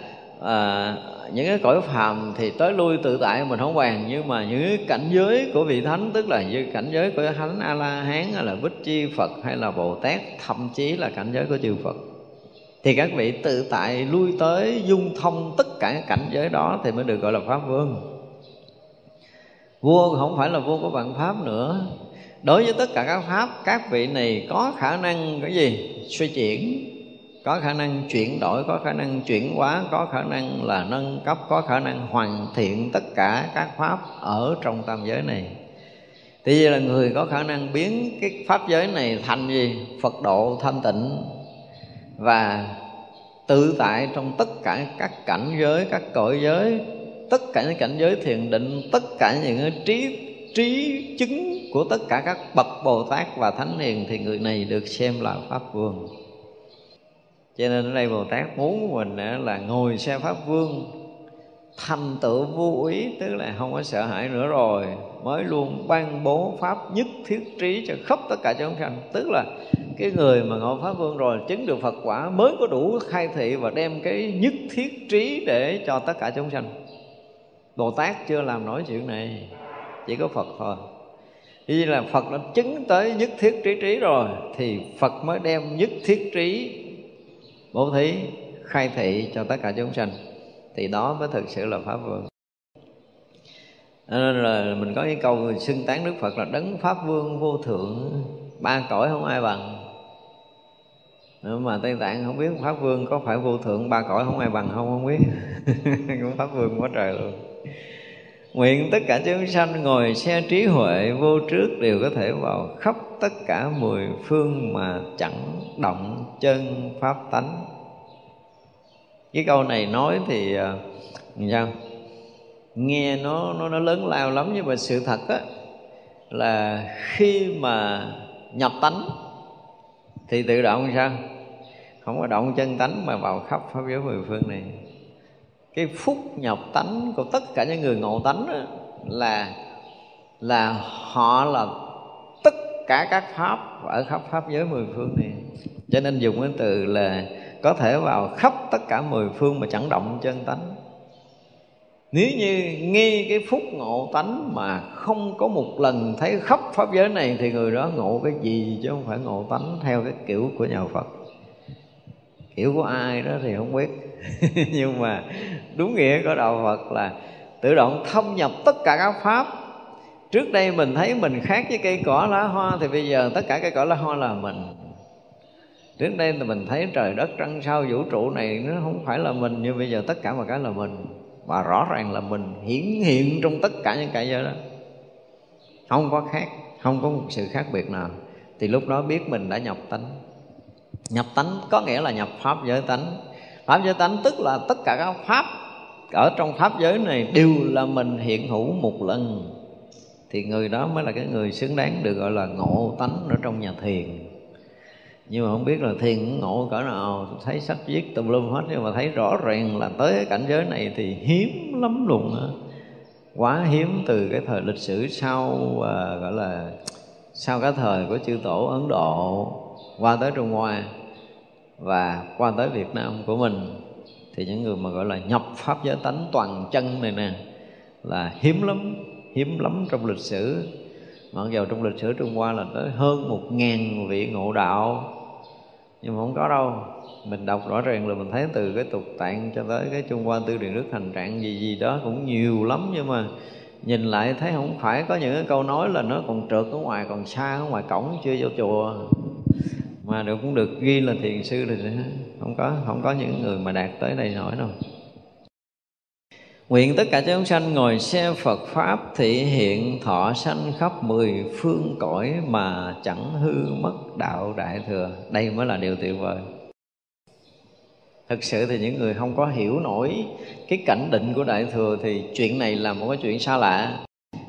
à, những cái cõi phàm thì tới lui tự tại mình không bàn nhưng mà những cái cảnh giới của vị thánh tức là như cảnh giới của thánh a la hán hay là bích chi phật hay là bồ tát thậm chí là cảnh giới của chư phật thì các vị tự tại lui tới dung thông tất cả các cảnh giới đó thì mới được gọi là pháp vương. Vua không phải là vua của vạn pháp nữa đối với tất cả các pháp, các vị này có khả năng cái gì? Suy chuyển. Có khả năng chuyển đổi, có khả năng chuyển hóa, có khả năng là nâng cấp, có khả năng hoàn thiện tất cả các pháp ở trong tam giới này. Thì vậy là người có khả năng biến cái pháp giới này thành gì? Phật độ thanh tịnh. Và tự tại trong tất cả các cảnh giới, các cõi giới, tất cả những cảnh giới thiền định, tất cả những cái trí trí chứng của tất cả các bậc bồ tát và thánh hiền thì người này được xem là pháp vương. Cho nên ở đây bồ tát muốn mình là ngồi xe pháp vương. Thành tựu vô ý tức là không có sợ hãi nữa rồi, mới luôn ban bố pháp nhất thiết trí cho khắp tất cả chúng sanh. Tức là cái người mà ngộ pháp vương rồi chứng được phật quả mới có đủ khai thị và đem cái nhất thiết trí để cho tất cả chúng sanh. Bồ tát chưa làm nổi chuyện này chỉ có phật thôi. Như là phật đã chứng tới nhất thiết trí trí rồi, thì phật mới đem nhất thiết trí bố thí, khai thị cho tất cả chúng sanh. Thì đó mới thực sự là pháp vương. Nên là mình có cái câu xưng tán đức phật là đấng pháp vương vô thượng, ba cõi không ai bằng. Nhưng mà tây tạng không biết pháp vương có phải vô thượng, ba cõi không ai bằng không không biết. [laughs] Cũng pháp vương quá trời luôn. Nguyện tất cả chúng sanh ngồi xe trí huệ vô trước đều có thể vào khắp tất cả mười phương mà chẳng động chân pháp tánh. Cái câu này nói thì à, sao? Nghe nó nó nó lớn lao lắm nhưng mà sự thật á, là khi mà nhập tánh thì tự động sao? Không có động chân tánh mà vào khắp pháp giới mười phương này cái phúc nhập tánh của tất cả những người ngộ tánh đó, là là họ là tất cả các pháp ở khắp pháp giới mười phương này. Cho nên dùng cái từ là có thể vào khắp tất cả mười phương mà chẳng động chân tánh. Nếu như nghe cái phúc ngộ tánh mà không có một lần thấy khắp pháp giới này thì người đó ngộ cái gì chứ không phải ngộ tánh theo cái kiểu của nhà Phật. Kiểu của ai đó thì không biết. [laughs] nhưng mà đúng nghĩa của đạo Phật là tự động thâm nhập tất cả các pháp. Trước đây mình thấy mình khác với cây cỏ lá hoa thì bây giờ tất cả cây cỏ lá hoa là mình. Trước đây thì mình thấy trời đất trăng sao, vũ trụ này nó không phải là mình, nhưng bây giờ tất cả mọi cái là mình. Và rõ ràng là mình hiển hiện trong tất cả những cái giờ đó. Không có khác, không có một sự khác biệt nào. Thì lúc đó biết mình đã nhập tánh. Nhập tánh có nghĩa là nhập pháp giới tánh pháp giới tánh tức là tất cả các pháp ở trong pháp giới này đều là mình hiện hữu một lần. Thì người đó mới là cái người xứng đáng được gọi là ngộ tánh ở trong nhà thiền. Nhưng mà không biết là thiền ngộ cỡ nào thấy sách viết tùm lum hết nhưng mà thấy rõ ràng là tới cái cảnh giới này thì hiếm lắm luôn á. Quá hiếm từ cái thời lịch sử sau à, gọi là sau cái thời của chư tổ ấn độ qua tới trung hoa và qua tới việt nam của mình, thì những người mà gọi là nhập pháp giới tánh toàn chân này nè, là hiếm lắm hiếm lắm trong lịch sử. Mặc dù trong lịch sử Trung Hoa là tới hơn một ngàn vị ngộ đạo, nhưng mà không có đâu. Mình đọc rõ ràng là mình thấy từ cái tục tạng cho tới cái trung quan tư điển đức hành trạng gì gì đó cũng nhiều lắm, nhưng mà nhìn lại thấy không phải có những cái câu nói là nó còn trượt ở ngoài, còn xa ở ngoài cổng chưa vô chùa mà được cũng được, ghi là thiền sư thì không có không có những người mà đạt tới đây nổi đâu. Nguyện tất cả chúng sanh ngồi xe Phật Pháp Thị hiện thọ sanh khắp mười phương cõi Mà chẳng hư mất đạo Đại Thừa. Đây mới là điều tuyệt vời. Thực sự thì những người không có hiểu nổi Cái cảnh định của Đại Thừa Thì chuyện này là một cái chuyện xa lạ.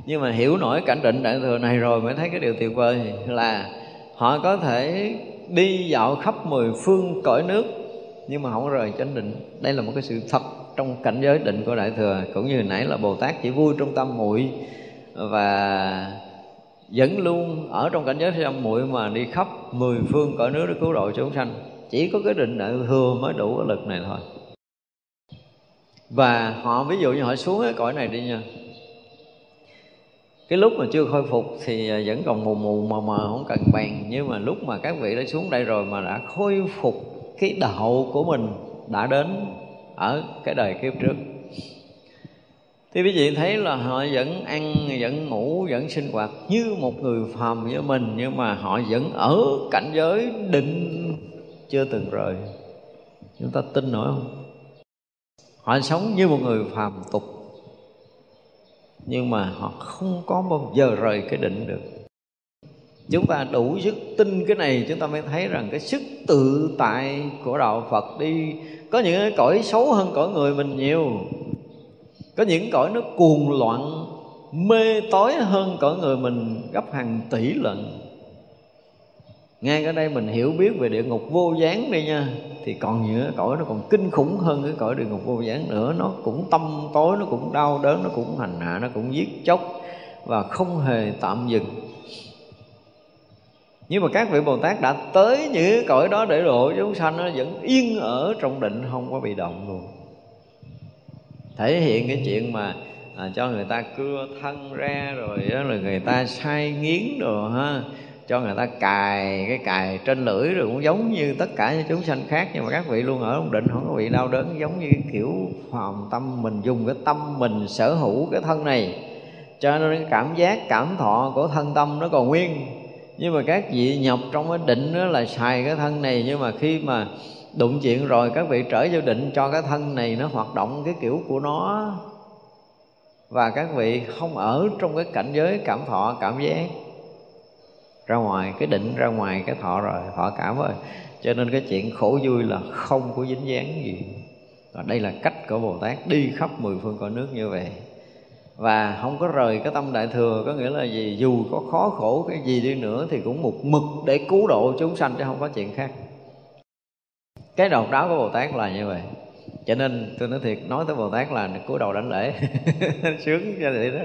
Nhưng mà hiểu nổi cảnh định Đại Thừa này rồi Mới thấy cái điều tuyệt vời Là họ có thể đi dạo khắp mười phương cõi nước, Nhưng mà không rời chánh định. Đây là một cái sự thật trong cảnh giới định của đại thừa, cũng như nãy là bồ tát chỉ vui trong tâm muội và vẫn luôn ở trong cảnh giới tâm muội mà đi khắp mười phương cõi nước để cứu độ chúng sanh. Chỉ có cái định đại thừa mới đủ cái lực này thôi. Và họ, ví dụ như họ xuống cái cõi này đi nha cái lúc mà chưa khôi phục thì à, vẫn còn mù mù, mờ mờ, không cần bàn. Nhưng mà lúc mà các vị đã xuống đây rồi mà đã khôi phục cái đạo của mình, đã đến ở cái đời kiếp trước. Thì quý vị thấy là họ vẫn ăn, vẫn ngủ, vẫn sinh hoạt như một người phàm như mình, nhưng mà họ vẫn ở cảnh giới định chưa từng rời. Chúng ta tin nổi không? Họ sống như một người phàm tục nhưng mà họ không có bao giờ rời cái định được. Chúng ta đủ sức tin cái này, chúng ta mới thấy rằng cái sức tự tại của đạo phật đi. Có những cái cõi xấu hơn cõi người mình nhiều. Có những cõi nó cuồng loạn, mê tối hơn cõi người mình gấp hàng tỷ lần ngay ở đây mình hiểu biết về địa ngục vô gián đi nha. Thì còn nữa cõi nó còn kinh khủng hơn cái cõi địa ngục vô gián nữa. Nó cũng tâm tối nó cũng đau đớn nó cũng hành hạ nó cũng giết chóc và không hề tạm dừng. Nhưng mà các vị Bồ Tát đã tới những cõi đó để độ chúng sanh nó vẫn yên ở trong định không có bị động luôn. Thể hiện cái chuyện mà à, cho người ta cưa thân ra rồi đó là người ta sai nghiến rồi ha cho người ta cài cái cài trên lưỡi rồi cũng giống như tất cả những chúng sanh khác, nhưng mà các vị luôn ở ổn định, không có bị đau đớn, giống như kiểu hòm tâm mình dùng cái tâm mình sở hữu cái thân này. Cho nên cái cảm giác, cảm thọ của thân tâm nó còn nguyên. Nhưng mà các vị nhập trong cái định đó là xài cái thân này, nhưng mà khi mà đụng chuyện rồi, các vị trở vô định cho cái thân này nó hoạt động cái kiểu của nó. Và các vị không ở trong cái cảnh giới cảm thọ, cảm giác ra ngoài, cái định ra ngoài, cái thọ rồi, thọ cảm rồi. Cho nên cái chuyện khổ vui là không có dính dáng gì. Và đây là cách của bồ tát đi khắp mười phương cõi nước như vậy. Và không có rời cái tâm đại thừa, có nghĩa là gì? Dù có khó khổ, cái gì đi nữa thì cũng một mực để cứu độ chúng sanh, chứ không có chuyện khác. Cái độc đáo của bồ tát là như vậy cho nên tôi nói thiệt, nói tới bồ tát là cúi đầu đánh lễ. [laughs] Sướng cho vậy đó.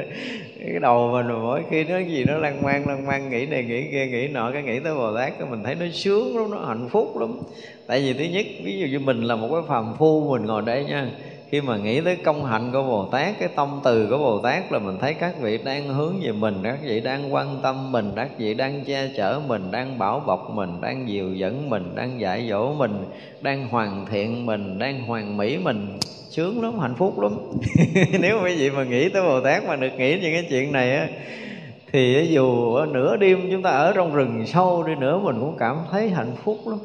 Cái đầu mình mỗi khi nói gì nó lăng man lăng man nghĩ này, nghĩ kia, nghĩ nọ, cái nghĩ tới bồ tát mình thấy nó sướng lắm, nó hạnh phúc lắm. Tại vì thứ nhất, ví dụ như mình là một cái phàm phu, mình ngồi đây nha khi mà nghĩ tới công hạnh của Bồ Tát, cái tâm từ của Bồ Tát là mình thấy các vị đang hướng về mình, các vị đang quan tâm mình, các vị đang che chở mình, đang bảo bọc mình, đang dìu dẫn mình, đang dạy dỗ mình, đang hoàn thiện mình, đang hoàn mỹ mình. Sướng lắm, hạnh phúc lắm. [laughs] Nếu quý vị mà nghĩ tới Bồ Tát mà được nghĩ những cái chuyện này á, thì dù ở nửa đêm chúng ta ở trong rừng sâu đi nữa, mình cũng cảm thấy hạnh phúc lắm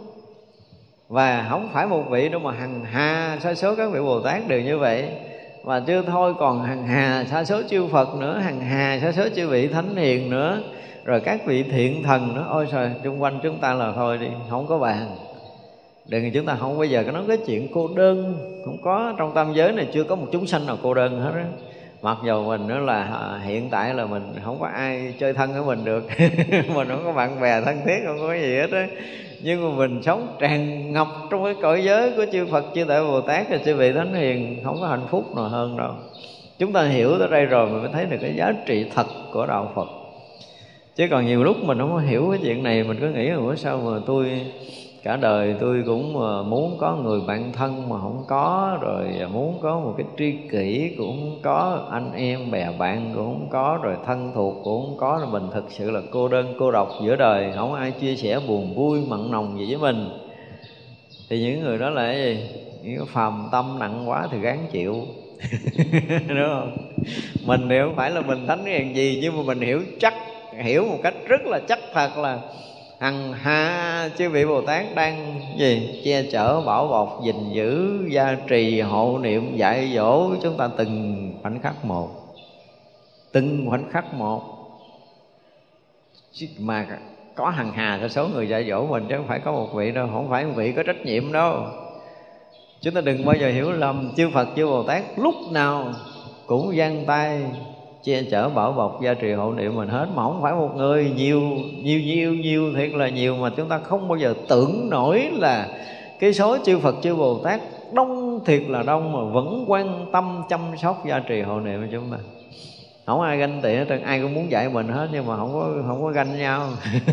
và không phải một vị đâu mà hằng hà sa số các vị bồ tát đều như vậy. Và chưa thôi còn hằng hà sa số chư phật nữa hằng hà sa số chư vị thánh hiền nữa. Rồi các vị thiện thần nữa. Ôi trời xung quanh chúng ta là thôi đi không có bàn. Đừng chúng ta không bao giờ có nói cái chuyện cô đơn không có trong tam giới này chưa có một chúng sanh nào cô đơn hết á. Mặc dù mình nữa là à, hiện tại là mình không có ai chơi thân với mình được. [laughs] Mình không có bạn bè thân thiết không có gì hết á nhưng mà mình sống tràn ngập trong cái cõi giới của chư Phật, chư Đại Bồ Tát và chư vị Thánh Hiền, không có hạnh phúc nào hơn đâu. Chúng ta hiểu tới đây rồi mình mới thấy được cái giá trị thật của đạo Phật. Chứ còn nhiều lúc mình không có hiểu cái chuyện này, mình cứ nghĩ là sao mà tôi cả đời tôi cũng ờ, muốn có người bạn thân mà không có, rồi ờ, muốn có một cái tri kỷ cũng không có, anh em, bè bạn cũng không có, rồi thân thuộc cũng không có, rồi mình thực sự là cô đơn, cô độc giữa đời. Không ai chia sẻ buồn vui, mặn nồng gì với mình. Thì những người đó là cái gì những phàm tâm nặng quá thì gán chịu. [laughs] Đúng không? Mình thì không phải là mình thánh hiền gì, nhưng mà mình hiểu chắc, hiểu một cách rất là chắc thật là hằng ha, chư vị bồ tát đang gì? Che chở bảo bọc, gìn giữ, gia trì hộ niệm, dạy dỗ chúng ta từng khoảnh khắc một. Từng khoảnh khắc một. Mà có hằng hà cho số người dạy dỗ mình chứ không phải có một vị đâu, không phải một vị có trách nhiệm đâu. Chúng ta đừng bao giờ hiểu lầm, chư phật, chư bồ tát lúc nào cũng giang tay che chở bảo bọc gia trì hộ niệm mình hết mà không phải một người. Nhiều nhiều nhiều nhiều, thiệt là nhiều mà chúng ta không bao giờ tưởng nổi là cái số chư Phật, chư Bồ Tát đông, thiệt là đông mà vẫn quan tâm chăm sóc gia trì hộ niệm của chúng ta. Không ai ganh tị hết ai cũng muốn dạy mình hết nhưng mà không có không có ganh nhau.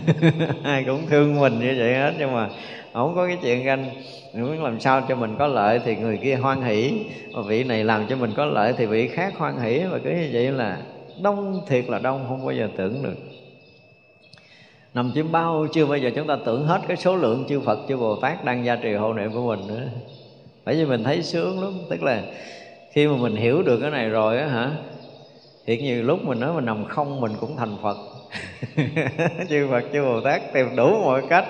[laughs] Ai cũng thương mình như vậy hết nhưng mà không có cái chuyện ganh. Muốn làm sao cho mình có lợi thì người kia hoan hỷ. Và vị này làm cho mình có lợi thì vị khác hoan hỷ. Và cứ như vậy là đông thiệt là đông, không bao giờ tưởng được. Nằm chiếm bao chưa bao giờ chúng ta tưởng hết cái số lượng chư Phật, chư Bồ Tát đang gia trì hộ niệm của mình nữa. Bởi vì mình thấy sướng lắm. Tức là khi mà mình hiểu được cái này rồi á hả, thiệt nhiều lúc mình nói mình nằm không mình cũng thành Phật. [laughs] Chư Phật, chư Bồ Tát tìm đủ mọi cách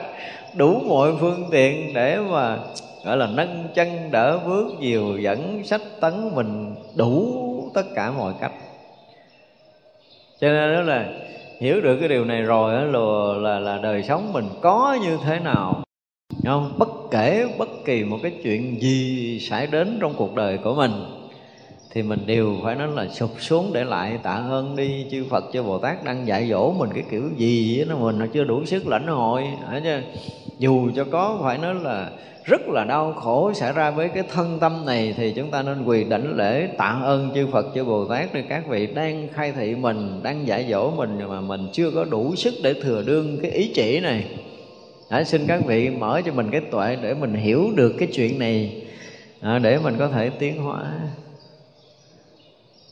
đủ mọi phương tiện để mà gọi là nâng chân đỡ bước dìu dẫn sách tấn mình đủ tất cả mọi cách. Cho nên đó là hiểu được cái điều này rồi đó là, là là đời sống mình có như thế nào. Không? Bất kể bất kỳ một cái chuyện gì xảy đến trong cuộc đời của mình thì mình đều phải nói là sụp xuống để lại tạ ơn đi chư Phật cho Bồ Tát đang dạy dỗ mình cái kiểu gì nó mình nó chưa đủ sức lãnh hội chứ? Dù cho có phải nói là rất là đau khổ xảy ra với cái thân tâm này thì chúng ta nên quỳ đảnh lễ tạ ơn chư Phật chư Bồ Tát để các vị đang khai thị mình đang dạy dỗ mình nhưng mà mình chưa có đủ sức để thừa đương cái ý chỉ này. Hãy xin các vị mở cho mình cái tuệ để mình hiểu được cái chuyện này à, để mình có thể tiến hóa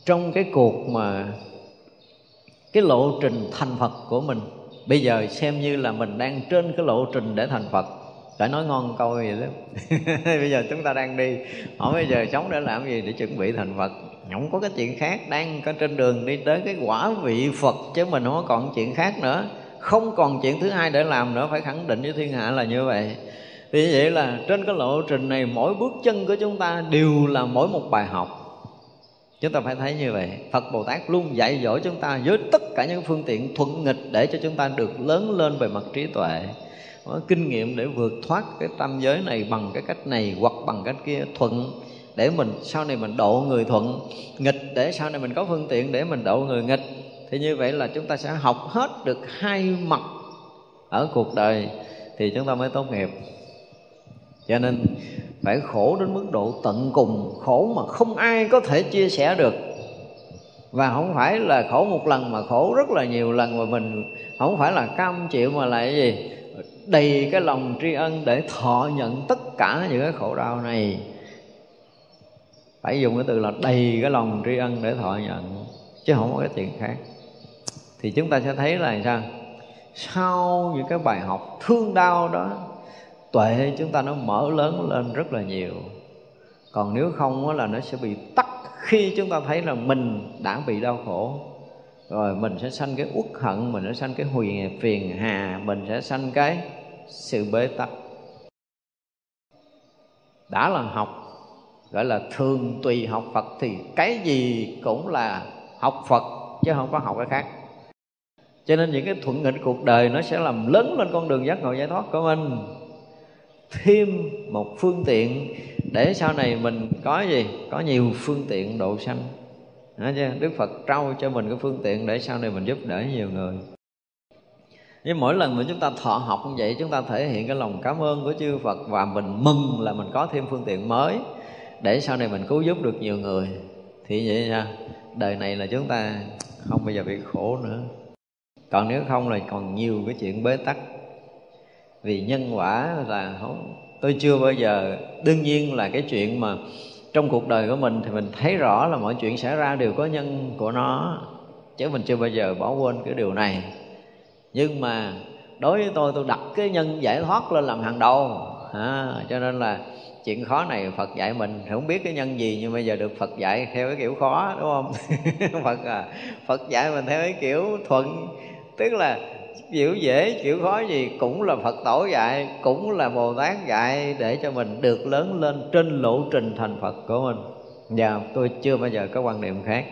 trong cái cuộc mà cái lộ trình thành Phật của mình. Bây giờ xem như là mình đang trên cái lộ trình để thành Phật. Phải nói ngon câu gì đó. [laughs] Bây giờ chúng ta đang đi. Hỏi bây giờ sống để làm gì? Để chuẩn bị thành Phật. Không có cái chuyện khác. Đang có trên đường đi tới cái quả vị Phật chứ mình không có còn chuyện khác nữa. Không còn chuyện thứ hai để làm nữa. Phải khẳng định với thiên hạ là như vậy. Thì vậy là trên cái lộ trình này mỗi bước chân của chúng ta đều là mỗi một bài học chúng ta phải thấy như vậy. Phật bồ tát luôn dạy dỗ chúng ta với tất cả những phương tiện thuận nghịch để cho chúng ta được lớn lên về mặt trí tuệ. Có kinh nghiệm để vượt thoát cái tam giới này bằng cái cách này hoặc bằng cách kia thuận để mình, sau này mình độ người thuận, nghịch để sau này mình có phương tiện để mình độ người nghịch. Thì như vậy là chúng ta sẽ học hết được hai mặt ở cuộc đời thì chúng ta mới tốt nghiệp. Cho nên phải khổ đến mức độ tận cùng, khổ mà không ai có thể chia sẻ được. Và không phải là khổ một lần mà khổ rất là nhiều lần mà mình không phải là cam chịu mà lại gì, đầy cái lòng tri ân để thọ nhận tất cả những cái khổ đau này. Phải dùng cái từ là đầy cái lòng tri ân để thọ nhận, chứ không có cái chuyện khác. Thì chúng ta sẽ thấy là sao? Sau những cái bài học thương đau đó tuệ chúng ta nó mở lớn lên rất là nhiều. Còn nếu không là nó sẽ bị tắt khi chúng ta thấy là mình đã bị đau khổ. Rồi mình sẽ sanh cái uất hận, mình sẽ sanh cái huyền, phiền hà, mình sẽ sanh cái sự bế tắc. Đã là học, gọi là thường tùy học phật thì cái gì cũng là học phật, chứ không có học cái khác. Cho nên những cái thuận nghịch cuộc đời nó sẽ làm lớn lên con đường giác ngộ giải thoát của mình thêm một phương tiện để sau này mình có gì? Có nhiều phương tiện độ sanh. Nói chưa? Đức Phật trao cho mình cái phương tiện để sau này mình giúp đỡ nhiều người. Nhưng mỗi lần mà chúng ta thọ học như vậy, chúng ta thể hiện cái lòng cảm ơn của chư Phật và mình mừng là mình có thêm phương tiện mới để sau này mình cứu giúp được nhiều người. Thì vậy nha đời này là chúng ta không bao giờ bị khổ nữa. Còn nếu không là còn nhiều cái chuyện bế tắc vì nhân quả là không tôi chưa bao giờ đương nhiên là cái chuyện mà trong cuộc đời của mình thì mình thấy rõ là mọi chuyện xảy ra đều có nhân của nó chứ mình chưa bao giờ bỏ quên cái điều này. Nhưng mà đối với tôi tôi đặt cái nhân giải thoát lên làm hàng đầu. À, cho nên là chuyện khó này Phật dạy mình. Không biết cái nhân gì nhưng bây giờ được Phật dạy theo cái kiểu khó đúng không? [laughs] Phật à Phật dạy mình theo cái kiểu thuận. Tức là chịu dễ chịu khó gì cũng là Phật tổ dạy, cũng là Bồ Tát dạy để cho mình được lớn lên trên lộ trình thành Phật của mình. Và tôi chưa bao giờ có quan niệm khác.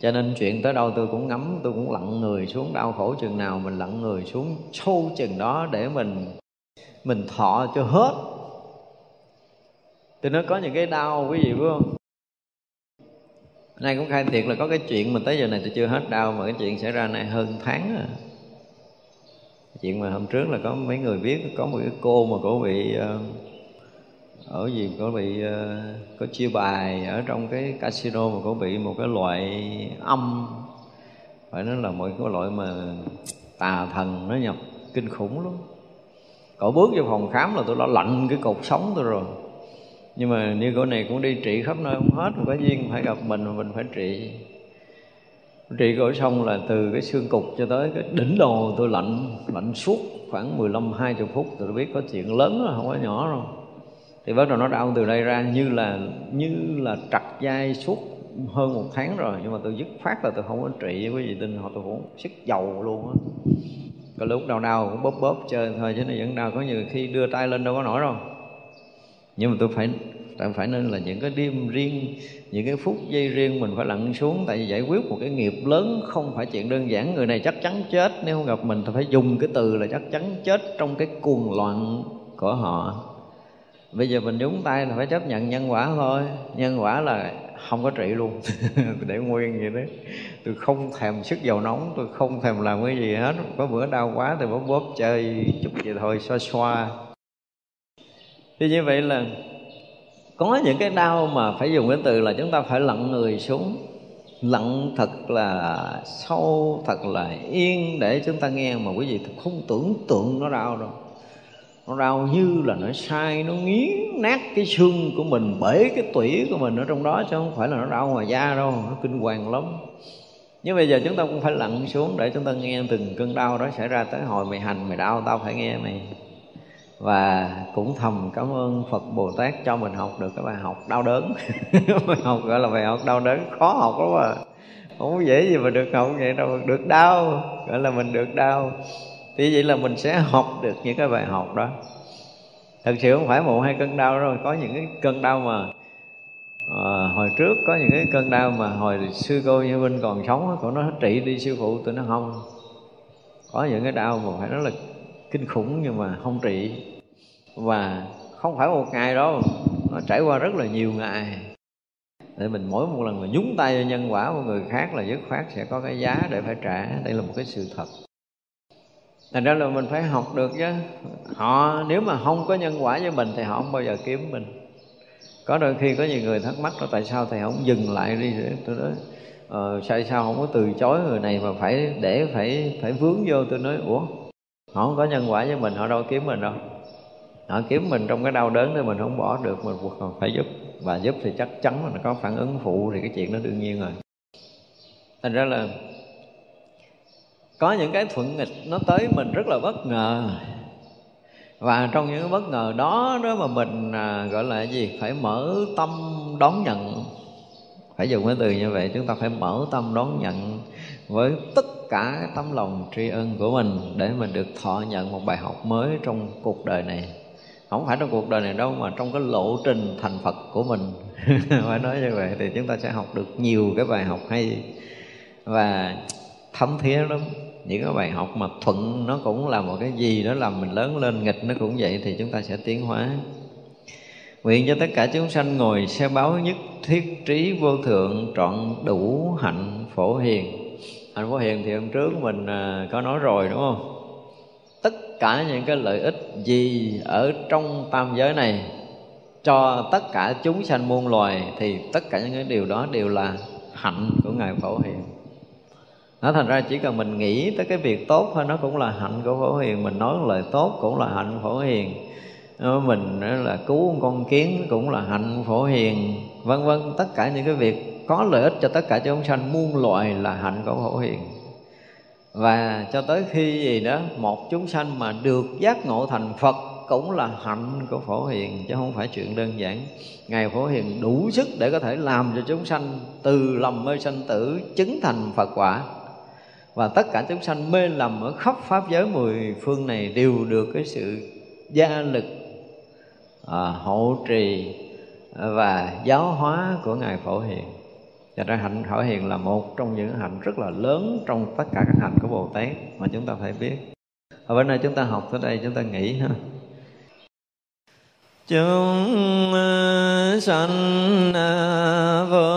Cho nên chuyện tới đâu tôi cũng ngắm, tôi cũng lặn người xuống, đau khổ chừng nào mình lặn người xuống sâu chừng đó để mình mình thọ cho hết. Thì nó có những cái đau, quý vị phải không? Nay cũng khai thiệt là có cái chuyện mà tới giờ này tôi chưa hết đau, mà cái chuyện xảy ra này hơn tháng rồi chuyện mà hôm trước là có mấy người biết, có một cái cô mà cổ bị ờ, ở gì ờ, có bị có chia bài ở trong cái casino mà có bị một cái loại âm. Phải nói là một cái loại mà tà thần nó nhập kinh khủng lắm. Cậu bước vô phòng khám là tôi đã lạnh cái cột sống tôi rồi. Nhưng mà như cô này cũng đi trị khắp nơi, không hết có duyên phải gặp mình mà mình phải trị trị cổ xong là từ cái xương cục cho tới cái đỉnh đầu tôi lạnh lạnh suốt khoảng 15 20 phút. Tôi biết có chuyện lớn rồi không có nhỏ đâu. Thì bắt đầu nó đau từ đây ra, như là như là trặc dai suốt hơn một tháng rồi. Nhưng mà tôi dứt phát là tôi không có trị với gì tin họ, tôi cũng sức dầu luôn á. Có lúc đau đau cũng bóp bóp chơi thôi, chứ nó vẫn đau. Có nhiều khi đưa tay lên đâu có nổi đâu. Nhưng mà tôi phải tại phải nên là những cái đêm riêng, những cái phút giây riêng mình phải lặn xuống, tại vì giải quyết một cái nghiệp lớn không phải chuyện đơn giản. Người này chắc chắn chết, nếu không gặp mình thì phải dùng cái từ là chắc chắn chết trong cái cuồng loạn của họ. Bây giờ mình nhúng tay là phải chấp nhận nhân quả thôi. Nhân quả là không có trị luôn. [laughs] Để nguyên vậy đấy tôi không thèm sức dầu nóng, tôi không thèm làm cái gì hết. Có bữa đau quá thì bóp bóp chơi chút vậy thôi, xoa xoa. Thì như vậy là có những cái đau mà phải dùng cái từ là chúng ta phải lặn người xuống. Lặng thật là sâu, thật là yên để chúng ta nghe mà quý vị không tưởng tượng nó đau đâu. Nó đau như là nó sai, nó nghiến nát cái xương của mình bể cái tủy của mình ở trong đó chứ không phải là nó đau ngoài da đâu, nó kinh hoàng lắm. Nhưng bây giờ chúng ta cũng phải lặn xuống để chúng ta nghe từng cơn đau đó xảy ra tới hồi mày hành mày đau, tao phải nghe mày và cũng thầm cảm ơn Phật Bồ Tát cho mình học được cái bài học đau đớn. [laughs] Bài học gọi là bài học đau đớn khó học lắm à. Không dễ gì mà được học vậy đâu được đau gọi là mình được đau. Thì vậy là mình sẽ học được những cái bài học đó. Thật sự không phải một hai cơn đau đâu có những cái cơn đau mà à, hồi trước có những cái cơn đau mà hồi sư cô như Vinh còn sống cổ nó trị đi sư phụ tôi nó không. Có những cái đau mà phải nói là kinh khủng nhưng mà không trị. Và không phải một ngày đâu nó trải qua rất là nhiều ngày. Để mình mỗi một lần mà nhúng tay vào nhân quả của người khác là dứt khoát sẽ có cái giá để phải trả. Đây là một cái sự thật. Thành ra là mình phải học được chứ. Họ nếu mà không có nhân quả với mình thì họ không bao giờ kiếm mình. Có đôi khi có nhiều người thắc mắc là tại sao thầy không dừng lại đi để tôi nói ờ, sao sao không có từ chối người này mà phải để phải phải vướng vô? Tôi nói ủa họ không có nhân quả với mình họ đâu kiếm mình đâu. Họ kiếm mình trong cái đau đớn thì mình không bỏ được mình còn phải giúp. Và giúp thì chắc chắn là nó có phản ứng phụ thì cái chuyện đó đương nhiên rồi. Thành ra là có những cái thuận nghịch nó tới mình rất là bất ngờ. Và trong những cái bất ngờ đó đó mà mình à, gọi là gì? Phải mở tâm đón nhận. Phải dùng cái từ như vậy chúng ta phải mở tâm đón nhận với tất cả tấm lòng tri ân của mình để mình được thọ nhận một bài học mới trong cuộc đời này. Không phải trong cuộc đời này đâu, mà trong cái lộ trình thành phật của mình. [laughs] Phải nói như vậy thì chúng ta sẽ học được nhiều cái bài học hay. Và thấm thía lắm, những cái bài học mà thuận nó cũng là một cái gì đó làm mình lớn lên, nghịch nó cũng vậy thì chúng ta sẽ tiến hóa. Nguyện cho tất cả chúng sanh ngồi xe báo nhất thiết trí vô thượng trọn đủ hạnh phổ hiền hạnh phổ hiền thì hôm trước mình à, có nói rồi, đúng không? Tất cả những cái lợi ích gì ở trong tam giới này cho tất cả chúng sanh muôn loài thì tất cả những cái điều đó đều là hạnh của ngài phổ hiền. Nó thành ra chỉ cần mình nghĩ tới cái việc tốt thôi, nó cũng là hạnh của phổ hiền. Mình nói lời tốt cũng là hạnh phổ hiền. Ờ, mình là cứu con kiến cũng là hạnh phổ hiền, vân vân. Tất cả những cái việc có lợi ích cho tất cả chúng sanh muôn loài là hạnh của phổ hiền. Và cho tới khi gì đó một chúng sanh mà được giác ngộ thành phật cũng là hạnh của phổ hiền chứ không phải chuyện đơn giản. Ngài phổ hiền đủ sức để có thể làm cho chúng sanh từ lầm mê sanh tử chứng thành phật quả. Và tất cả chúng sanh mê lầm ở khắp pháp giới mười phương này đều được cái sự gia lực à, hộ trì và giáo hóa của ngài phổ hiền và ra hạnh khởi hiền là một trong những hạnh rất là lớn trong tất cả các hạnh của bồ tát mà chúng ta phải biết. Ở bữa nay chúng ta học tới đây, chúng ta nghĩ ha. Chúng sanh à, vô